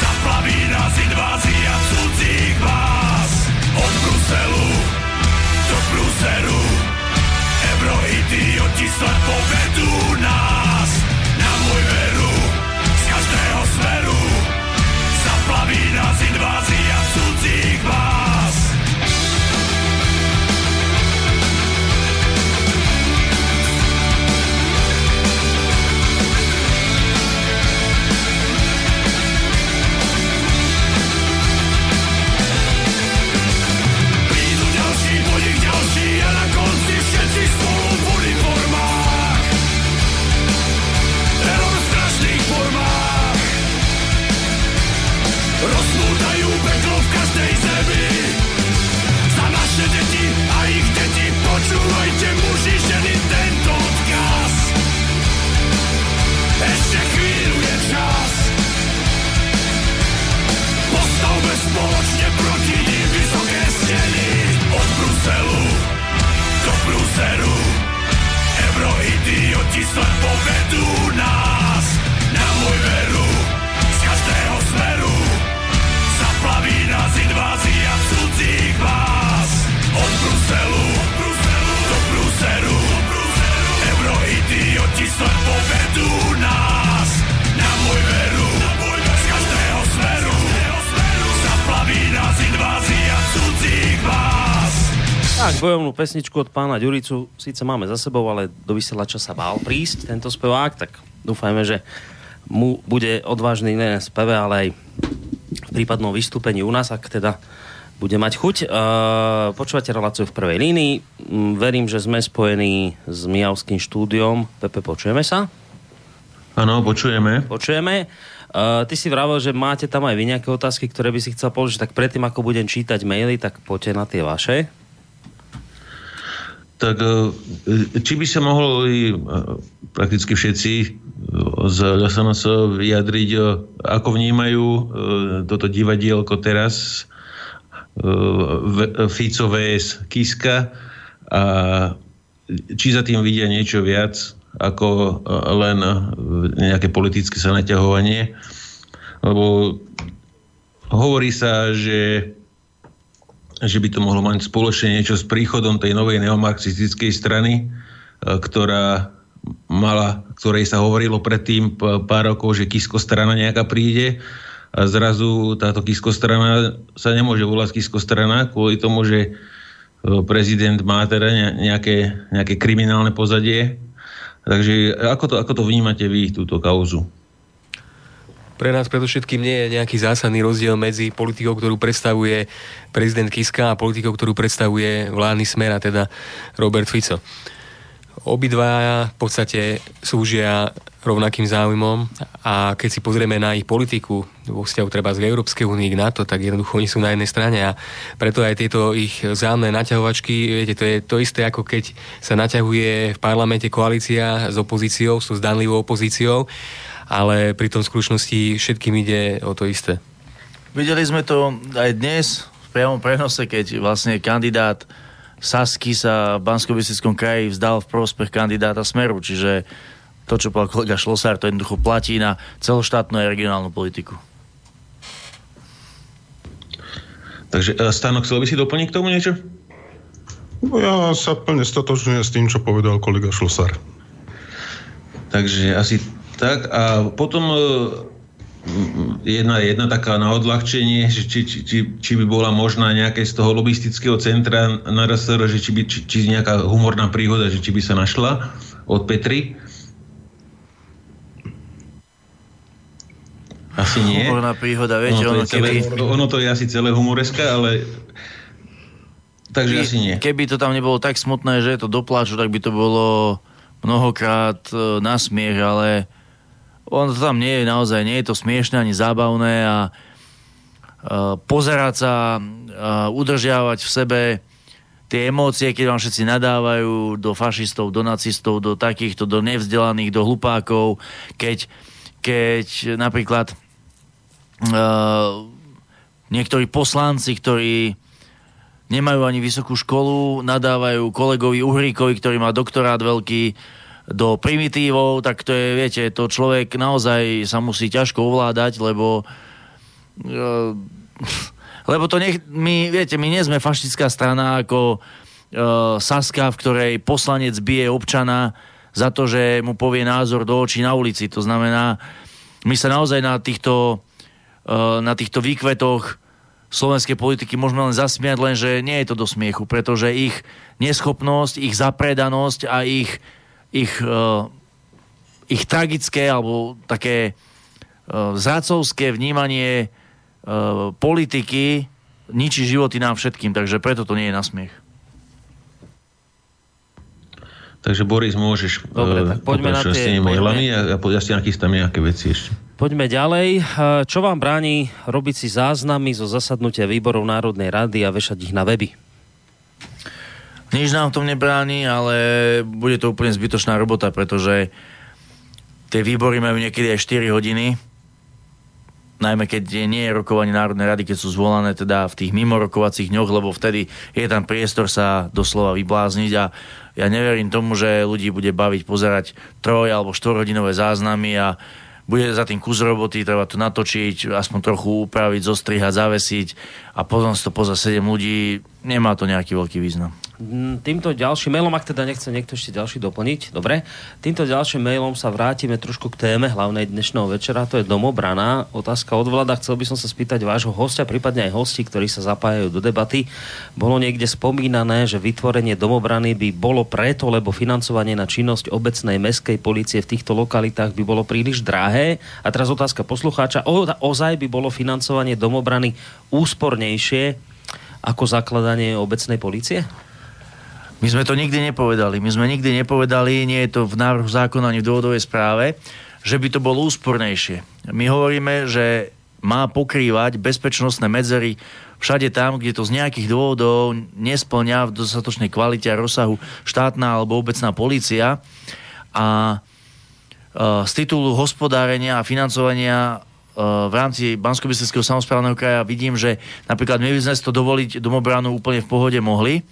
Zaplaví nás invázia cudzích vás od Bruselu do Bruselu. Euroidioti snad povedú nás bojovnú pesničku od pána Ďuricu síce máme za sebou, ale do vysielača sa bál prísť tento spevák, tak dúfajme, že mu bude odvážny ne speve, ale aj v prípadnom vystúpení u nás, ak teda bude mať chuť. Uh, počúvate reláciu v prvej línii. Mm, verím, že sme spojení s Mijavským štúdiom. Pepe, počujeme sa? Áno, počujeme. Počujeme. Uh, ty si vravel, že máte tam aj vy nejaké otázky, ktoré by si chcel položiť, tak predtým, ako budem čítať maily, tak poďte na tie vaše tak e, či by sa mohli e, prakticky všetci e, z SNS vyjadriť, ako vnímajú toto divadielko teraz, Fico vs. Kiska a či za tým vidia niečo viac ako len nejaké politické sa naťahovanie. Lebo hovorí sa, že že by to mohlo mať spoločne niečo s príchodom tej novej neomarxistickej strany, ktorá mala, ktorej sa hovorilo predtým pár rokov, že Kisko strana nejaká príde a zrazu táto Kisko strana sa nemôže volať Kisko strana kvôli tomu, že prezident má teda nejaké, nejaké kriminálne pozadie. Takže ako to, ako to vnímate vy, túto kauzu? Pre nás predovšetkým nie je nejaký zásadný rozdiel medzi politikou, ktorú predstavuje prezident Kiska a politikou, ktorú predstavuje vládny smer, a teda Robert Fico. Obidva v podstate slúžia rovnakým záujmom a keď si pozrieme na ich politiku vo vzťahu treba z Európskej únie k NATO, tak jednoducho oni sú na jednej strane a preto aj tieto ich vzájomné naťahovačky, viete, to je to isté ako keď sa naťahuje v parlamente koalícia s opozíciou, s zdanlivou opozíciou, ale pri tom skutočnosti všetkým ide o to isté. Videli sme to aj dnes v priamom prenose, keď vlastne kandidát Sasky sa v bansko kraji vzdal v prospech kandidáta Smeru, čiže to, čo povedal kolega Šlosár, to jednoducho platí na celoštátnu a regionálnu politiku. Takže e, Stánok, chcel by si doplniť k tomu niečo? No ja sa plne stotožňujem s tým, čo povedal kolega Šlosár. Takže asi tak. A potom e, jedna, jedna taká na odľahčenie, že či, či, či, či by bola možná nejaké z toho lobistického centra na RSR, že či, by, či, či nejaká humorná príhoda, že či by sa našla od Petry. Asi nie. Humorná príhoda, viete, ono, ono, to celé, keby... ono to je asi celé humoreska, ale takže keby, asi nie. Keby to tam nebolo tak smutné, že je to dopláču, tak by to bolo mnohokrát uh, na smiech, ale on to tam nie je naozaj, nie je to smiešne ani zábavné a uh, pozerať sa, uh, udržiavať v sebe tie emócie, keď vám všetci nadávajú do fašistov, do nacistov, do takýchto, do nevzdelaných, do hlupákov, keď, keď napríklad uh, niektorí poslanci, ktorí nemajú ani vysokú školu, nadávajú kolegovi Uhríkovi, ktorý má doktorát veľký, do primitívov, tak to je, viete, to človek naozaj sa musí ťažko ovládať, lebo uh, lebo to nech, my, viete, my nie sme fašistická strana ako uh, Saska, v ktorej poslanec bije občana za to, že mu povie názor do očí na ulici. To znamená, my sa naozaj na týchto, uh, na týchto výkvetoch slovenskej politiky môžeme len zasmiať, lenže nie je to do smiechu, pretože ich neschopnosť, ich zapredanosť a ich ich, uh, ich tragické alebo také uh, zrácovské vnímanie uh, politiky ničí životy nám všetkým, takže preto to nie je na smiech. Takže Boris, môžeš Dobre, tak poďme na tie, s tými mailami a, a ja si nachystám nejaké veci ešte. Poďme ďalej. Čo vám bráni robiť si záznamy zo zasadnutia výborov Národnej rady a vešať ich na weby? Nič nám v tom nebráni, ale bude to úplne zbytočná robota, pretože tie výbory majú niekedy aj 4 hodiny, najmä keď nie je rokovanie Národnej rady, keď sú zvolané teda v tých mimorokovacích dňoch, lebo vtedy je tam priestor sa doslova vyblázniť a ja neverím tomu, že ľudí bude baviť pozerať troj alebo štvorhodinové záznamy a bude za tým kus roboty, treba to natočiť, aspoň trochu upraviť, zostrihať, zavesiť a potom to poza 7 ľudí, nemá to nejaký veľký význam. Mm, týmto ďalším mailom, ak teda nechce niekto ešte ďalší doplniť, dobre, týmto ďalším mailom sa vrátime trošku k téme hlavnej dnešného večera, to je domobrana. Otázka od vláda, chcel by som sa spýtať vášho hostia, prípadne aj hostí, ktorí sa zapájajú do debaty. Bolo niekde spomínané, že vytvorenie domobrany by bolo preto, lebo financovanie na činnosť obecnej meskej policie v týchto lokalitách by bolo príliš drahé. A teraz otázka poslucháča, o, ozaj by bolo financovanie domobrany úspornejšie ako zakladanie obecnej policie? My sme to nikdy nepovedali. My sme nikdy nepovedali, nie je to v návrhu zákona ani v dôvodovej správe, že by to bolo úspornejšie. My hovoríme, že má pokrývať bezpečnostné medzery všade tam, kde to z nejakých dôvodov nesplňa v dostatočnej kvalite a rozsahu štátna alebo obecná policia. A e, z titulu hospodárenia a financovania v rámci bansko samozprávneho kraja vidím, že napríklad my by sme to dovoliť domobranu úplne v pohode mohli,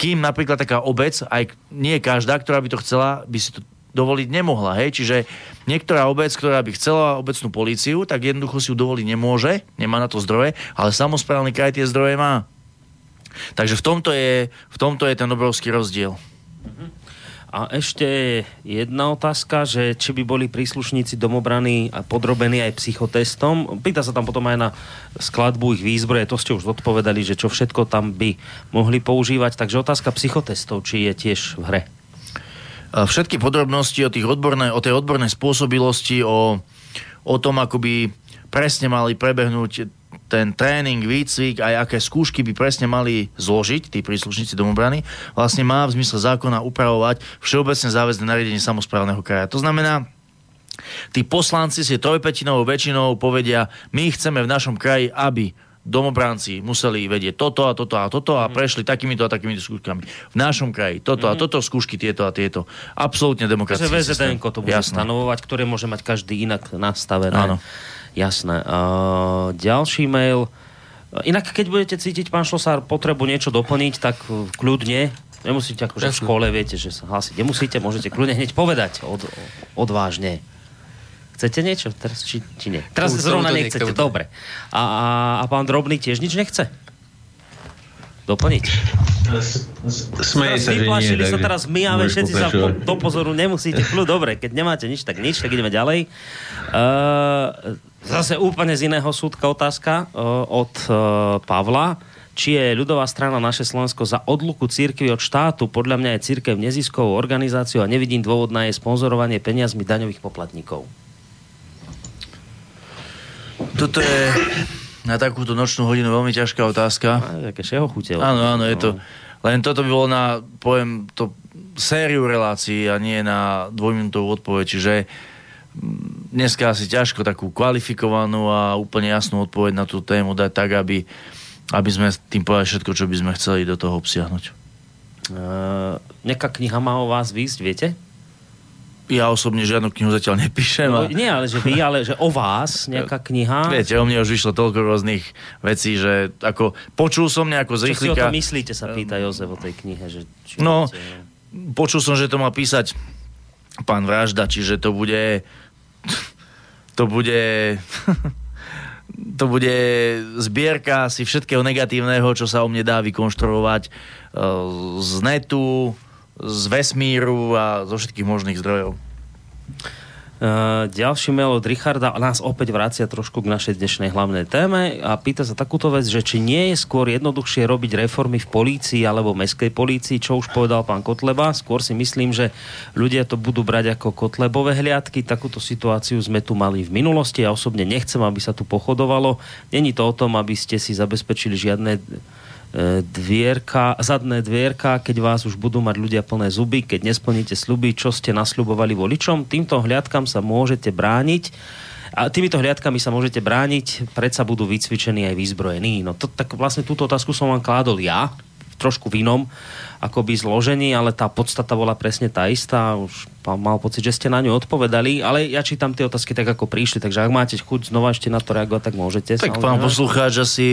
kým napríklad taká obec, aj nie každá, ktorá by to chcela, by si to dovoliť nemohla. Hej? Čiže niektorá obec, ktorá by chcela obecnú políciu, tak jednoducho si ju dovoliť nemôže, nemá na to zdroje, ale samozprávny kraj tie zdroje má. Takže v tomto je, v tomto je ten obrovský rozdiel. A ešte jedna otázka, že či by boli príslušníci domobrany podrobení aj psychotestom. Pýta sa tam potom aj na skladbu ich výzbroje, to ste už odpovedali, že čo všetko tam by mohli používať. Takže otázka psychotestov, či je tiež v hre. Všetky podrobnosti o, tých odborné, o tej odbornej spôsobilosti, o, o tom, ako by presne mali prebehnúť ten tréning, výcvik, aj aké skúšky by presne mali zložiť tí príslušníci domobrany, vlastne má v zmysle zákona upravovať všeobecne záväzné nariadenie samozprávneho kraja. To znamená, tí poslanci si trojpetinovou väčšinou povedia, my chceme v našom kraji, aby domobránci museli vedieť toto a toto a toto a mhm. prešli takýmito a takýmito skúškami. V našom kraji toto a mhm. toto skúšky tieto a tieto. Absolútne demokratické. Takže VZDN to bude Jasné. stanovovať, ktoré môže mať každý inak nastavené. Áno. Jasné. Uh, ďalší mail. Inak, keď budete cítiť, pán Šlosár, potrebu niečo doplniť, tak kľudne, nemusíte akože v škole, viete, že sa hlásiť nemusíte, môžete kľudne hneď povedať od, odvážne. Chcete niečo? Teraz, či, či nie? Teraz to, zrovna nechcete, dobre. A, a, a pán Drobný tiež nič nechce? Doplniť? Smeje sa, že nie. sa teraz my, ale všetci sa do pozoru nemusíte. Kľud, dobre, keď nemáte nič, tak nič, tak ideme ďalej. Uh, Zase úplne z iného súdka otázka uh, od uh, Pavla. Či je ľudová strana naše Slovensko za odluku církvy od štátu? Podľa mňa je církev neziskovou organizáciou a nevidím dôvod na jej sponzorovanie peniazmi daňových poplatníkov. Toto je na takúto nočnú hodinu veľmi ťažká otázka. Také šeho chutelo. Áno, áno, je to... Len toto by bolo na, poviem, to sériu relácií a nie na dvojminútovú odpoveď. Čiže dneska asi ťažko takú kvalifikovanú a úplne jasnú odpoveď na tú tému dať tak, aby, aby sme tým povedali všetko, čo by sme chceli do toho obsiahnuť. Uh, nejaká kniha má o vás výsť, viete? Ja osobne žiadnu knihu zatiaľ nepíšem. No, nie, ale že vy, ale že o vás nejaká kniha. Viete, o mne už vyšlo toľko rôznych vecí, že ako počul som nejako z Čo si o to myslíte, sa pýta Jozef o tej knihe. Že, či no, viete... počul som, že to má písať pán Vražda, čiže to bude to bude... to bude zbierka si všetkého negatívneho, čo sa o mne dá vykonštruovať e, z netu, z vesmíru a zo všetkých možných zdrojov. Uh, ďalší mail od Richarda nás opäť vracia trošku k našej dnešnej hlavnej téme a pýta sa takúto vec, že či nie je skôr jednoduchšie robiť reformy v polícii alebo meskej polícii, čo už povedal pán Kotleba. Skôr si myslím, že ľudia to budú brať ako Kotlebové hliadky. Takúto situáciu sme tu mali v minulosti. Ja osobne nechcem, aby sa tu pochodovalo. Není to o tom, aby ste si zabezpečili žiadne dvierka, zadné dvierka, keď vás už budú mať ľudia plné zuby, keď nesplníte sluby, čo ste nasľubovali voličom. Týmto hliadkam sa môžete brániť a týmito hliadkami sa môžete brániť, predsa budú vycvičení aj vyzbrojení. No to, tak vlastne túto otázku som vám kládol ja, trošku v inom akoby zložení, ale tá podstata bola presne tá istá. Už mal pocit, že ste na ňu odpovedali, ale ja čítam tie otázky tak, ako prišli, takže ak máte chuť znova ešte na to reagovať, tak môžete. Tak pán poslucháč asi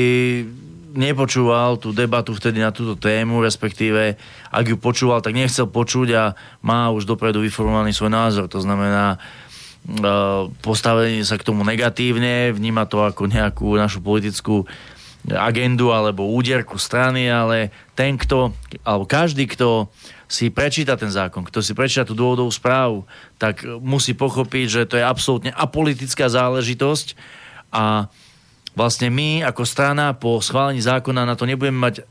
nepočúval tú debatu vtedy na túto tému, respektíve ak ju počúval, tak nechcel počuť a má už dopredu vyformovaný svoj názor. To znamená, e, postavenie sa k tomu negatívne, vníma to ako nejakú našu politickú agendu alebo úderku strany, ale ten, kto, alebo každý, kto si prečíta ten zákon, kto si prečíta tú dôvodovú správu, tak musí pochopiť, že to je absolútne apolitická záležitosť a vlastne my ako strana po schválení zákona na to nebudeme mať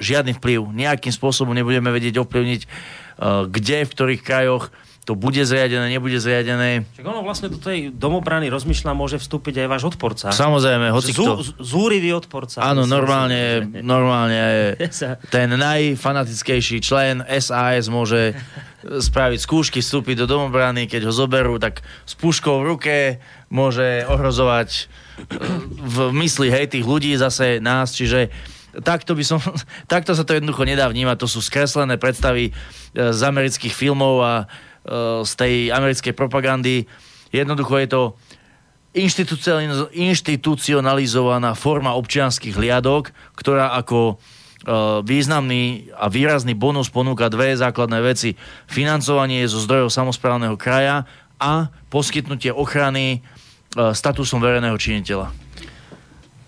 žiadny vplyv. Nejakým spôsobom nebudeme vedieť ovplyvniť, uh, kde, v ktorých krajoch to bude zriadené, nebude zriadené. Čiže ono vlastne do tej domobrany rozmýšľa, môže vstúpiť aj váš odporca. Samozrejme, hoci kto. Zúrivý odporca. Áno, normálne, normálne ten najfanatickejší člen SAS môže spraviť skúšky, vstúpiť do domobrany, keď ho zoberú, tak s puškou v ruke môže ohrozovať v mysli hej, tých ľudí zase nás, čiže takto by som, takto sa to jednoducho nedá vnímať, to sú skreslené predstavy e, z amerických filmov a e, z tej americkej propagandy. Jednoducho je to inštitucionalizovaná forma občianských hliadok, ktorá ako e, významný a výrazný bonus ponúka dve základné veci. Financovanie zo zdrojov samozprávneho kraja a poskytnutie ochrany statusom verejného činiteľa.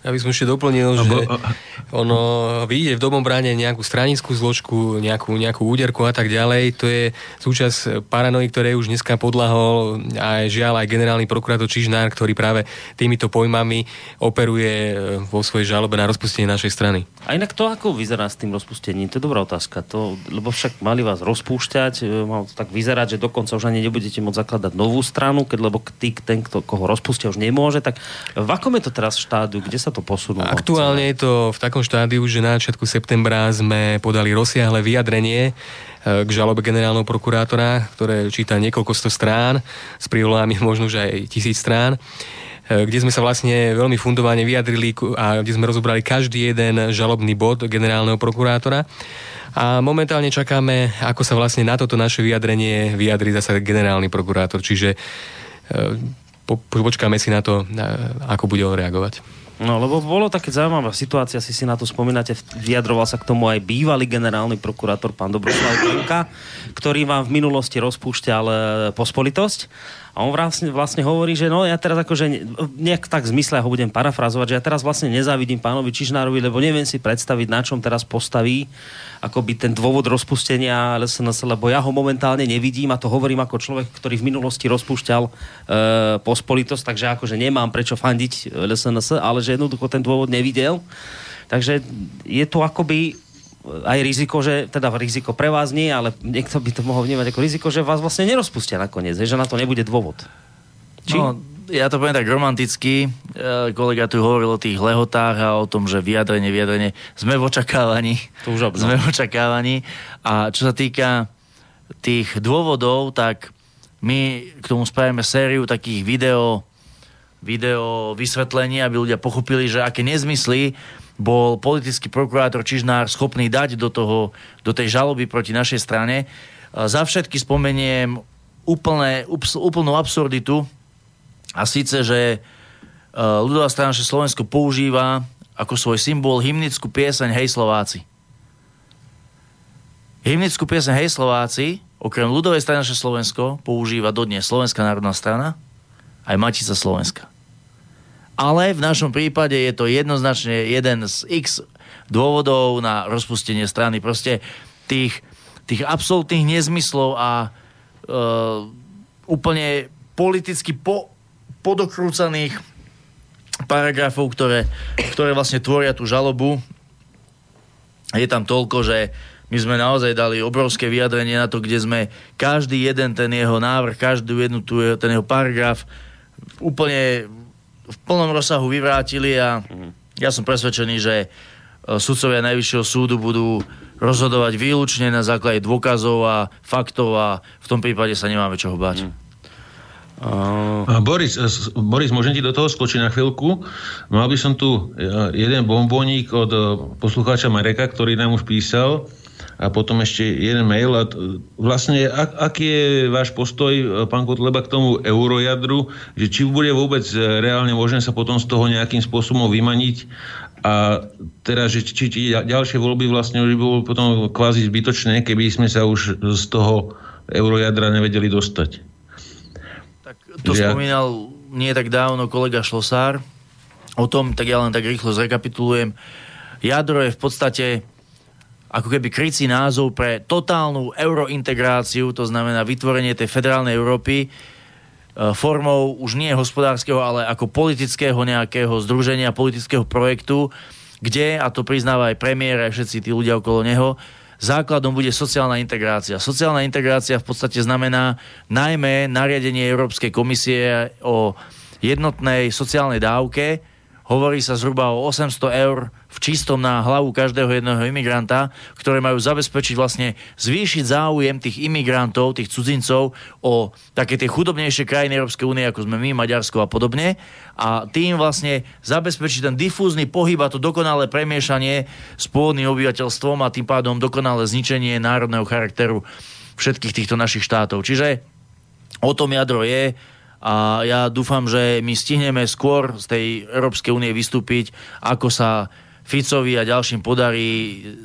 Ja by som ešte doplnil, že ono vyjde v domobrane nejakú stranickú zložku, nejakú, nejakú úderku a tak ďalej. To je súčasť paranoji, ktoré už dneska podlahol aj žiaľ aj generálny prokurátor Čižnár, ktorý práve týmito pojmami operuje e, vo svojej žalobe na rozpustenie našej strany. A inak to ako vyzerá s tým rozpustením? To je dobrá otázka. To, lebo však mali vás rozpúšťať, e, malo to tak vyzerať, že dokonca už ani nebudete môcť zakladať novú stranu, keď lebo ty, ten, kto, koho rozpustia, už nemôže. Tak v akom je to teraz štádiu? Kde sa to posunulo? Aktuálne je to v takom štádiu, že na začiatku septembra sme podali rozsiahle vyjadrenie e, k žalobe generálneho prokurátora, ktoré číta niekoľko sto strán, s prílohami možno už aj tisíc strán e, kde sme sa vlastne veľmi fundovane vyjadrili a kde sme rozobrali každý jeden žalobný bod generálneho prokurátora. A momentálne čakáme, ako sa vlastne na toto naše vyjadrenie vyjadri zase generálny prokurátor. Čiže e, po, počkáme si na to, ako bude on reagovať. No, lebo bolo také zaujímavá situácia, si si na to spomínate, vyjadroval sa k tomu aj bývalý generálny prokurátor pán Dobroslav Klenka, ktorý vám v minulosti rozpúšťal e, pospolitosť a on vlastne, vlastne hovorí, že no ja teraz akože nejak tak zmysle, ho budem parafrazovať, že ja teraz vlastne nezávidím pánovi Čižnárovi, lebo neviem si predstaviť, na čom teraz postaví akoby ten dôvod rozpustenia LSNS, lebo ja ho momentálne nevidím a to hovorím ako človek, ktorý v minulosti rozpúšťal e, pospolitosť, takže akože nemám prečo fandiť LSNS, ale že jednoducho ten dôvod nevidel. Takže je to akoby aj riziko, že, teda riziko pre vás nie, ale niekto by to mohol vnímať ako riziko, že vás vlastne nerozpustia nakoniec, že na to nebude dôvod. Či? No, ja to poviem tak romanticky. E, kolega tu hovoril o tých lehotách a o tom, že vyjadrenie, vyjadrenie. Sme v očakávaní. To už Sme v očakávaní. A čo sa týka tých dôvodov, tak my k tomu spravíme sériu takých video, video vysvetlení, aby ľudia pochopili, že aké nezmysly bol politický prokurátor Čižnár schopný dať do, toho, do tej žaloby proti našej strane. Za všetky spomeniem úplné, úplnú absurditu a síce, že ľudová strana Slovensko používa ako svoj symbol hymnickú pieseň Hej Slováci. Hymnickú pieseň Hej Slováci, okrem ľudovej strany Slovensko, používa dodnes Slovenská národná strana aj Matica Slovenska ale v našom prípade je to jednoznačne jeden z x dôvodov na rozpustenie strany. Proste tých, tých absolútnych nezmyslov a uh, úplne politicky po, podokrúcaných paragrafov, ktoré, ktoré vlastne tvoria tú žalobu. Je tam toľko, že my sme naozaj dali obrovské vyjadrenie na to, kde sme každý jeden ten jeho návrh, každú jednu tú, ten jeho paragraf úplne v plnom rozsahu vyvrátili a ja som presvedčený, že e, sudcovia Najvyššieho súdu budú rozhodovať výlučne na základe dôkazov a faktov a v tom prípade sa nemáme čoho báť. Mm. Uh... Boris, e, Boris, môžem ti do toho skočiť na chvíľku? Mal by som tu e, jeden bombónik od poslucháča Mareka, ktorý nám už písal a potom ešte jeden mail. A vlastne, ak, aký je váš postoj, e, pán Kotleba, k tomu eurojadru, že či bude vôbec e, reálne možné sa potom z toho nejakým spôsobom vymaniť a teraz, že či, či ďalšie voľby vlastne už by bolo potom kvázi zbytočné, keby sme sa už z toho eurojadra nevedeli dostať. Tak to že... spomínal nie tak dávno kolega Šlosár. O tom, tak ja len tak rýchlo zrekapitulujem. Jadro je v podstate ako keby krycí názov pre totálnu eurointegráciu, to znamená vytvorenie tej federálnej Európy e, formou už nie hospodárskeho, ale ako politického nejakého združenia, politického projektu, kde, a to priznáva aj premiér, aj všetci tí ľudia okolo neho, základom bude sociálna integrácia. Sociálna integrácia v podstate znamená najmä nariadenie Európskej komisie o jednotnej sociálnej dávke, Hovorí sa zhruba o 800 eur v čistom na hlavu každého jedného imigranta, ktoré majú zabezpečiť vlastne zvýšiť záujem tých imigrantov, tých cudzincov o také tie chudobnejšie krajiny Európskej únie, ako sme my, Maďarsko a podobne. A tým vlastne zabezpečiť ten difúzny pohyb a to dokonalé premiešanie s pôvodným obyvateľstvom a tým pádom dokonalé zničenie národného charakteru všetkých týchto našich štátov. Čiže o tom jadro je a ja dúfam, že my stihneme skôr z tej Európskej únie vystúpiť, ako sa Ficovi a ďalším podarí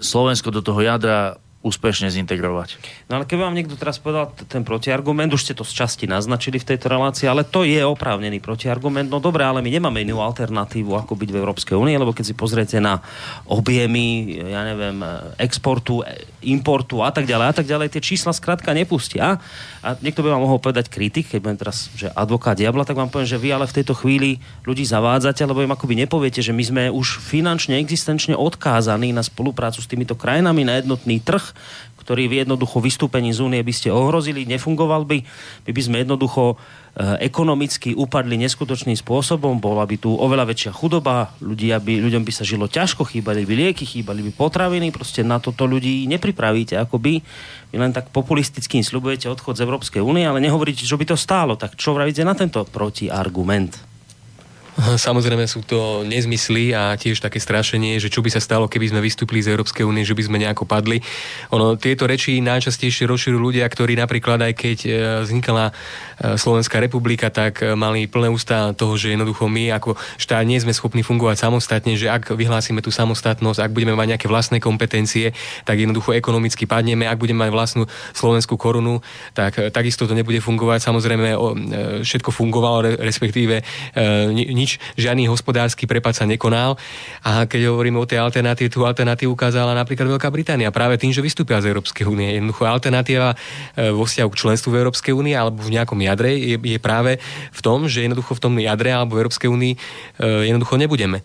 Slovensko do toho jadra úspešne zintegrovať. No ale keby vám niekto teraz povedal ten protiargument, už ste to z časti naznačili v tejto relácii, ale to je oprávnený protiargument. No dobre, ale my nemáme inú alternatívu, ako byť v Európskej únii, lebo keď si pozriete na objemy, ja neviem, exportu, importu a tak ďalej a tak ďalej, tie čísla skrátka nepustia. A niekto by vám mohol povedať kritik, keď budem teraz, že advokát diabla, tak vám poviem, že vy ale v tejto chvíli ľudí zavádzate, lebo im akoby nepoviete, že my sme už finančne, existenčne odkázaní na spoluprácu s týmito krajinami, na jednotný trh, ktorý v jednoducho vystúpení z únie by ste ohrozili, nefungoval by, my by sme jednoducho e, ekonomicky upadli neskutočným spôsobom, bola by tu oveľa väčšia chudoba, ľudia by, ľuďom by sa žilo ťažko, chýbali by lieky, chýbali by potraviny, proste na toto ľudí nepripravíte, akoby vy len tak populistickým sľubujete odchod z Európskej únie, ale nehovoríte, čo by to stálo. Tak čo vravíte na tento protiargument? Samozrejme sú to nezmysly a tiež také strašenie, že čo by sa stalo, keby sme vystúpili z Európskej únie, že by sme nejako padli. Ono, tieto reči najčastejšie rozširujú ľudia, ktorí napríklad aj keď e, vznikala e, Slovenská republika, tak e, mali plné ústa toho, že jednoducho my ako štát nie sme schopní fungovať samostatne, že ak vyhlásime tú samostatnosť, ak budeme mať nejaké vlastné kompetencie, tak jednoducho ekonomicky padneme, ak budeme mať vlastnú slovenskú korunu, tak takisto to nebude fungovať. Samozrejme všetko fungovalo, respektíve nič nič, žiadny hospodársky prepad sa nekonal. A keď hovoríme o tej alternatíve, tú alternatívu ukázala napríklad Veľká Británia práve tým, že vystúpila z Európskej únie. Jednoducho alternatíva e, vo vzťahu k členstvu v Európskej únie alebo v nejakom jadre je, je práve v tom, že jednoducho v tom jadre alebo v Európskej únii e, jednoducho nebudeme.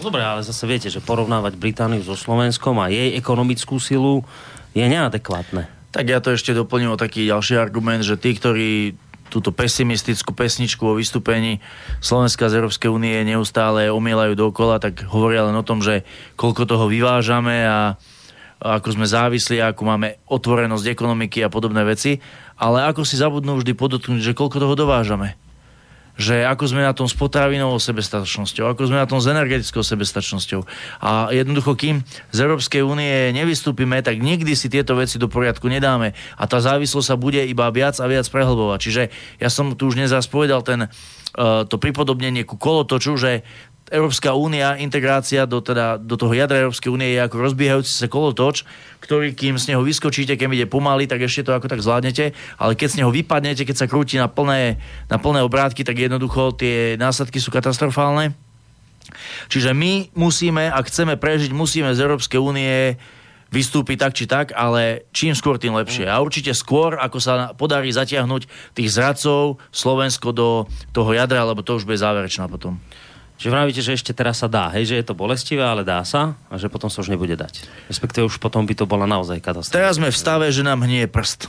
Dobre, ale zase viete, že porovnávať Britániu so Slovenskom a jej ekonomickú silu je neadekvátne. Tak ja to ešte doplním o taký ďalší argument, že tí, ktorí túto pesimistickú pesničku o vystúpení Slovenska z Európskej únie neustále omielajú dokola, tak hovoria len o tom, že koľko toho vyvážame a ako sme závislí, ako máme otvorenosť ekonomiky a podobné veci, ale ako si zabudnú vždy podotknúť, že koľko toho dovážame že ako sme na tom s potravinovou sebestačnosťou, ako sme na tom s energetickou sebestačnosťou. A jednoducho, kým z Európskej únie nevystúpime, tak nikdy si tieto veci do poriadku nedáme. A tá závislosť sa bude iba viac a viac prehlbovať. Čiže ja som tu už nezás povedal ten, uh, to pripodobnenie ku kolotoču, že Európska únia, integrácia do, teda, do toho jadra Európskej únie je ako rozbiehajúci sa kolotoč, ktorý kým z neho vyskočíte, keď ide pomaly, tak ešte to ako tak zvládnete, ale keď z neho vypadnete, keď sa krúti na plné, na plné obrátky, tak jednoducho tie následky sú katastrofálne. Čiže my musíme, ak chceme prežiť, musíme z Európskej únie vystúpiť tak či tak, ale čím skôr, tým lepšie. A určite skôr, ako sa podarí zatiahnuť tých zradcov Slovensko do toho jadra, lebo to už bude záverečná potom. Že vravíte, že ešte teraz sa dá, hej, že je to bolestivé, ale dá sa a že potom sa už nebude dať. Respektíve už potom by to bola naozaj katastrofa. Teraz sme v stave, že nám hnie prst.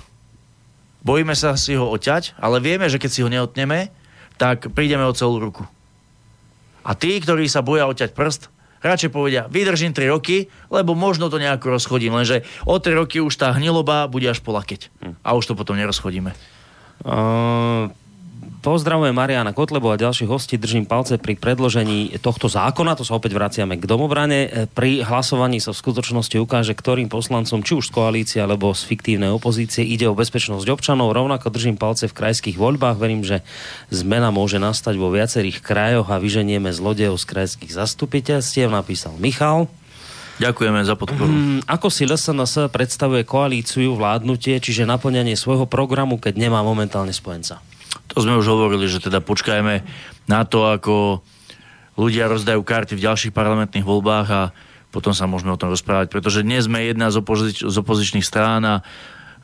Bojíme sa si ho oťať, ale vieme, že keď si ho neotneme, tak prídeme o celú ruku. A tí, ktorí sa boja oťať prst, radšej povedia, vydržím 3 roky, lebo možno to nejako rozchodím, lenže o 3 roky už tá hniloba bude až polakeť. Hm. A už to potom nerozchodíme. Uh, Pozdravujem Mariana Kotlebu a ďalších hostí. Držím palce pri predložení tohto zákona. To sa opäť vraciame k domobrane. Pri hlasovaní sa v skutočnosti ukáže, ktorým poslancom, či už z koalície alebo z fiktívnej opozície, ide o bezpečnosť občanov. Rovnako držím palce v krajských voľbách. Verím, že zmena môže nastať vo viacerých krajoch a vyženieme zlodejov z krajských zastupiteľstiev, napísal Michal. Ďakujeme za podporu. Hmm, ako si LSNS predstavuje koalíciu, vládnutie, čiže naplňanie svojho programu, keď nemá momentálne spojenca? To sme už hovorili, že teda počkajme na to, ako ľudia rozdajú karty v ďalších parlamentných voľbách a potom sa môžeme o tom rozprávať, pretože dnes sme jedna z, opozič- z opozičných strán a e,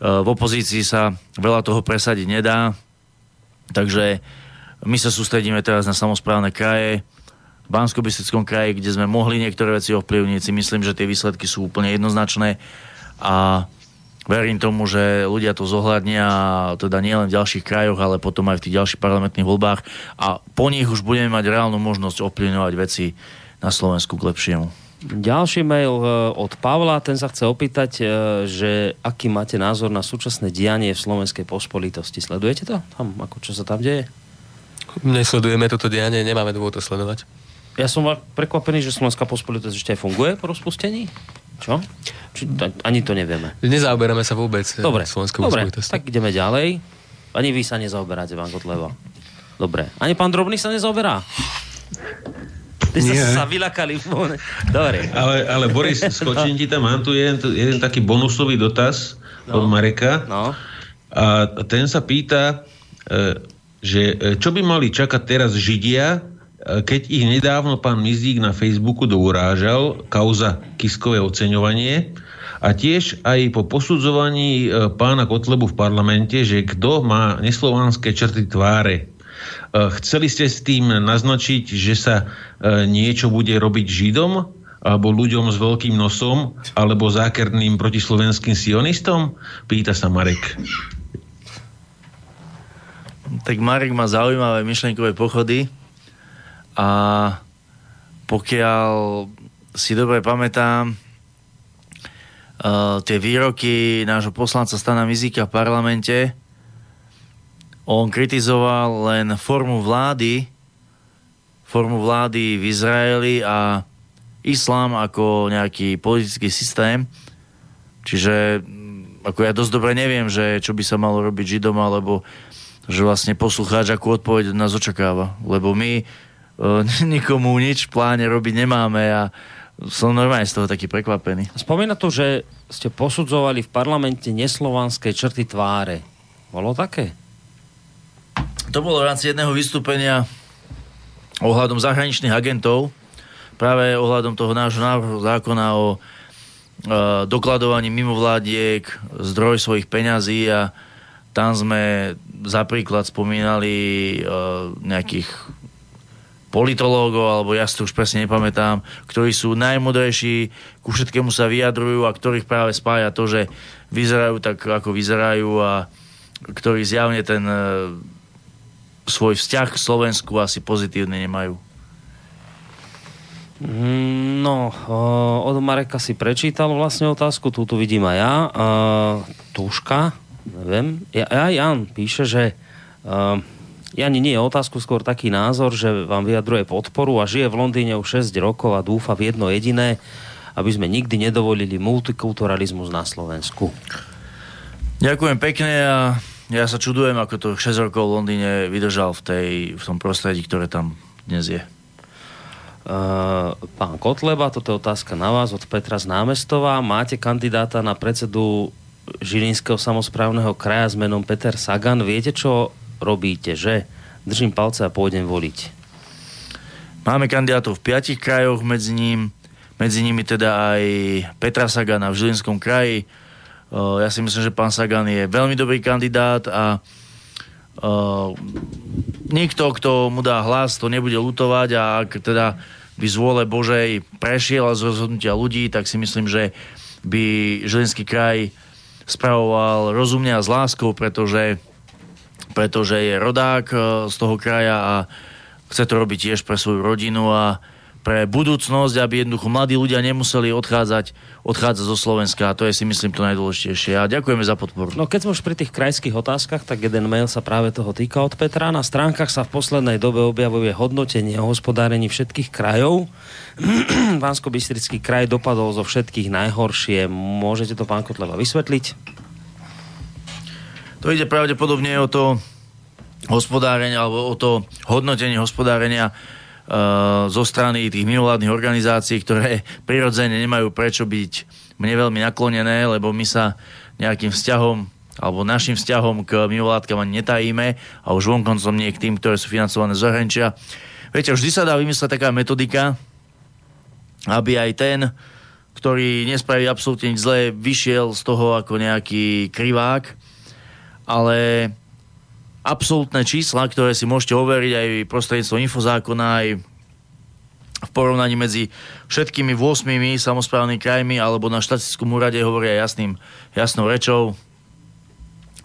v opozícii sa veľa toho presadiť nedá, takže my sa sústredíme teraz na samozprávne kraje, v bansko kraji, kde sme mohli niektoré veci ovplyvniť, si myslím, že tie výsledky sú úplne jednoznačné. A verím tomu, že ľudia to zohľadnia teda nielen v ďalších krajoch, ale potom aj v tých ďalších parlamentných voľbách a po nich už budeme mať reálnu možnosť ovplyvňovať veci na Slovensku k lepšiemu. Ďalší mail e, od Pavla, ten sa chce opýtať, e, že aký máte názor na súčasné dianie v slovenskej pospolitosti. Sledujete to? Tam, ako, čo sa tam deje? Nesledujeme toto dianie, nemáme dôvod to sledovať. Ja som prekvapený, že Slovenská pospolitosť ešte aj funguje po rozpustení. Čo? Či, ani to nevieme. Nezaoberáme sa vôbec eh, Dobre, Dobre tak ideme ďalej. Ani vy sa nezaoberáte, pán Kotleva. Dobre. Ani pán Drobný sa nezaoberá? Ty Nie. sa vylakali. Dobre. Ale, ale Boris, skočím ti tam, mám tu jeden, jeden taký bonusový dotaz no. od Mareka. No. A ten sa pýta, e, že e, čo by mali čakať teraz Židia, keď ich nedávno pán Mizík na Facebooku dourážal, kauza kiskové oceňovanie, a tiež aj po posudzovaní pána Kotlebu v parlamente, že kto má neslovanské črty tváre. Eh, chceli ste s tým naznačiť, že sa eh, niečo bude robiť Židom? Alebo ľuďom s veľkým nosom? Alebo zákerným protislovenským sionistom? Pýta sa Marek. Tak Marek má zaujímavé myšlenkové pochody a pokiaľ si dobre pamätám, uh, tie výroky nášho poslanca Stana Mizika v parlamente, on kritizoval len formu vlády, formu vlády v Izraeli a islám ako nejaký politický systém. Čiže mm, ako ja dosť dobre neviem, že čo by sa malo robiť Židom, alebo že vlastne poslucháč akú odpoveď od nás očakáva. Lebo my nikomu nič v pláne robiť nemáme a som normálne z toho taký prekvapený. Spomína to, že ste posudzovali v parlamente neslovanské črty tváre. Bolo také? To bolo v rámci jedného vystúpenia ohľadom zahraničných agentov, práve ohľadom toho nášho návrhu zákona o e, dokladovaní mimovládiek, zdroj svojich peňazí a tam sme za príklad spomínali e, nejakých politológov, alebo ja si to už presne nepamätám, ktorí sú najmodrejší, ku všetkému sa vyjadrujú a ktorých práve spája to, že vyzerajú tak, ako vyzerajú a ktorí zjavne ten e, svoj vzťah k Slovensku asi pozitívne nemajú. Mm, no, od Mareka si prečítal vlastne otázku, túto vidím aj ja. Tuška, neviem. Ja, ja Jan píše, že Jan nie je otázku, skôr taký názor, že vám vyjadruje podporu a žije v Londýne už 6 rokov a dúfa v jedno jediné, aby sme nikdy nedovolili multikulturalizmus na Slovensku. Ďakujem pekne a ja sa čudujem, ako to 6 rokov v Londýne vydržal v, tej, v tom prostredí, ktoré tam dnes je. Uh, pán Kotleba, toto je otázka na vás od Petra z Námestova. Máte kandidáta na predsedu Žilinského samozprávneho kraja s menom Peter Sagan. Viete, čo robíte, že? Držím palce a pôjdem voliť. Máme kandidátov v piatich krajoch, medzi, ním, medzi nimi teda aj Petra Sagana v Žilinskom kraji, ja si myslím, že pán Sagan je veľmi dobrý kandidát a uh, nikto, kto mu dá hlas, to nebude lutovať a ak teda by z vôle Božej prešiel z rozhodnutia ľudí, tak si myslím, že by Žilinský kraj spravoval rozumne a s láskou, pretože, pretože je rodák z toho kraja a chce to robiť tiež pre svoju rodinu a pre budúcnosť, aby jednoducho mladí ľudia nemuseli odchádzať, odchádzať zo Slovenska. A to je si myslím to najdôležitejšie. A ďakujeme za podporu. No keď sme už pri tých krajských otázkach, tak jeden mail sa práve toho týka od Petra. Na stránkach sa v poslednej dobe objavuje hodnotenie o hospodárení všetkých krajov. vánsko bystrický kraj dopadol zo všetkých najhoršie. Môžete to, pán Kotleva, vysvetliť? To ide pravdepodobne o to hospodárenie alebo o to hodnotenie hospodárenia Eh, zo strany tých mimovládnych organizácií, ktoré prirodzene nemajú prečo byť mne veľmi naklonené, lebo my sa nejakým vzťahom alebo našim vzťahom k mimovládkam ani netajíme a už vonkoncom nie k tým, ktoré sú financované z zahraničia. Viete, vždy sa dá vymysleť taká metodika, aby aj ten, ktorý nespraví absolútne nič zlé, vyšiel z toho ako nejaký krivák, ale absolútne čísla, ktoré si môžete overiť aj prostredníctvom infozákona, aj v porovnaní medzi všetkými 8 samozprávnymi krajmi alebo na štatistickom úrade hovoria jasným, jasnou rečou.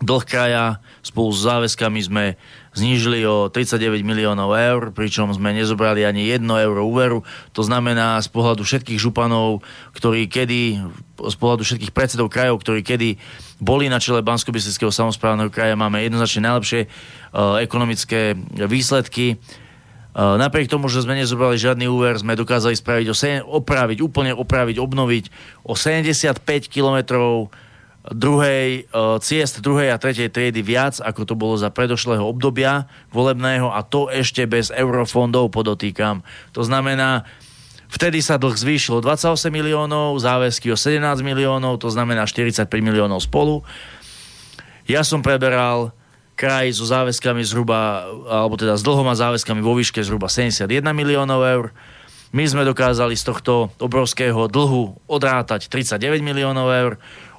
Dlh kraja spolu s záväzkami sme znížili o 39 miliónov eur, pričom sme nezobrali ani 1 euro úveru. To znamená z pohľadu všetkých županov, ktorí kedy, z pohľadu všetkých predsedov krajov, ktorí kedy boli na čele bansko samozprávneho kraja, máme jednoznačne najlepšie uh, ekonomické výsledky. Uh, napriek tomu, že sme nezobrali žiadny úver, sme dokázali spraviť, opraviť, úplne opraviť, obnoviť o 75 kilometrov druhej, ciest druhej a tretej triedy viac, ako to bolo za predošlého obdobia volebného a to ešte bez eurofondov podotýkam. To znamená, vtedy sa dlh zvýšil o 28 miliónov, záväzky o 17 miliónov, to znamená 45 miliónov spolu. Ja som preberal kraj so záväzkami zhruba, alebo teda s dlhom a záväzkami vo výške zhruba 71 miliónov eur. My sme dokázali z tohto obrovského dlhu odrátať 39 miliónov eur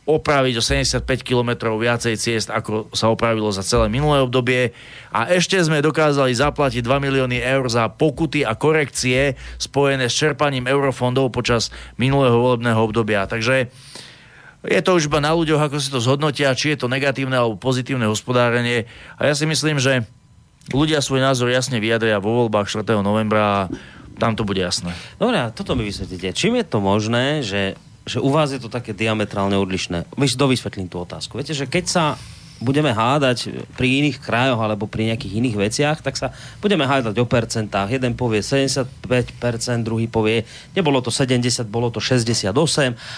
opraviť o 75 km viacej ciest, ako sa opravilo za celé minulé obdobie. A ešte sme dokázali zaplatiť 2 milióny eur za pokuty a korekcie spojené s čerpaním eurofondov počas minulého volebného obdobia. Takže je to už iba na ľuďoch, ako si to zhodnotia, či je to negatívne alebo pozitívne hospodárenie. A ja si myslím, že ľudia svoj názor jasne vyjadria vo voľbách 4. novembra a tam to bude jasné. Dobre, toto mi vysvetlíte. Čím je to možné, že že u vás je to také diametrálne odlišné. Dovysvetlím tú otázku. Viete, že keď sa budeme hádať pri iných krajoch alebo pri nejakých iných veciach, tak sa budeme hádať o percentách. Jeden povie 75%, druhý povie, nebolo to 70, bolo to 68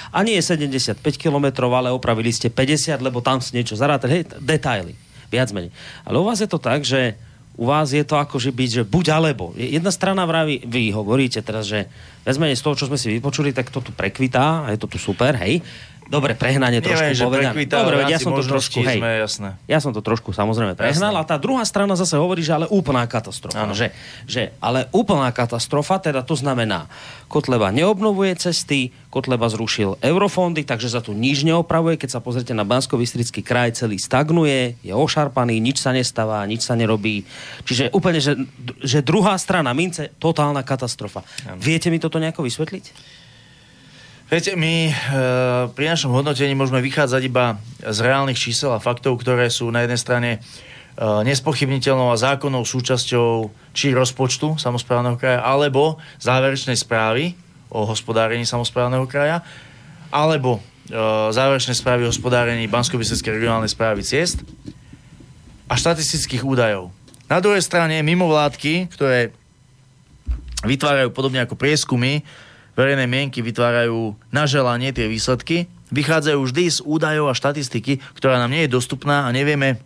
a nie je 75 km, ale opravili ste 50, lebo tam si niečo zarátali. Hej, detaily, viac menej. Ale u vás je to tak, že u vás je to že byť, že buď alebo. Jedna strana vraví, vy hovoríte teraz, že viac z toho, čo sme si vypočuli, tak to tu prekvitá, je to tu super, hej. Dobre, prehnanie trošku Neviem, povedané. Dobre, ja som to trošku, hej, sme, jasné. ja som to trošku samozrejme prehnal jasné. a tá druhá strana zase hovorí, že ale úplná katastrofa. Že, že, ale úplná katastrofa, teda to znamená, Kotleba neobnovuje cesty, Kotleba zrušil eurofondy, takže za tu nič neopravuje. Keď sa pozrite na bansko kraj, celý stagnuje, je ošarpaný, nič sa nestáva, nič sa nerobí. Čiže úplne, že, že druhá strana mince, totálna katastrofa. Ano. Viete mi toto nejako vysvetliť? Viete, my e, pri našom hodnotení môžeme vychádzať iba z reálnych čísel a faktov, ktoré sú na jednej strane e, nespochybniteľnou a zákonnou súčasťou či rozpočtu samozprávneho kraja, alebo záverečnej správy o hospodárení samozprávneho kraja, alebo e, záverečnej správy o hospodárení bansko regionálnej správy ciest a štatistických údajov. Na druhej strane mimovládky, ktoré vytvárajú podobne ako prieskumy, verejné mienky vytvárajú na želanie tie výsledky, vychádzajú vždy z údajov a štatistiky, ktorá nám nie je dostupná a nevieme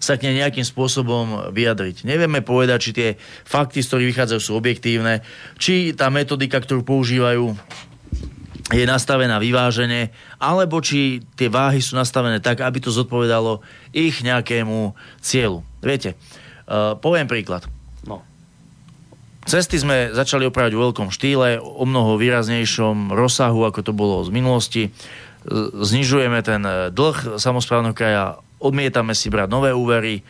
sa k nej nejakým spôsobom vyjadriť. Nevieme povedať, či tie fakty, z ktorých vychádzajú, sú objektívne, či tá metodika, ktorú používajú, je nastavená vyvážene, alebo či tie váhy sú nastavené tak, aby to zodpovedalo ich nejakému cieľu. Viete, uh, poviem príklad. Cesty sme začali opravať v veľkom štýle, o mnoho výraznejšom rozsahu, ako to bolo z minulosti. Znižujeme ten e, dlh samozprávneho kraja, odmietame si brať nové úvery. E,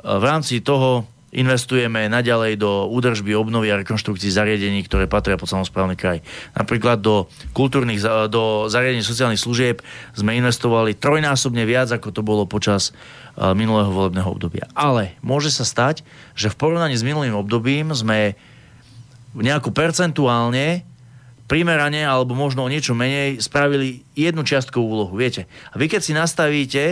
v rámci toho investujeme naďalej do údržby, obnovy a rekonštrukcií zariadení, ktoré patria pod samozprávny kraj. Napríklad do kultúrnych, do zariadení sociálnych služieb sme investovali trojnásobne viac, ako to bolo počas e, minulého volebného obdobia. Ale môže sa stať, že v porovnaní s minulým obdobím sme nejako percentuálne primerane alebo možno o niečo menej spravili jednu čiastkovú úlohu. Viete, a vy keď si nastavíte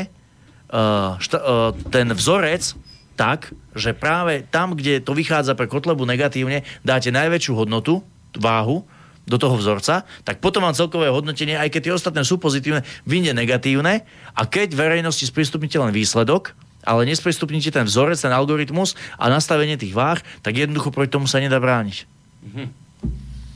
uh, šta, uh, ten vzorec tak, že práve tam, kde to vychádza pre kotlebu negatívne, dáte najväčšiu hodnotu, váhu, do toho vzorca, tak potom vám celkové hodnotenie, aj keď tie ostatné sú pozitívne, vyjde negatívne a keď verejnosti sprístupnite len výsledok, ale nesprístupnite ten vzorec, ten algoritmus a nastavenie tých váh, tak jednoducho proti tomu sa nedá brániť. Mm-hmm.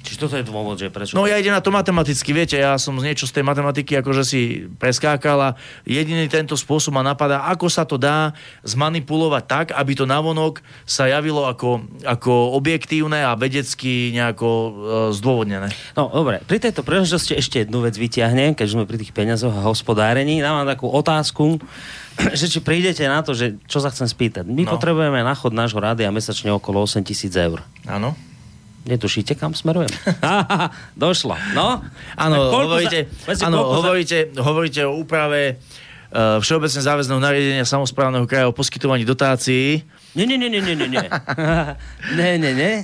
Čiže toto je dôvod, že prečo? No ja idem na to matematicky, viete, ja som z niečo z tej matematiky akože si preskákal a jediný tento spôsob ma napadá, ako sa to dá zmanipulovať tak, aby to navonok sa javilo ako, ako objektívne a vedecky nejako e, zdôvodnené. No dobre, pri tejto príležitosti ešte jednu vec vyťahnem, keď sme pri tých peniazoch a hospodárení, dávam takú otázku, že či prídete na to, že čo sa chcem spýtať. My no. potrebujeme na chod nášho rádia mesačne okolo 8 tisíc eur. Áno. Netušíte, kam smerujem? Došlo. No? Áno, hovoríte, za, áno hovoríte, za... hovoríte o úprave uh, Všeobecne záväzného nariadenia samozprávneho kraja o poskytovaní dotácií. Nie, nie, nie, nie, nie, nie. nie, nie, nie.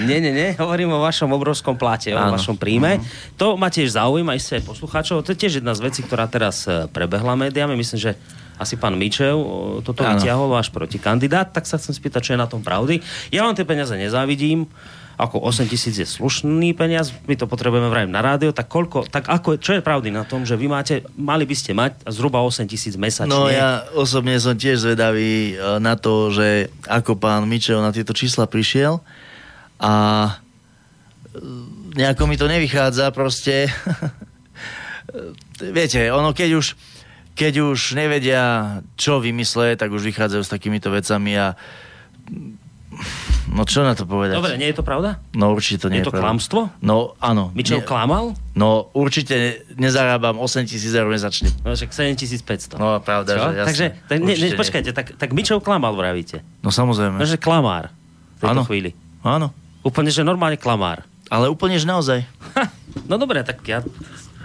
Nie, nie, nie, hovorím o vašom obrovskom plate, o Áno. vašom príjme. Uh-huh. To ma tiež zaujíma, aj aj poslucháčov. To je tiež jedna z vecí, ktorá teraz e, prebehla médiami. Myslím, že asi pán Mičev toto vyťahol váš protikandidát, tak sa chcem spýtať, čo je na tom pravdy. Ja vám tie peniaze nezávidím ako 8 tisíc je slušný peniaz, my to potrebujeme vrajím na rádio, tak koľko, tak ako, čo je pravdy na tom, že vy máte, mali by ste mať zhruba 8 tisíc mesačne? No ja osobne som tiež zvedavý e, na to, že ako pán Mičel na tieto čísla prišiel a e, nejako mi to nevychádza proste. Viete, ono keď už keď už nevedia, čo vymysle, tak už vychádzajú s takýmito vecami a No čo na to povedať? Dobre, nie je to pravda? No určite to nie je, je to klamstvo? No áno. Mičel nie... klamal? No určite nezarábam 8 tisíc eur mesačne. No však 7500. No pravda, čo? že jasne. Takže, tak, ne, ne, počkajte, tak, tak Mičel klamal, vravíte? No samozrejme. No, že klamár v tejto áno. chvíli. Áno. Úplne, že normálne klamár. Ale úplne, že naozaj. Ha, no dobre, tak ja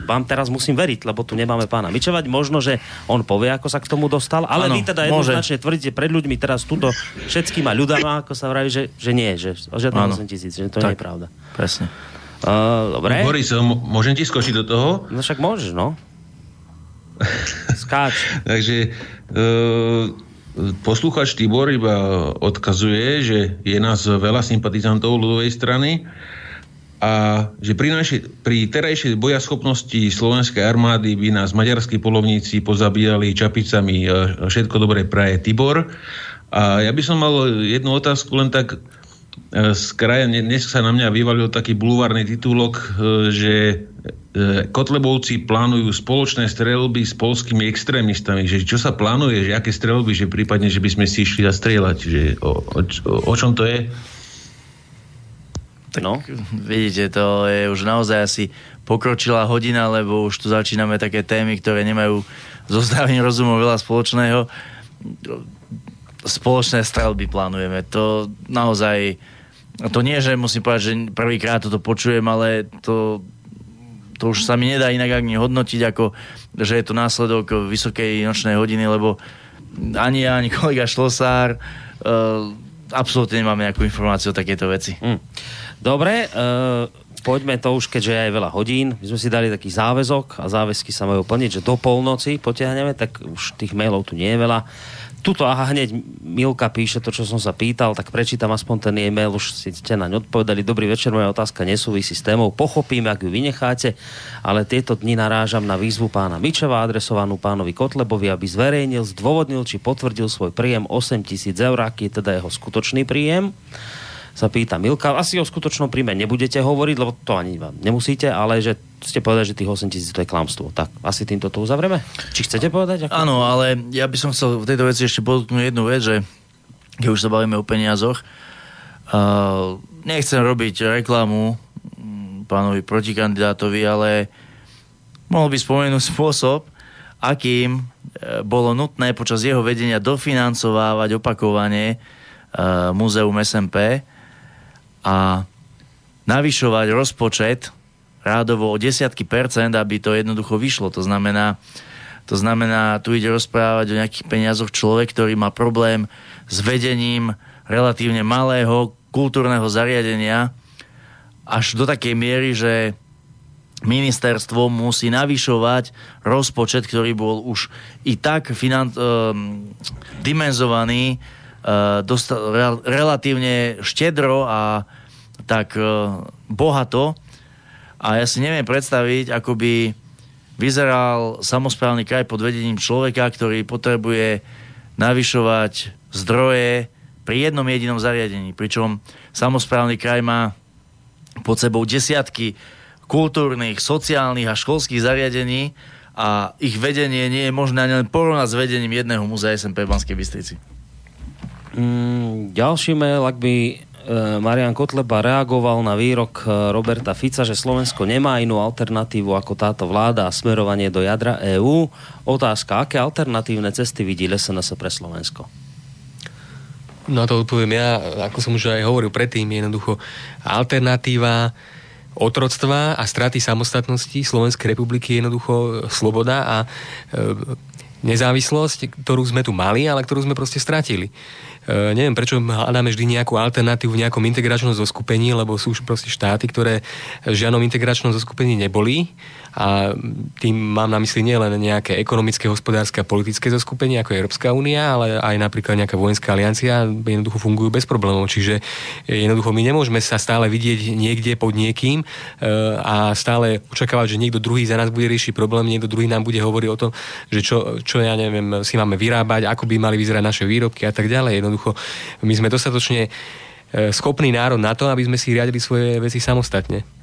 vám teraz musím veriť, lebo tu nemáme pána Mičevať. Možno, že on povie, ako sa k tomu dostal, ale ano, vy teda jednoznačne tvrdíte pred ľuďmi teraz tuto všetkýma ľudama, ako sa vraví, že, že nie, že žiadne 8 tisíc, že to tak, nie je pravda. Presne. Uh, dobre. Boris, môžem ti skočiť do toho? No však môžeš, no. Skáč. Takže uh, posluchač Tibor iba odkazuje, že je nás veľa sympatizantov ľudovej strany a že pri, našej, pri terajšej bojaschopnosti slovenskej armády by nás maďarskí polovníci pozabíjali čapicami všetko dobré praje Tibor. A ja by som mal jednu otázku len tak e, z kraja. Dnes sa na mňa vyvalil taký bulvárny titulok, e, že e, Kotlebovci plánujú spoločné strelby s polskými extrémistami. Že čo sa plánuje, že aké strelby, že prípadne, že by sme si išli zastrieľať. Že o, o, o čom to je? Tak no. vidíte, to je už naozaj asi pokročilá hodina, lebo už tu začíname také témy, ktoré nemajú so zdravým rozumom veľa spoločného. Spoločné strelby plánujeme. To naozaj, to nie, že musím povedať, že prvýkrát toto počujem, ale to, to už sa mi nedá inak ani hodnotiť, ako že je to následok vysokej nočnej hodiny, lebo ani ja, ani kolega Šlosár uh, absolútne nemáme nejakú informáciu o takéto veci. Hmm. Dobre, uh, poďme to už, keďže je aj veľa hodín. My sme si dali taký záväzok a záväzky sa majú plniť, že do polnoci potiahneme, tak už tých mailov tu nie je veľa. Tuto, aha, hneď Milka píše to, čo som sa pýtal, tak prečítam aspoň ten e-mail, už si ste naň odpovedali. Dobrý večer, moja otázka nesúvisí s témou. Pochopím, ak ju vynecháte, ale tieto dni narážam na výzvu pána Mičeva, adresovanú pánovi Kotlebovi, aby zverejnil, zdôvodnil, či potvrdil svoj príjem 8 tisíc eur, aký je teda jeho skutočný príjem sa pýta Milka, asi o skutočnom príjme nebudete hovoriť, lebo to ani vám nemusíte, ale že ste povedali, že tých 8 tisíc to je klamstvo. Tak asi týmto to uzavrieme? Či chcete povedať? Ako... Áno, ale ja by som chcel v tejto veci ešte podotknúť jednu vec, že keď už sa bavíme o peniazoch, uh, nechcem robiť reklamu mm, pánovi protikandidátovi, ale mohol by spomenúť spôsob, akým uh, bolo nutné počas jeho vedenia dofinancovávať opakovanie uh, Múzeum SMP, a navyšovať rozpočet rádovo o desiatky percent, aby to jednoducho vyšlo. To znamená, to znamená, tu ide rozprávať o nejakých peniazoch človek, ktorý má problém s vedením relatívne malého kultúrneho zariadenia až do takej miery, že ministerstvo musí navyšovať rozpočet, ktorý bol už i tak finan- um, dimenzovaný uh, dosta- re- relatívne štedro a tak uh, bohato. A ja si neviem predstaviť, ako by vyzeral samozprávny kraj pod vedením človeka, ktorý potrebuje navyšovať zdroje pri jednom jedinom zariadení. Pričom samozprávny kraj má pod sebou desiatky kultúrnych, sociálnych a školských zariadení a ich vedenie nie je možné ani len porovnať s vedením jedného múzea SMP v Banskej Bystrici. Mm, ďalší mail, ak by e, Marian Kotleba reagoval na výrok e, Roberta Fica, že Slovensko nemá inú alternatívu ako táto vláda a smerovanie do jadra EÚ. Otázka, aké alternatívne cesty vidí SNS pre Slovensko? Na to odpoviem ja, ako som už aj hovoril predtým, jednoducho alternatíva otroctva a straty samostatnosti Slovenskej republiky je jednoducho sloboda a e, nezávislosť, ktorú sme tu mali, ale ktorú sme proste stratili. E, neviem, prečo hľadáme vždy nejakú alternatívu v nejakom integračnom zoskupení, lebo sú už proste štáty, ktoré v žiadnom integračnom zoskupení neboli a tým mám na mysli nielen nejaké ekonomické, hospodárske a politické zoskupenie ako Európska únia, ale aj napríklad nejaká vojenská aliancia jednoducho fungujú bez problémov. Čiže jednoducho my nemôžeme sa stále vidieť niekde pod niekým e, a stále očakávať, že niekto druhý za nás bude riešiť problém, niekto druhý nám bude hovoriť o tom, že čo, čo ja neviem, si máme vyrábať, ako by mali vyzerať naše výrobky a tak ďalej. Jednoducho my sme dostatočne e, schopný národ na to, aby sme si riadili svoje veci samostatne.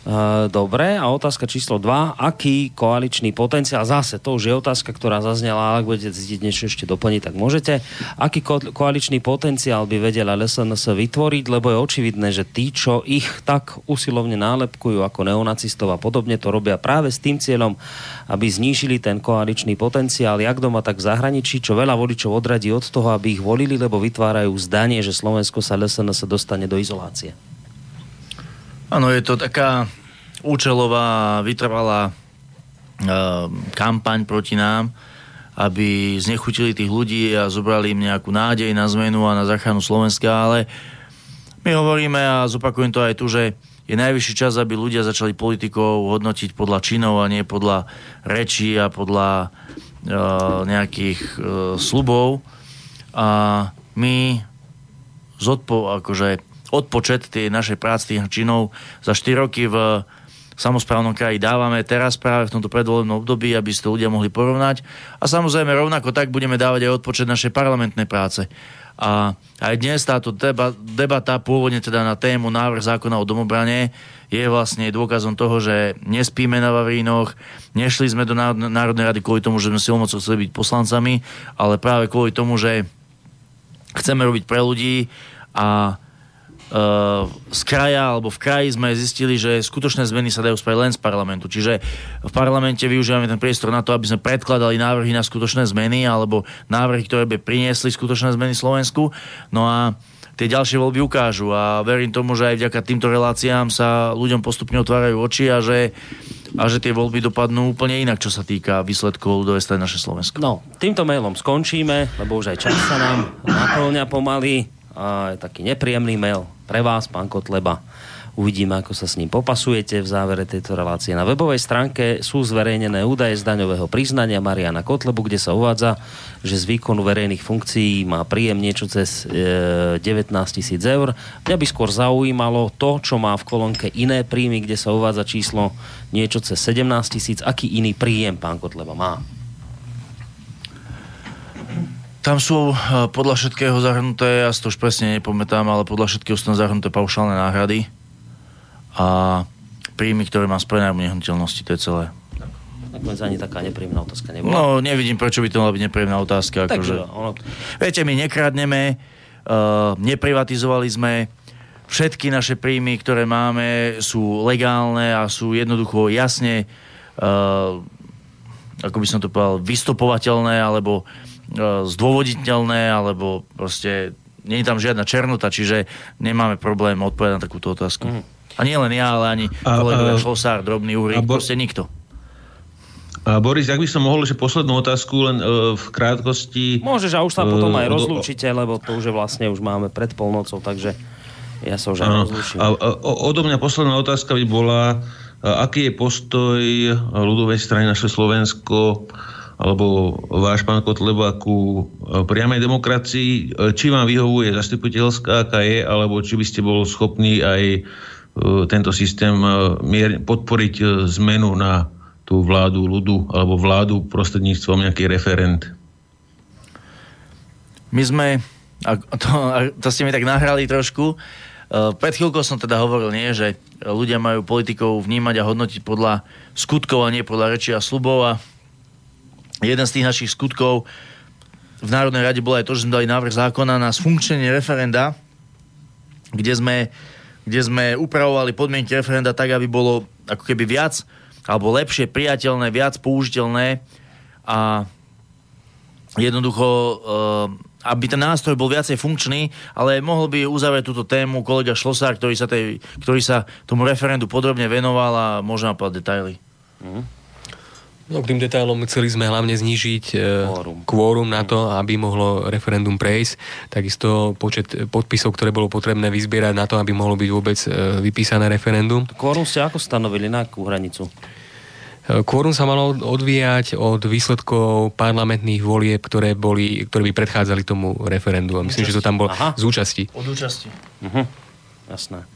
Eh, dobre, a otázka číslo 2. Aký koaličný potenciál, zase to už je otázka, ktorá zaznela, ale ak budete cítiť niečo ešte doplniť, tak môžete. Aký ko- koaličný potenciál by vedela LSNS vytvoriť, lebo je očividné, že tí, čo ich tak usilovne nálepkujú ako neonacistov a podobne, to robia práve s tým cieľom, aby znížili ten koaličný potenciál, jak doma, tak v zahraničí, čo veľa voličov odradí od toho, aby ich volili, lebo vytvárajú zdanie, že Slovensko sa LSNS dostane do izolácie. Áno, je to taká účelová, vytrvalá e, kampaň proti nám, aby znechutili tých ľudí a zobrali im nejakú nádej na zmenu a na záchranu Slovenska, ale my hovoríme a zopakujem to aj tu, že je najvyšší čas, aby ľudia začali politikov hodnotiť podľa činov a nie podľa rečí a podľa e, nejakých e, slubov. A my zodpo, akože odpočet tej našej práce, tých činov za 4 roky v samozprávnom kraji dávame teraz práve v tomto predvolebnom období, aby ste ľudia mohli porovnať. A samozrejme rovnako tak budeme dávať aj odpočet našej parlamentnej práce. A aj dnes táto deba, debata pôvodne teda na tému návrh zákona o domobrane je vlastne dôkazom toho, že nespíme na Vavrínoch, nešli sme do Národnej rady kvôli tomu, že sme silmocou chceli byť poslancami, ale práve kvôli tomu, že chceme robiť pre ľudí a z kraja alebo v kraji sme zistili, že skutočné zmeny sa dajú spraviť len z parlamentu. Čiže v parlamente využívame ten priestor na to, aby sme predkladali návrhy na skutočné zmeny alebo návrhy, ktoré by priniesli skutočné zmeny Slovensku. No a tie ďalšie voľby ukážu a verím tomu, že aj vďaka týmto reláciám sa ľuďom postupne otvárajú oči a že a že tie voľby dopadnú úplne inak, čo sa týka výsledkov ľudové strany naše Slovensko. No, týmto mailom skončíme, lebo už aj čas sa nám naplňa pomaly. A je taký nepríjemný mail pre vás, pán Kotleba. Uvidíme, ako sa s ním popasujete v závere tejto relácie. Na webovej stránke sú zverejnené údaje z daňového priznania Mariana Kotlebu, kde sa uvádza, že z výkonu verejných funkcií má príjem niečo cez e, 19 tisíc eur. Mňa by skôr zaujímalo to, čo má v kolónke iné príjmy, kde sa uvádza číslo niečo cez 17 tisíc. Aký iný príjem pán Kotleba má? Tam sú eh, podľa všetkého zahrnuté, ja si to už presne nepamätám, ale podľa všetkého sú tam zahrnuté paušálne náhrady a príjmy, ktoré má z prenajmu nehnuteľnosti, to je celé. Nakoniec ani taká nepríjemná otázka nebola. No, nevidím, prečo by to mala byť nepríjemná otázka. Tak, akože... ono... Viete, my nekradneme, uh, neprivatizovali sme, všetky naše príjmy, ktoré máme, sú legálne a sú jednoducho jasne, uh, ako by som to povedal, vystopovateľné, alebo E, zdôvoditeľné, alebo proste nie je tam žiadna černota, čiže nemáme problém odpovedať na takúto otázku. Mm. A nie len ja, ale ani kolega Šlosár, drobný uhrík, bo... proste nikto. A Boris, ak by som mohol, že poslednú otázku len uh, v krátkosti... Môžeš a už sa potom aj rozlúčite, lebo to už je vlastne, už máme pred polnocou, takže ja sa už aj rozlúčim. A, a, odo mňa posledná otázka by bola, aký je postoj ľudovej strany naše Slovensko alebo váš pán Kotleba ku e, priamej demokracii, e, či vám vyhovuje zastupiteľská, aká je, alebo či by ste bol schopní aj e, tento systém podporiť zmenu na tú vládu ľudu alebo vládu prostredníctvom nejaký referent. My sme, a to, a to ste mi tak nahrali trošku, pred chvíľkou som teda hovoril, nie, že ľudia majú politikov vnímať a hodnotiť podľa skutkov a nie podľa reči a slubov a jeden z tých našich skutkov v Národnej rade bolo aj to, že sme dali návrh zákona na sfunkčenie referenda, kde sme, kde sme upravovali podmienky referenda tak, aby bolo ako keby viac alebo lepšie priateľné, viac použiteľné a jednoducho uh, aby ten nástroj bol viacej funkčný, ale mohol by uzavrieť túto tému kolega Šlosár, ktorý sa, tej, ktorý sa tomu referendu podrobne venoval a nám povedať detaily. Mm. No, k tým detailom chceli sme hlavne znížiť kvórum. kvórum na to, aby mohlo referendum prejsť. Takisto počet podpisov, ktoré bolo potrebné vyzbierať na to, aby mohlo byť vôbec vypísané referendum. Kvórum ste ako stanovili na akú hranicu? Kvórum sa malo odvíjať od výsledkov parlamentných volieb, ktoré, boli, ktoré by predchádzali tomu referendu. A myslím, účasti. že to tam bol Aha. z účasti. Od účasti. Uh-huh. Jasné.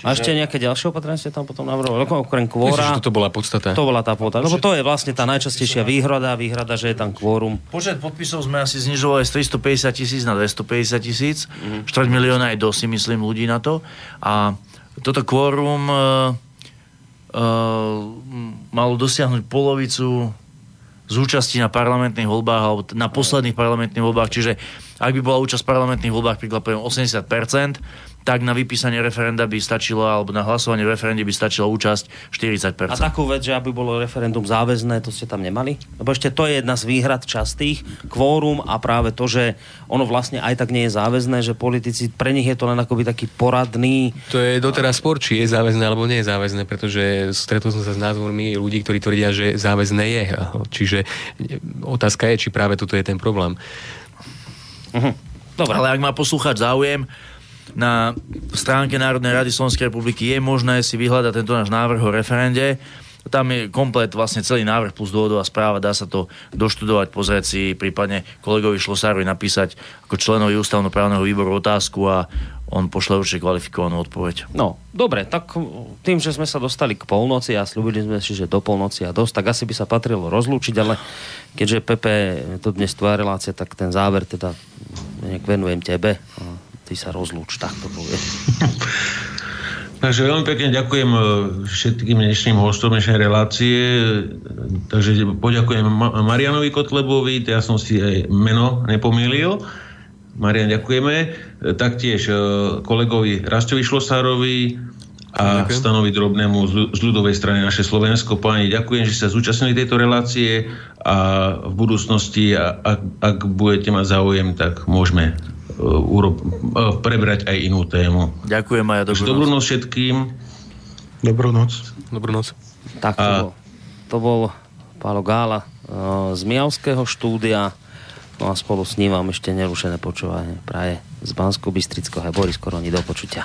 Čiže... A ešte nejaké ďalšie opatrenia ste tam potom navrhovali? Okrem kvóra. Myslím, že toto bola podstata. To bola tá podstata. Lebo to je vlastne tá najčastejšia výhrada, výhrada, že je tam kvórum. Počet podpisov sme asi znižovali z 350 tisíc na 250 tisíc. Mm. 4 milióna je dosť, myslím, ľudí na to. A toto kvórum uh, uh, malo dosiahnuť polovicu zúčasti na parlamentných voľbách alebo na posledných parlamentných voľbách, čiže ak by bola účasť v parlamentných voľbách príklad 80%, tak na vypísanie referenda by stačilo, alebo na hlasovanie v referende by stačila účasť 40%. A takú vec, že aby bolo referendum záväzné, to ste tam nemali? Lebo ešte to je jedna z výhrad častých, kvórum a práve to, že ono vlastne aj tak nie je záväzné, že politici, pre nich je to len akoby taký poradný. To je doteraz spor, či je záväzné alebo nie je záväzné, pretože stretol som sa s názormi ľudí, ktorí tvrdia, že záväzné je. Čiže otázka je, či práve toto je ten problém. Uh-huh. Dobre. Ale ak má poslúchať záujem, na stránke Národnej rady Slovenskej republiky je možné si vyhľadať tento náš návrh o referende. Tam je komplet vlastne celý návrh plus dôvodová správa, dá sa to doštudovať, pozrieť si, prípadne kolegovi Šlosárovi napísať ako členovi ústavnoprávneho výboru otázku a on pošle určite kvalifikovanú odpoveď. No, dobre, tak tým, že sme sa dostali k polnoci a slúbili sme si, že do polnoci a dosť, tak asi by sa patrilo rozlúčiť, ale keďže Pepe to dnes tvoja relácia, tak ten záver teda nejak venujem tebe ty sa rozlúč, tak to povie. Takže veľmi pekne ďakujem e, všetkým dnešným hostom dnešnej relácie. Takže poďakujem Marianovi Kotlebovi, ja som si aj meno nepomýlil. Marian, ďakujeme. E, taktiež e, kolegovi Rastovi Šlosárovi a ďakujem. Stanovi Drobnému z ľudovej strany naše Slovensko. Páni, ďakujem, že sa zúčastnili tejto relácie a v budúcnosti, ak, ak budete mať záujem, tak môžeme urob, e, prebrať aj inú tému. Ďakujem aj dobrú, dobrú noc. všetkým. Dobrú noc. Dobrú noc. Tak to, a... bol, to bol Pálo Gála e, z Mijavského štúdia. No a spolu s ním vám ešte nerušené počúvanie praje z bansko bystrického a Boris Koroni do počutia.